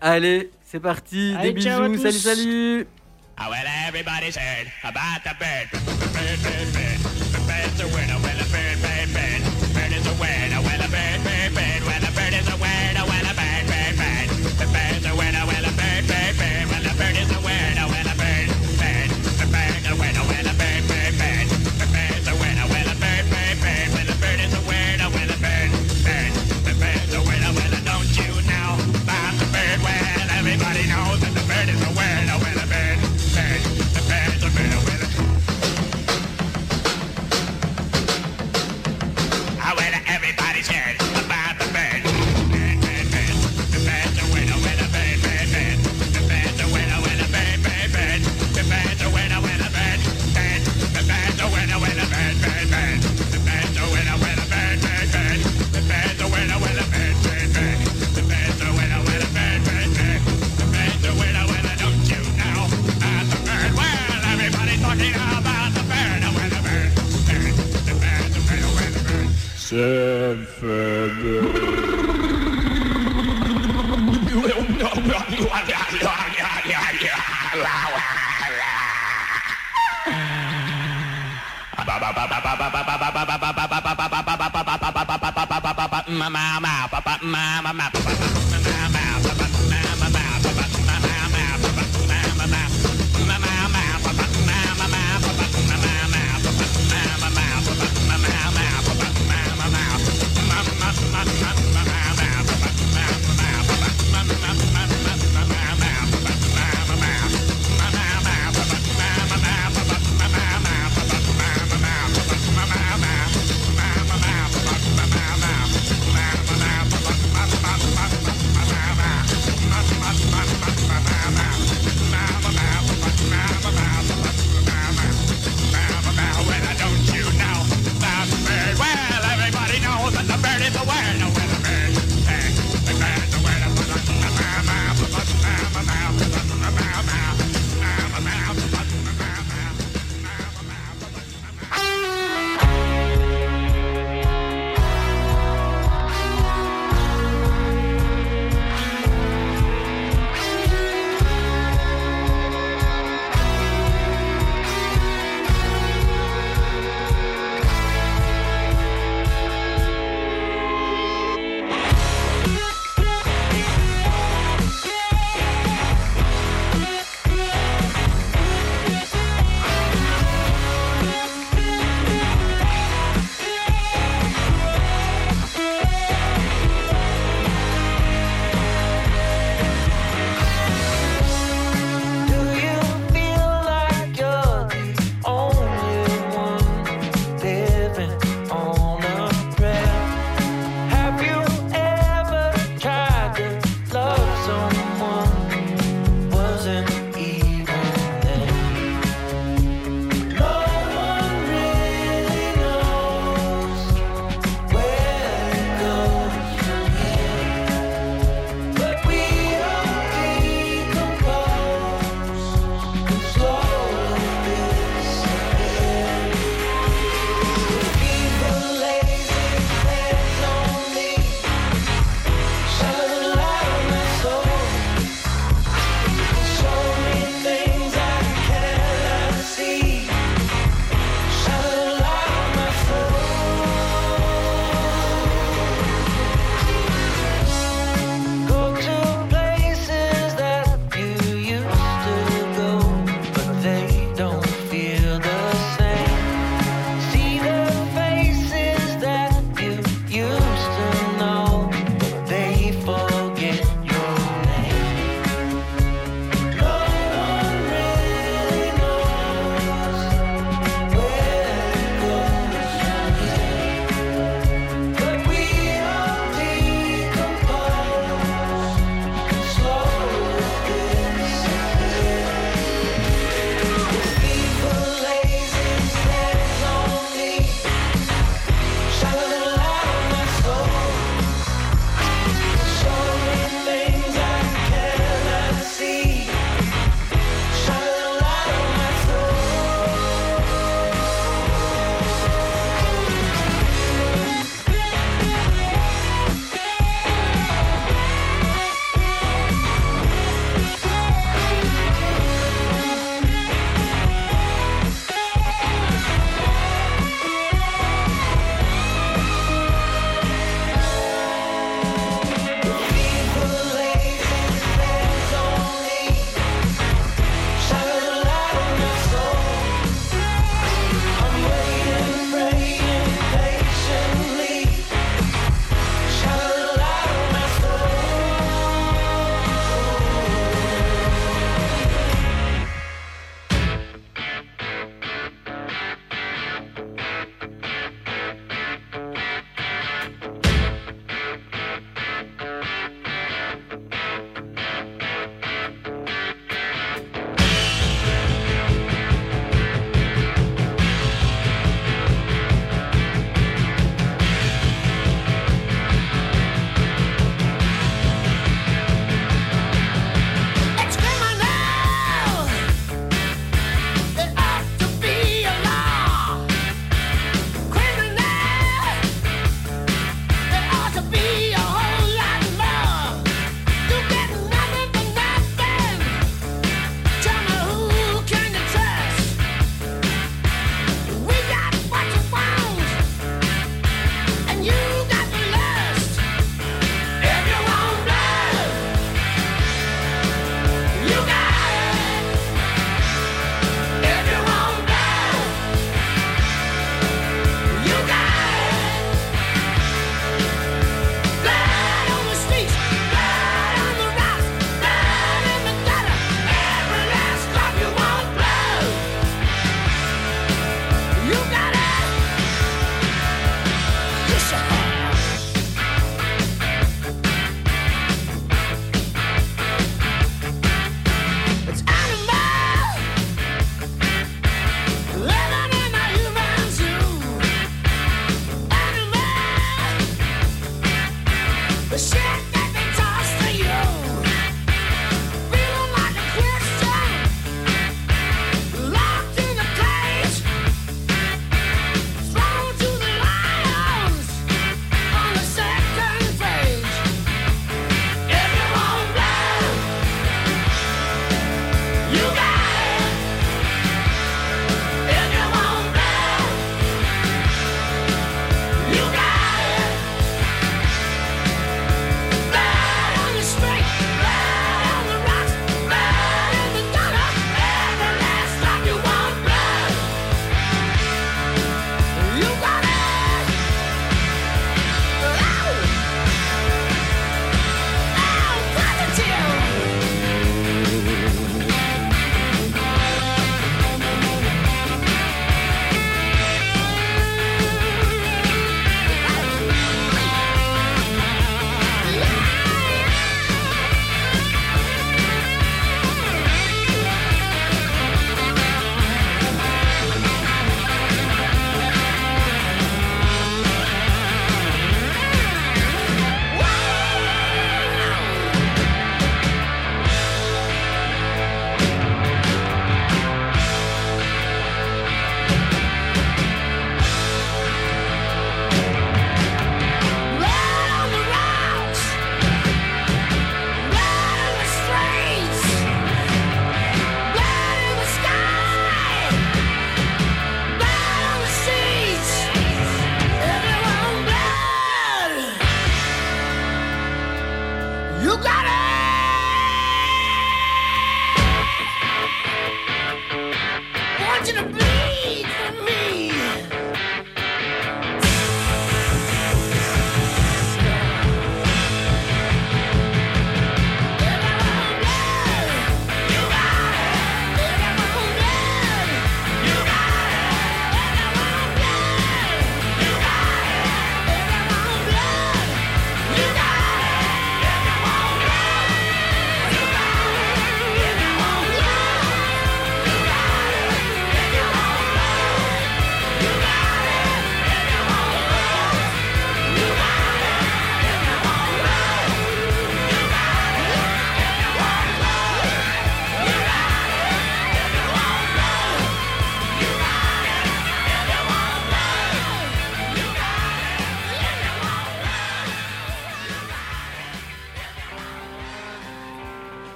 allez, c'est parti, Allez, des ciao à bisous, tous. salut, salut Ah, well, everybody's heard about the bird. The bird, bird, bird. The bird's a winner. Well, a bird, bird, bird. The bird is a winner. Well, Mama, mama, papa, mama.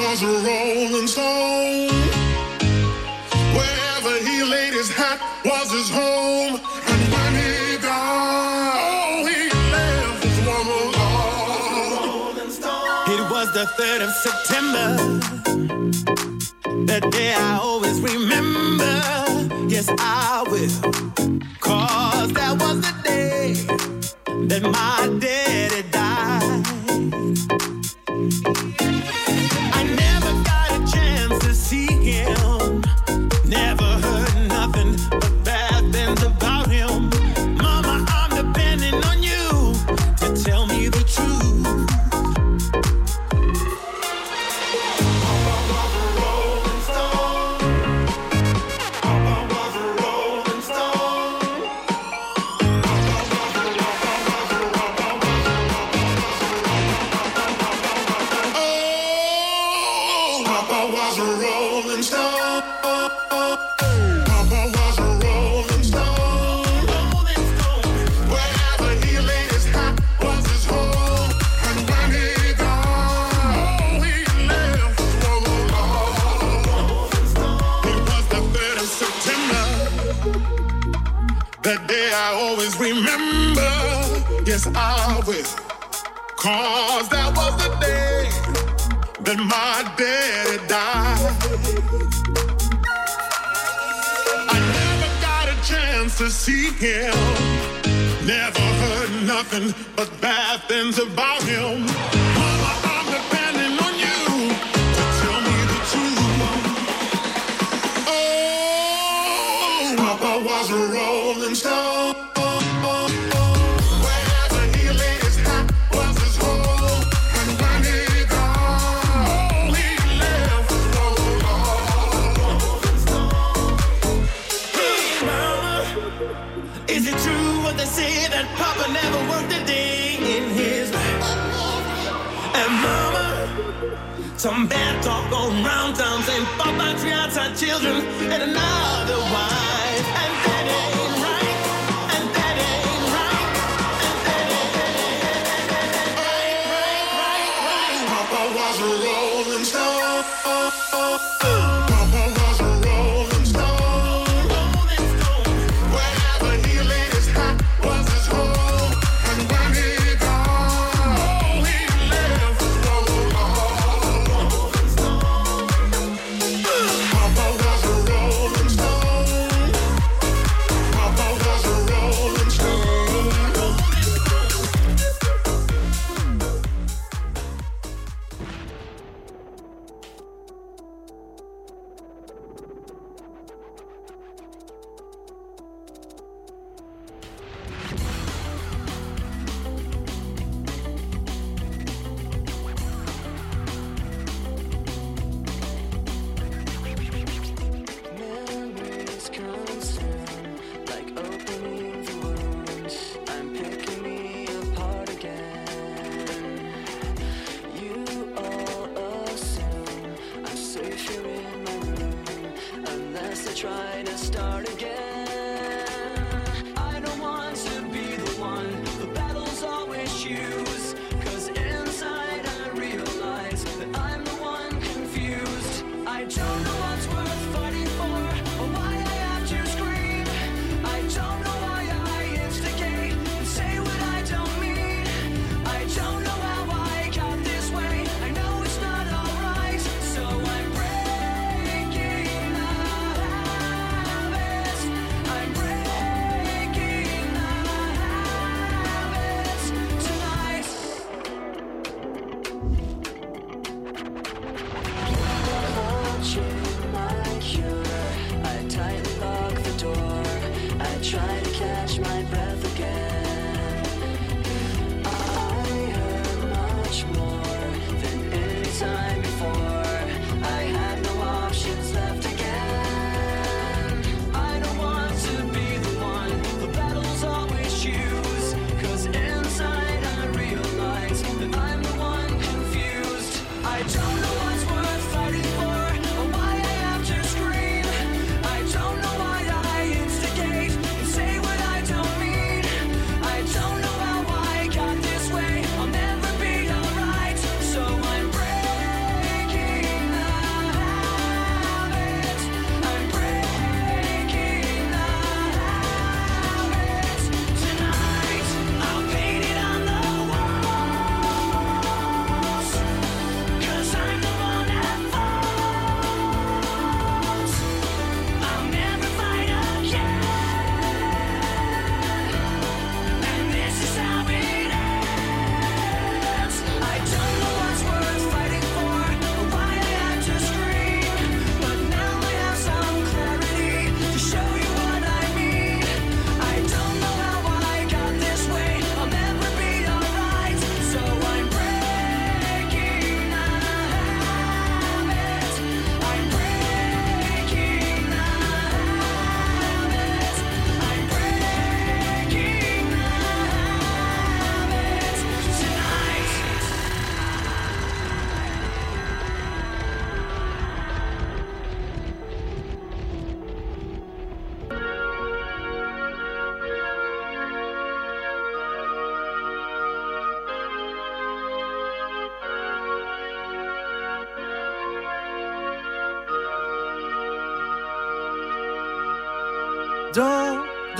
Was a rolling stone.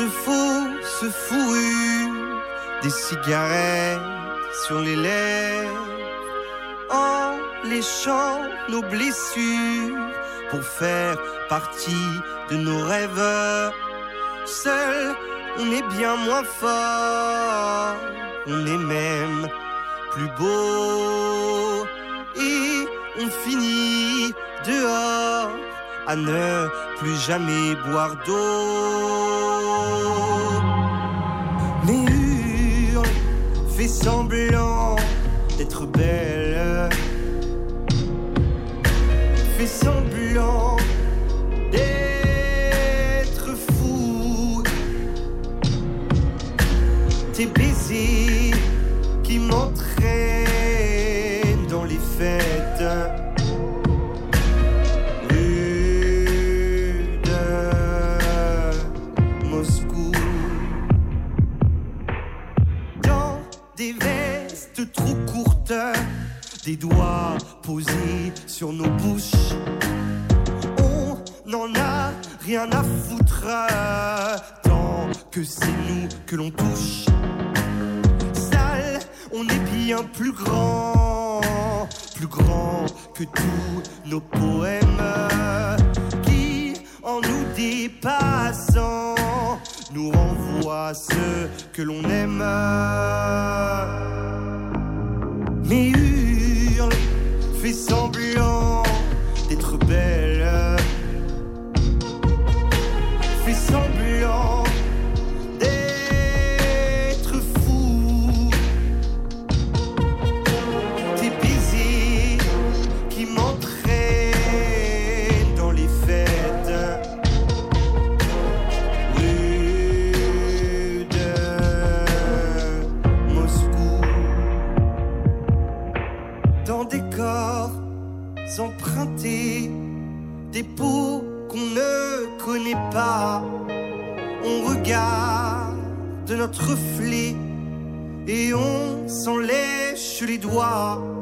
De fausses fourrures, des cigarettes sur les lèvres, en léchant nos blessures pour faire partie de nos rêves. Seul, on est bien moins fort, on est même plus beau et on finit dehors à ne plus jamais boire d'eau. Semblant à foutre tant que c'est nous que l'on touche. Sale, on est bien plus grand, plus grand que tous nos poèmes qui, en nous dépassant, nous renvoient ce que l'on aime. Mais hurle, fais semblant et on s'en lèche les doigts.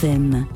FM 106.9.